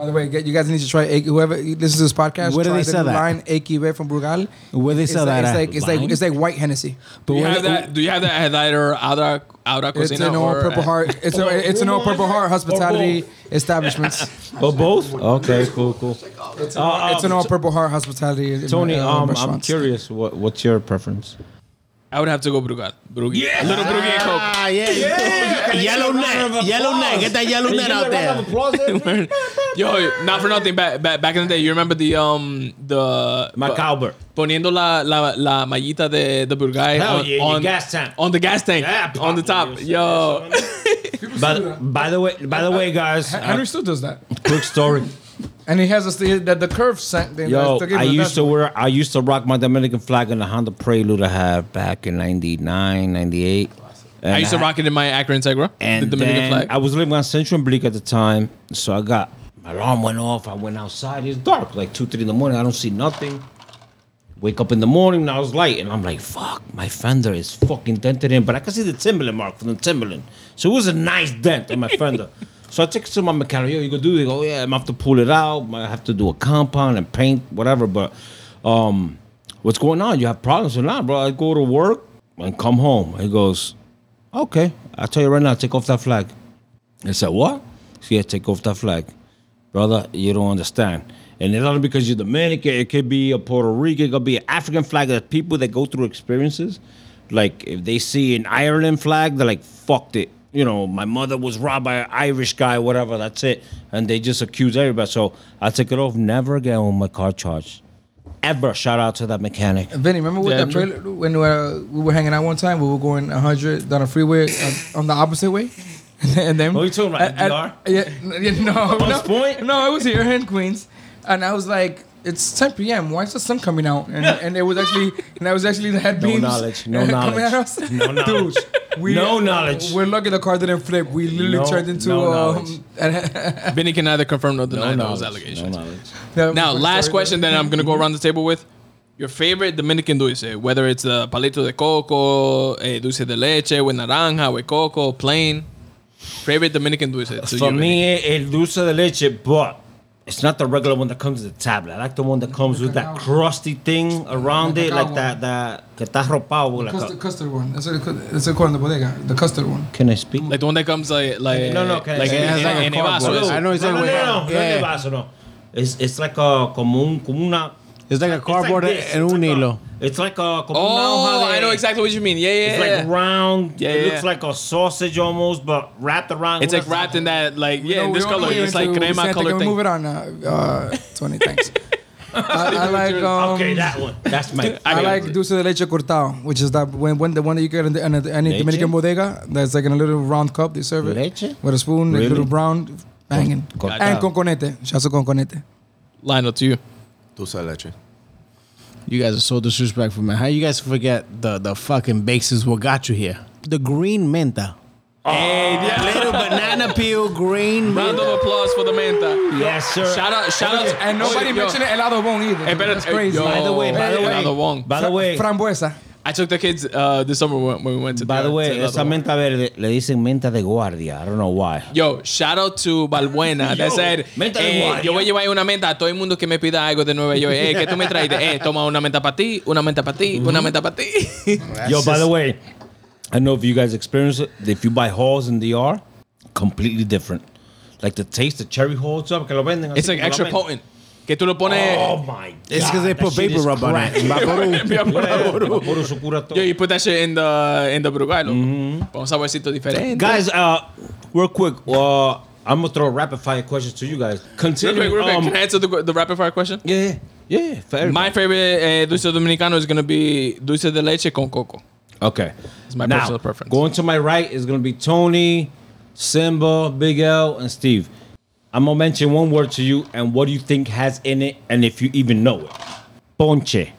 By the way, you guys need to try whoever listens to this podcast. Where do they the sell new that? line AKB from Brugal. Where they It's sell like, that it's at? like it's like it's like white Hennessy. Do you have they- that? Do you have that at either Aura, Aura It's an all or Purple Heart. It's a, it's an all Purple Heart hospitality establishments. Oh, both? Okay, cool, cool. It's Uh, uh, an all Purple Heart hospitality. Tony, uh, um, I'm curious. What, what's your preference? I would have to go Brugal. Brugal. Yeah. A little Brugal and Coke. Ah, yeah. Yellow net. Yellow net. Get that yellow net out there. Yo, not for nothing. Back, back back in the day, you remember the um the Macalber. poniendo la la la mallita de de Burgay Hell on, yeah, the gas tank. on the gas tank Yeah, on the top. Yo, By, by the way, by the way, guys, Henry uh, still does that, quick story. And he has a, the the curve scent thing. Yo, that's- I used to wear, I used to rock my Dominican flag in the Honda Prelude I had back in 99, 98. And I used to rock it in my Acura Integra, And the Dominican then flag. I was living on Central and Bleak at the time, so I got my alarm went off. I went outside. It's dark, like two, three in the morning. I don't see nothing. Wake up in the morning, now it's light, and I'm like, "Fuck, my fender is fucking dented in." But I can see the Timberland mark from the Timberland, so it was a nice dent in my fender. so I take it to my mechanic. Yo, you go do? They go, "Yeah, I'm have to pull it out. I have to do a compound and paint, whatever." But um, what's going on? You have problems or not, bro? I go to work and come home. He goes, Okay, I'll tell you right now, take off that flag. I said, What? He said, Take off that flag. Brother, you don't understand. And it's not because you're Dominican, it could be a Puerto Rican, it could be an African flag. There's people that go through experiences. Like if they see an Ireland flag, they're like, fucked it. You know, my mother was robbed by an Irish guy, whatever, that's it. And they just accuse everybody. So I took it off, never again on my car charged. Ever. Shout out to that mechanic. Vinny, remember with Yeah, that trailer when uh, we were hanging out one time? We were going 100 down a freeway uh, on the opposite way. and then What are you talking about, and- DR? yeah, n- yeah, no, no, Point? no, it was here in Queens, and I was like, "It's 10 p.m. Why is the sun coming out?" And, and it was actually, and that was actually the head No beams knowledge, no coming at knowledge. us. No knowledge. We, No knowledge. We're lucky the car didn't flip. We literally No- turned into no um, Vinny can neither confirm nor deny No those knowledge. allegations. No knowledge. yeah, Now, funny last story, question though. that I'm gonna go around the table with. Your favorite Dominican dulce, whether it's the palito de coco, eh, dulce de leche, with naranja, with coco, plain. Favorite Dominican dulce. to For you, me, el dulce de leche, but it's not the regular one that comes with the tablet. I like the one that comes with that crusty thing around The it, cacao like that, that que está arropado. Like Custard, a, custard one. That's what it, could- that's what it called in the bodega. The custard one. can I speak? Like the one that comes like like no, no, can I like say in, it has in, like a in a vaso. cardboard. eso. I know no, exactly no, what- no, no, no, yeah. no, vaso, no. It's, it's like a, como un, como una, It's like a it's like cardboard this. and It's un like a- hilo. It's like a, como una Oh, hoja de- I know exactly what you mean. Yeah, yeah, It's yeah. like round. Yeah, it yeah, looks like a sausage almost, but wrapped around. it's like wrapped in that like yeah, No, in this color. It's like into crema color can we thing. Move it on, uh, uh, Tony. Thanks. I, I like um, Okay, that one. That's my. I I, like it. dulce de leche cortado, which is that when, when the one that you get in, the, in a- any Leche? Dominican bodega, that's like in a little round cup. They serve it Leche? with a spoon, a Really? little brown, banging, Cortado. and conconete. Shouts to con conete. Lionel to you. Dulce de leche. You guys are so disrespectful, man. How you guys forget the the fucking bases what got you here? The green menta. Oh. Hey, yeah. Little banana peel, green Round of applause for the menta. Yes, sir. Shout out, shout out, And nobody Yo, mentioned it helado bon either. Eh, hey, better- That's eh, crazy. yo, By the way, by the way, Helado Bon. by the way, Frambuesa. I took the kids uh, this summer when, we went to. by the way, to esa menta verde le dicen menta de guardia. I don't know why. Yo, shout out to Balbuena that Yo, said, menta de eh, guardia. yo voy a llevar una menta a todo el mundo que me pida algo de Nueva York. Eh, ¿qué tú me traes? Eh, toma una menta para ti, una menta para ti, una menta para ti. Yo, by the way, I know if you guys experience it. If you buy halls in DR, completely different. Like the taste, the cherry halls up, que lo venden. It's like extra potent. Que tú lo pones... Oh my god. It's because they put shit vapor is rub on it. crack. Vaporub. Yeah, su cura todo. Yo, you put that shit in the, in the Brugal. Para un saborcito diferente. Guys, uh, real quick, uh, I'm gonna throw a rapid fire question to you guys. Real Continue. quick, real quick. um, Can I answer the, the rapid fire question? yeah, yeah, yeah. For everybody. My favorite eh, dulce dominicano is going to be dulce de leche con coco. Okay. It's my now, personal preference. Going to my right is gonna be Tony, Simba, Big L, and Steve. I'm gonna mention one word to you, and what do you think has in it, and if you even know it. Ponche,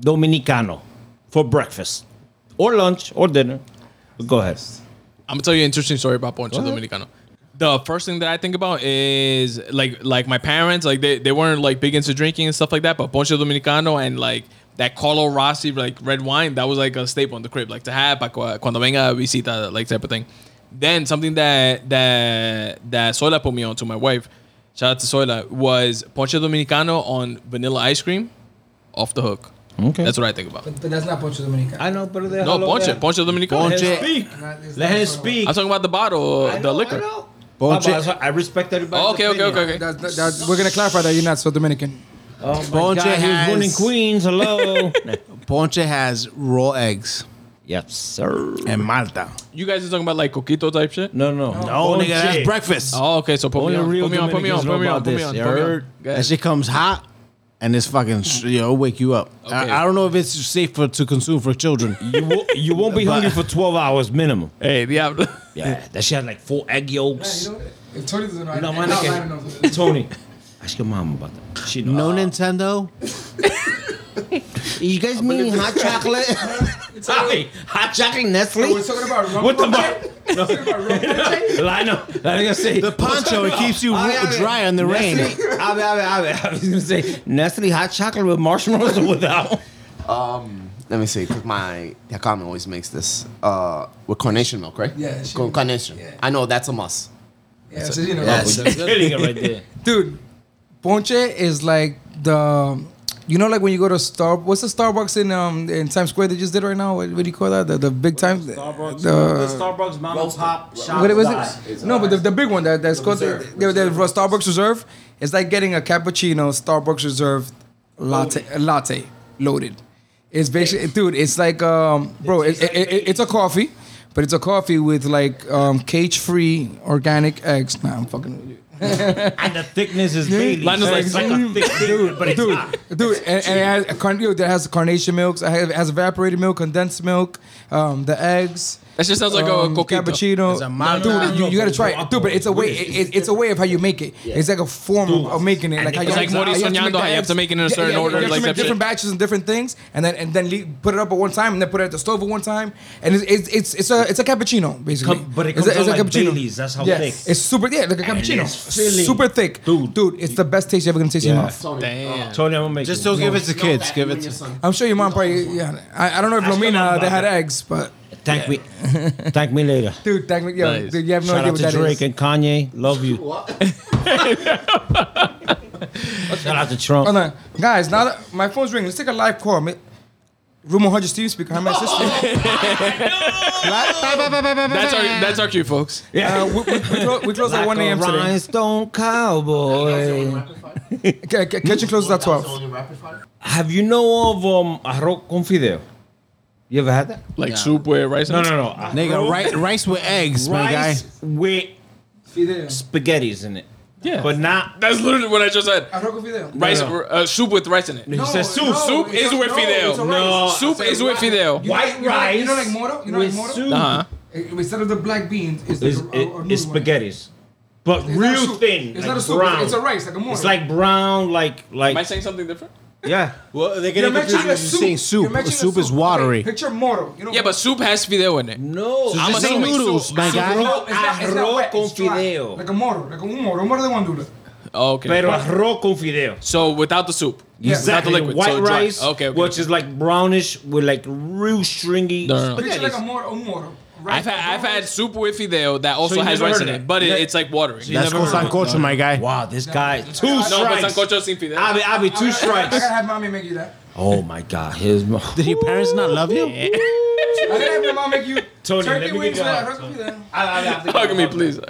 Dominicano, for breakfast, or lunch, or dinner. Go ahead. I'm gonna tell you an interesting story about Ponche. Dominicano. The first thing that I think about is like like my parents, like they, they weren't like big into drinking and stuff like that, but Ponche Dominicano and like that Carlo Rossi like red wine, that was like a staple in the crib, like to have pa cu- cuando venga visita, like type of thing. Then something that that that Sola put me on to my wife, shout out to Sola, was Ponche Dominicano on vanilla ice cream, off the hook. Okay. That's what I think about. But, but that's not Ponche Dominicano. I know, but they have No, Ponche, Ponche Dominicano. Let him Ponche. speak. Let him speak. I'm talking about the bottle, I the liquor. I know. Ponche- I respect everybody. Oh, okay, okay, okay, okay. That, that, that, we're gonna clarify that you're not so Dominican. Oh my Ponche God, he was born in Queens. Hello. Ponche has raw eggs yes, sir. and malta. You guys are talking about like coquito type shit? No, no, Oh, nigga, that's breakfast. Oh, okay. So put me on, put me on, put me on, put me on, put me on, you put me on. heard? Go ahead. That shit comes hot, and it's fucking. You know, wake you up. Okay. I, I don't know if it's safe for to consume for children. You, wo- you won't be hungry for 12 hours minimum. Hey, Diablo. Yeah, that shit had like four egg yolks. If Tony doesn't know, You know, can- don't. Tony, ask your mom about that. She know. No Nintendo. You guys mean hot chocolate? Javi, hot chocolate Nestle. We're talking about rum What the punche? fuck? No. Talking about rum punche? I know. I was gonna say The poncho it keeps you yeah, yeah. dry in the rain. Nestle, I, mean, I, mean, I, mean, I was gonna say Nestle hot chocolate with marshmallows or without. Um, let me see, because my Yakame always makes this uh, with carnation milk, right? Yeah, she- Con- carnation. yeah. I know that's a must. Yeah, so you know. Yes. Killing it right there. Dude, ponche is like the. You know, like when you go to Star, what's the Starbucks in um in Times Square they just did right now? What, what do you call that? The, the big time. Starbucks, The, Starbucks mom and pop shop. what was style. it? No, but the, the big one that, that's called the, the, the Starbucks Reserve. It's like getting a cappuccino Starbucks Reserve latte, a latte loaded. It's basically, dude. It's like, um, bro, it, it, it, it's a coffee, but it's a coffee with like um, cage-free organic eggs. Nah, I'm fucking with you. And the thickness is Bailey's. Linus So like, it's like a thick dude, but it's dude, hot. dude, and, and it has a carn- dude, that has carnation milk, it has, it has evaporated milk, condensed milk, um, the eggs. That just sounds like um, a coquito. cappuccino. It's a mountain. dude, you, you gotta try it, dude. But it's a way. It, it- it's a way of how you make it. It's like a form of, of making it. Like how you It's have like to- Mori you have to Soñando, make the how you have to make it in a certain order, You have like to make that shit. different batches and different things, and then and then leave, put it up at one time, and then put it at the stove at one time, and it's it's it's, it's a it's a cappuccino basically. Come- but it It's comes a- it's out a like Baileys, that's how yeah, thick. It's super yeah, like a cappuccino. it's. Super thick, Dude. Dude, it's the best taste you're ever gonna taste in your Yeah. mouth. Damn. Tony, I'm gonna make Just don't give it to kids. Give it to. I'm sure your mom probably yeah. I, I don't know if Ask your mom Lomina they had eggs, but Thank me. Thank me later. dude, thank me, yo, Nice. dude, you have no Shout idea out what to that Drake is. and Kanye. Love you. Shout out to Trump. Hold on. Guys, now that my phone's ringing, let's take a live call. Ma- Room 100 Steve speaker. Hi, my sister. That's our that's our cue, folks. Uh, we, we, we, close, we close at 1 a.m. A today. rhinestone cowboy. Ca- ca- Kitchen closes at 12. Have you know of um arroz con fideo? You ever had that? Like soup with rice. in No, no, no. Nigga, rice, rice with eggs, my guy. Rice with spaghettis in it. Yeah. But not. That's literally what I just said. Arroz con fideo. Rice, no. uh, soup with rice in it. He said soup. no. soup is a- with no, fideo. No. Soup is with fideo. White you know, rice. You know like moro? You know like with moro? soup. Uh-huh. Eh, Instead of the black beans, it's, It's, like a, a, a it, it's spaghettis. But It's real thin. It's like not a soup. Brown. It's a rice, like a moro. It's like brown, like like. Am I saying something different? Yeah. Well, they're You're getting mentioning confused a because you're saying You're soup. mentioning a Soup is watery. Okay, picture moro. You know Yeah, but soup has fideo in it. No, I'm just say assuming noodles, soup. my guy. No, it's not, it's not Arroz con fideo. Like a moro, like un moro, un moro de guandula. Oh, okay. pero arroz con fideo. so without the soup. Yeah. Exactly. Not the liquid, White so dry. rice, Okay, okay. which is like brownish with like real stringy. No, no, no. Picture like a moro, un moro. I've had I've had soup with fideo that also you has never rice heard in of it, that? but it, it's like watering. You That's never called heard of sancocho, my guy. Wow, this guy two No, but strikes. sancocho sin fideo. I'll be, I'll be two I gotta have mommy make you that. Oh my God, his my. Did your parents not love you? I gotta have your mom make you Tony, let turkey me wings get with you arroz con fideo. Hug me, please.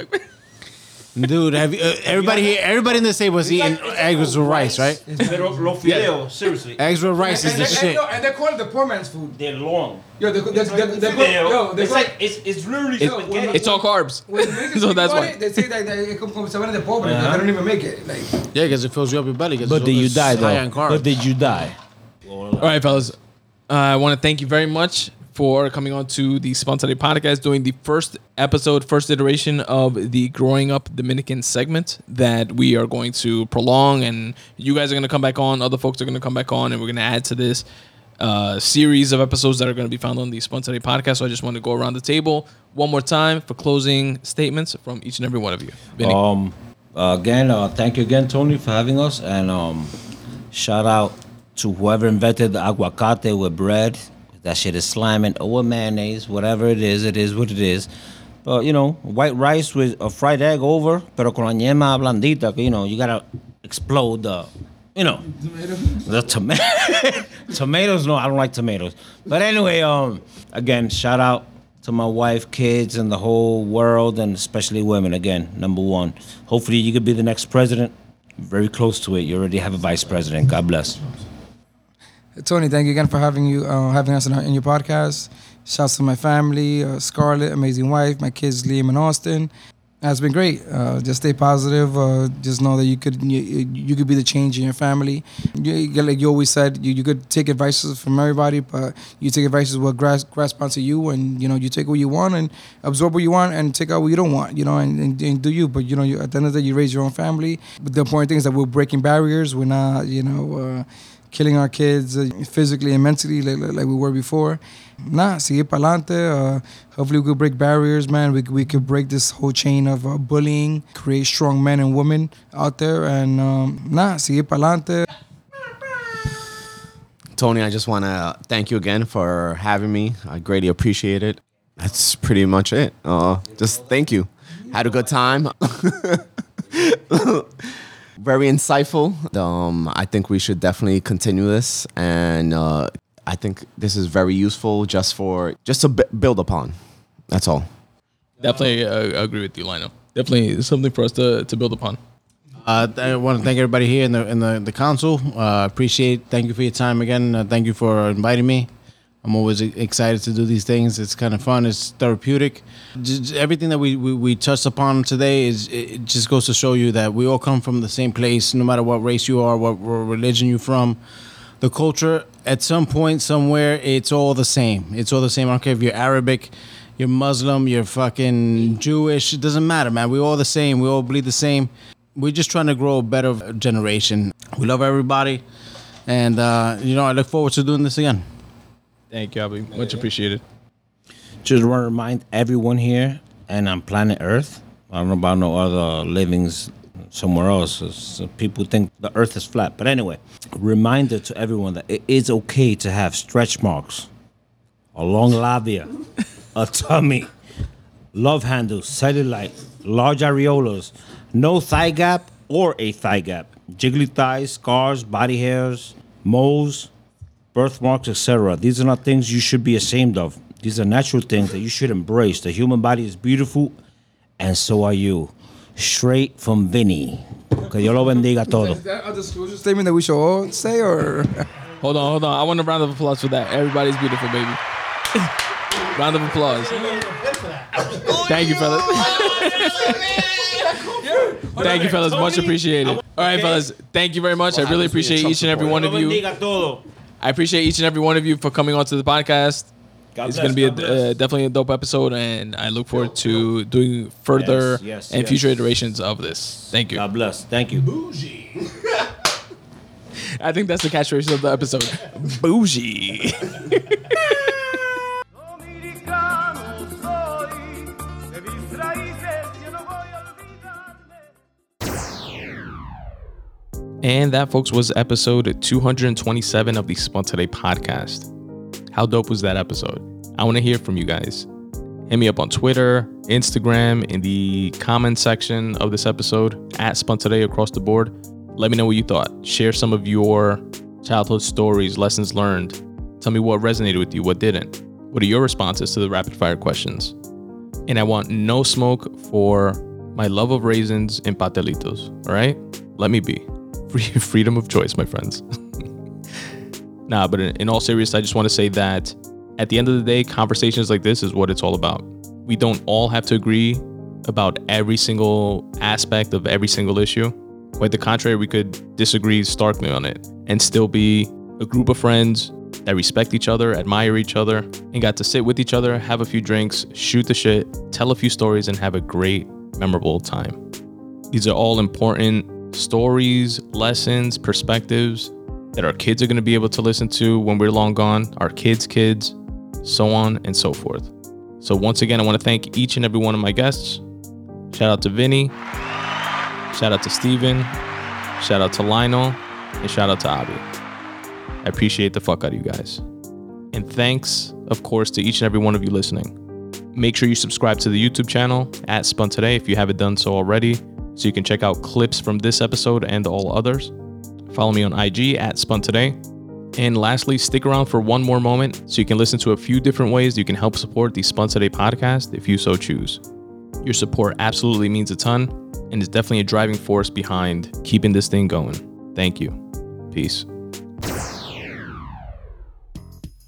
Dude, have you, uh, everybody here, everybody in this table was eating eggs with rice, right? Pero los fideos, seriously, Eggs with rice is And, the and, and, shit. no, and they're called the poor man's food. they're long. Yo, they, they, they, they, they, Fideo, yo, they it's call- like it's it's literally It- spaghetti. It's all carbs. when the Mexicans so that's why. it, they say that, that it comes from someone de pobre, Uh-huh. they don't even make it. Like, Yeah, because it fills you up your belly. 'cause But it's- did you it's die high though? on carbs. But did you die? All right, fellas. Uh, I want to thank you very much for coming on to the Spontaneity Podcast, doing the first episode, first iteration of the Growing Up Dominican segment that we are going to prolong. And you guys are going to come back on, other folks are going to come back on, and we're going to add to this uh, series of episodes that are going to be found on the Spontaneity Podcast. So I just want to go around the table one more time for closing statements from each and every one of you. Vinny. Um, uh, again, uh, thank you again, Tony, for having us, and um, shout out to whoever invented the aguacate with bread. That shit is slamming, or with mayonnaise, whatever it is, it is what it is. But you know, white rice with a fried egg over, pero con la yema blandita. You know, you gotta explode the, you know, the tomato. tomatoes. No, I don't like tomatoes. But anyway, um, again, shout out to my wife, kids, and the whole world, and especially women. Again, number one. Hopefully, you could be the next president. Very close to it. You already have a vice president. God bless. Tony, thank you again for having you, uh, having us in, our, in your podcast. Shouts to my family, uh, Scarlett, amazing wife, my kids Liam and Austin. Uh, It's been great. Uh, just stay positive. Uh, just know that you could you, you could be the change in your family. You, like you always said, you, you could take advices from everybody, but you take advices what grasp, grasp onto you, and you know you take what you want and absorb what you want, and take out what you don't want. You know, and, and, and do you. But you know, you, at the end of the day, you raise your own family. But the important thing is that we're breaking barriers. We're not, you know. Killing our kids uh, physically and mentally like, like, like we were before. Nah, sigue pa'lante. Uh, hopefully we could break barriers, man. We, we could break this whole chain of uh, bullying, create strong men and women out there, and um, nah, sigue pa'lante. Tony, I just want to thank you again for having me. I greatly appreciate it. That's pretty much it. Uh, just thank you. Had a good time. Very insightful. Um, I think we should definitely continue this, and uh, I think this is very useful just for just to b- build upon. That's all. Definitely uh, agree with you, Lionel. Definitely something for us to, to build upon. Uh, I want to thank everybody here in the in the, the council. Uh, appreciate. Thank you for your time again. Uh, thank you for inviting me. I'm always excited to do these things. It's kind of fun. It's therapeutic. Just everything that we, we, we touched upon today is it just goes to show you that we all come from the same place, no matter what race you are, what, what religion you're from. The culture, at some point, somewhere, it's all the same. It's all the same. I don't care if you're Arabic, you're Muslim, you're fucking Jewish. It doesn't matter, man. We're all the same. We all bleed the same. We're just trying to grow a better generation. We love everybody. And, uh, you know, I look forward to doing this again. Thank you, Abby. Much appreciated. Just want to remind everyone here and on planet Earth. I don't know about no other livings somewhere else. So uh, people think the Earth is flat. But anyway, reminder to everyone that it is okay to have stretch marks, a long labia, a tummy, love handles, cellulite, large areolas, no thigh gap or a thigh gap, jiggly thighs, scars, body hairs, moles, birthmarks, etc. These are not things you should be ashamed of. These are natural things that you should embrace. The human body is beautiful, and so are you. Straight from Vinny. Que Dios lo bendiga todo. Is that a disclosure statement that we should all say, or Hold on, hold on. I want a round of applause for that. Everybody's beautiful, baby. round of applause. Thank you, fellas. Thank you, fellas. Much appreciated. All right, fellas. Thank you very much. I really appreciate each and every one of you. Bendiga a todo. I appreciate each and every one of you for coming onto the podcast. God it's going to be a, uh, definitely a dope episode, and I look forward to doing further Yes, yes, and yes. future iterations of this. Thank you. God bless. Thank you. Bougie. I think that's the catchphrase of the episode. Bougie. And that, folks, was episode 227 of the Spun Today podcast. How dope was that episode? I want to hear from you guys. Hit me up on Twitter, Instagram, in the comment section of this episode, at Spun Today across the board. Let me know what you thought. Share some of your childhood stories, lessons learned. Tell me what resonated with you, what didn't. What are your responses to the rapid fire questions? And I want no smoke for my love of raisins and patelitos. All right? Let me be. Free, freedom of choice, my friends. nah, but in, in all seriousness, I just want to say that at the end of the day, conversations like this is what it's all about. We don't all have to agree about every single aspect of every single issue. Quite the contrary, we could disagree starkly on it and still be a group of friends that respect each other, admire each other, and got to sit with each other, have a few drinks, shoot the shit, tell a few stories, and have a great, memorable time. These are all important stories, lessons, perspectives that our kids are going to be able to listen to when we're long gone, our kids' kids, so on and so forth. So, once again, I want to thank each and every one of my guests. Shout out to Vinny, shout out to Steven, shout out to Lionel, and shout out to Abby. I appreciate the fuck out of you guys. And thanks, of course, to each and every one of you listening. Make sure you subscribe to the YouTube channel at Spun Today if you haven't done so already, so you can check out clips from this episode and all others. Follow me on IG at Spun Today. And lastly, stick around for one more moment so you can listen to a few different ways you can help support the Spun Today podcast if you so choose. Your support absolutely means a ton and is definitely a driving force behind keeping this thing going. Thank you. Peace.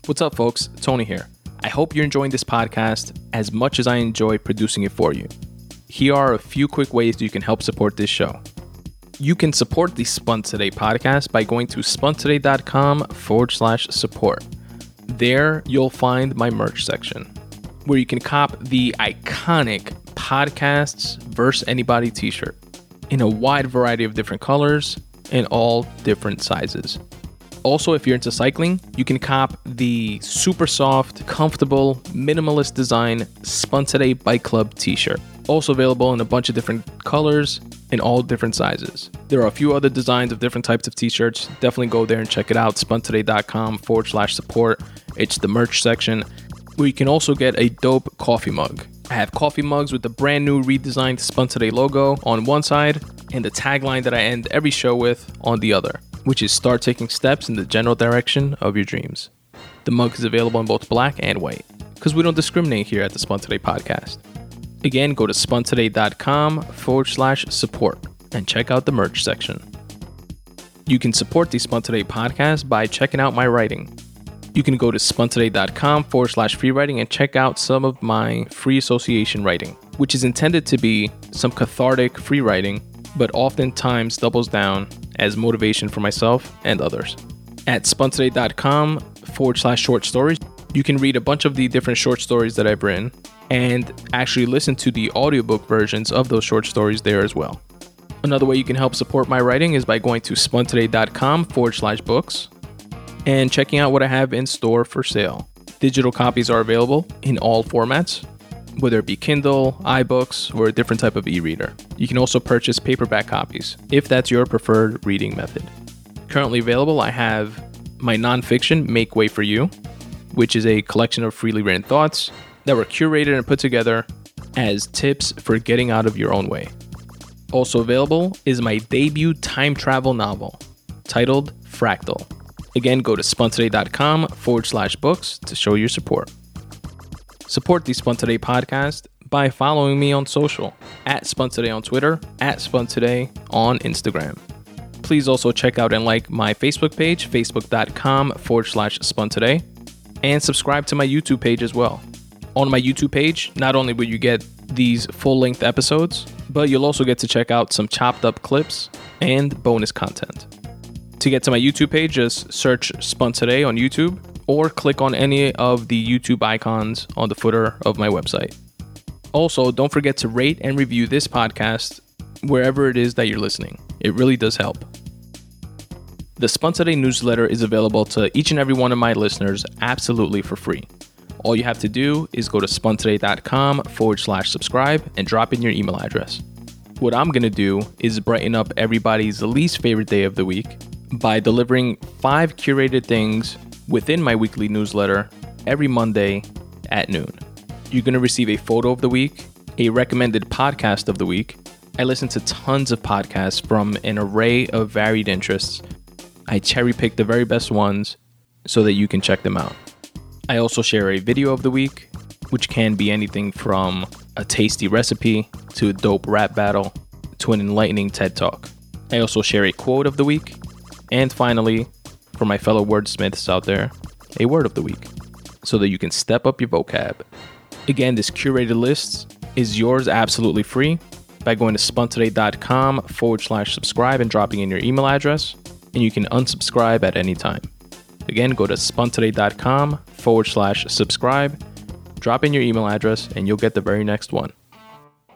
What's up, folks? Tony here. I hope you're enjoying this podcast as much as I enjoy producing it for you. Here are a few quick ways you can help support this show. You can support the Spun Today podcast by going to spuntoday.com forward slash support. There, you'll find my merch section where you can cop the iconic Podcasts versus Anybody t shirt in a wide variety of different colors and all different sizes. Also, if you're into cycling, you can cop the super soft, comfortable, minimalist design Spun Today Bike Club t shirt. Also available in a bunch of different colors in all different sizes. There are a few other designs of different types of t shirts. Definitely go there and check it out. spuntoday.com forward slash support. It's the merch section where you can also get a dope coffee mug. I have coffee mugs with the brand new redesigned Spun Today logo on one side and the tagline that I end every show with on the other, which is start taking steps in the general direction of your dreams. The mug is available in both black and white because we don't discriminate here at the Spun Today podcast. Again, go to spuntoday.com forward slash support and check out the merch section. You can support the Spun Today podcast by checking out my writing. You can go to spuntoday.com forward slash free writing and check out some of my free association writing, which is intended to be some cathartic free writing, but oftentimes doubles down as motivation for myself and others. At spuntoday.com forward slash short stories, you can read a bunch of the different short stories that I've written and actually listen to the audiobook versions of those short stories there as well. Another way you can help support my writing is by going to spuntoday.com forward slash books and checking out what I have in store for sale. Digital copies are available in all formats, whether it be Kindle, iBooks, or a different type of e reader. You can also purchase paperback copies if that's your preferred reading method. Currently available, I have my nonfiction, Make Way for You, which is a collection of freely written thoughts that were curated and put together as tips for getting out of your own way. Also available is my debut time travel novel titled Fractal. Again, go to spuntoday.com forward slash books to show your support. Support the Spun Today podcast by following me on social at Spun Today on Twitter, at Spun Today on Instagram. Please also check out and like my Facebook page, facebook.com forward slash Spun Today, and subscribe to my YouTube page as well. On my YouTube page, not only will you get these full length episodes, but you'll also get to check out some chopped up clips and bonus content. To get to my YouTube page, just search Spun Today on YouTube or click on any of the YouTube icons on the footer of my website. Also, don't forget to rate and review this podcast wherever it is that you're listening. It really does help. The Spun Today newsletter is available to each and every one of my listeners absolutely for free. All you have to do is go to spuntoday.com forward slash subscribe and drop in your email address. What I'm gonna do is brighten up everybody's least favorite day of the week by delivering five curated things within my weekly newsletter every Monday at noon. You're gonna receive a photo of the week, a recommended podcast of the week. I listen to tons of podcasts from an array of varied interests. I cherry pick the very best ones so that you can check them out. I also share a video of the week, which can be anything from a tasty recipe to a dope rap battle to an enlightening TED talk. I also share a quote of the week, and finally, for my fellow wordsmiths out there, a word of the week, so that you can step up your vocab. Again, this curated list is yours absolutely free by going to spuntoday.com forward slash subscribe and dropping in your email address, and you can unsubscribe at any time. Again, go to spuntoday.com forward slash subscribe, drop in your email address, and you'll get the very next one.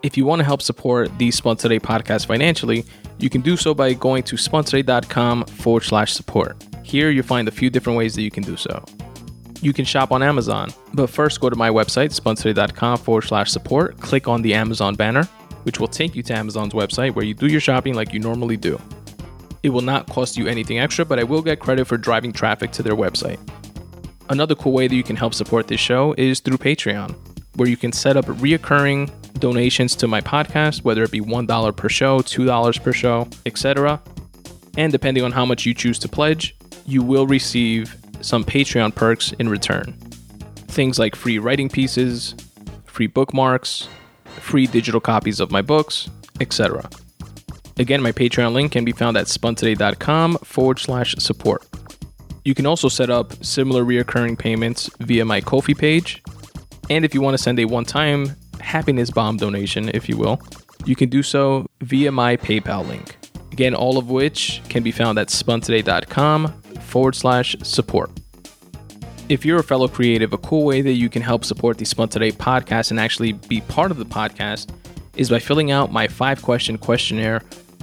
If you want to help support the Spun Today podcast financially, you can do so by going to spuntoday.com forward slash support. Here you'll find a few different ways that you can do so. You can shop on Amazon, but first go to my website, spuntoday.com forward slash support, click on the Amazon banner, which will take you to Amazon's website where you do your shopping like you normally do. It will not cost you anything extra, but I will get credit for driving traffic to their website. Another cool way that you can help support this show is through Patreon, where you can set up reoccurring donations to my podcast, whether it be $1 per show, $2 per show, etc. And depending on how much you choose to pledge, you will receive some Patreon perks in return. Things like free writing pieces, free bookmarks, free digital copies of my books, etc. Again, my Patreon link can be found at spuntoday.com forward slash support. You can also set up similar reoccurring payments via my Ko-fi page. And if you want to send a one time happiness bomb donation, if you will, you can do so via my PayPal link. Again, all of which can be found at spuntoday.com forward slash support. If you're a fellow creative, a cool way that you can help support the Spun Today podcast and actually be part of the podcast is by filling out my five question questionnaire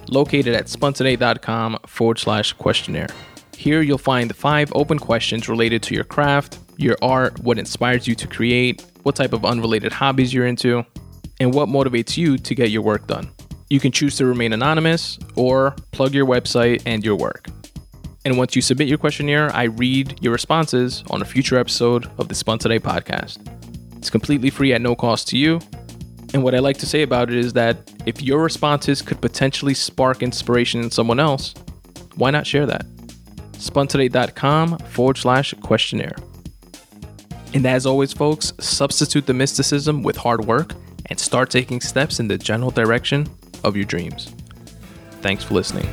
located at spuntoday.com forward slash questionnaire. Here you'll find the five open questions related to your craft, your art, what inspires you to create, what type of unrelated hobbies you're into, and what motivates you to get your work done. You can choose to remain anonymous or plug your website and your work. And once you submit your questionnaire, I read your responses on a future episode of the Spun Today podcast. It's completely free at no cost to you. And what I like to say about it is that if your responses could potentially spark inspiration in someone else, why not share that? spuntoday.com forward slash questionnaire. And as always, folks, substitute the mysticism with hard work and start taking steps in the general direction of your dreams. Thanks for listening.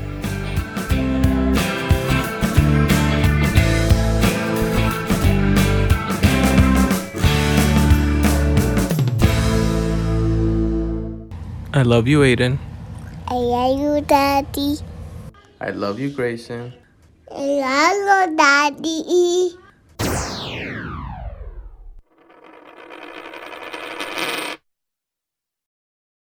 I love you, Aiden. I love you, Daddy. I love you, Grayson. I love you, Daddy.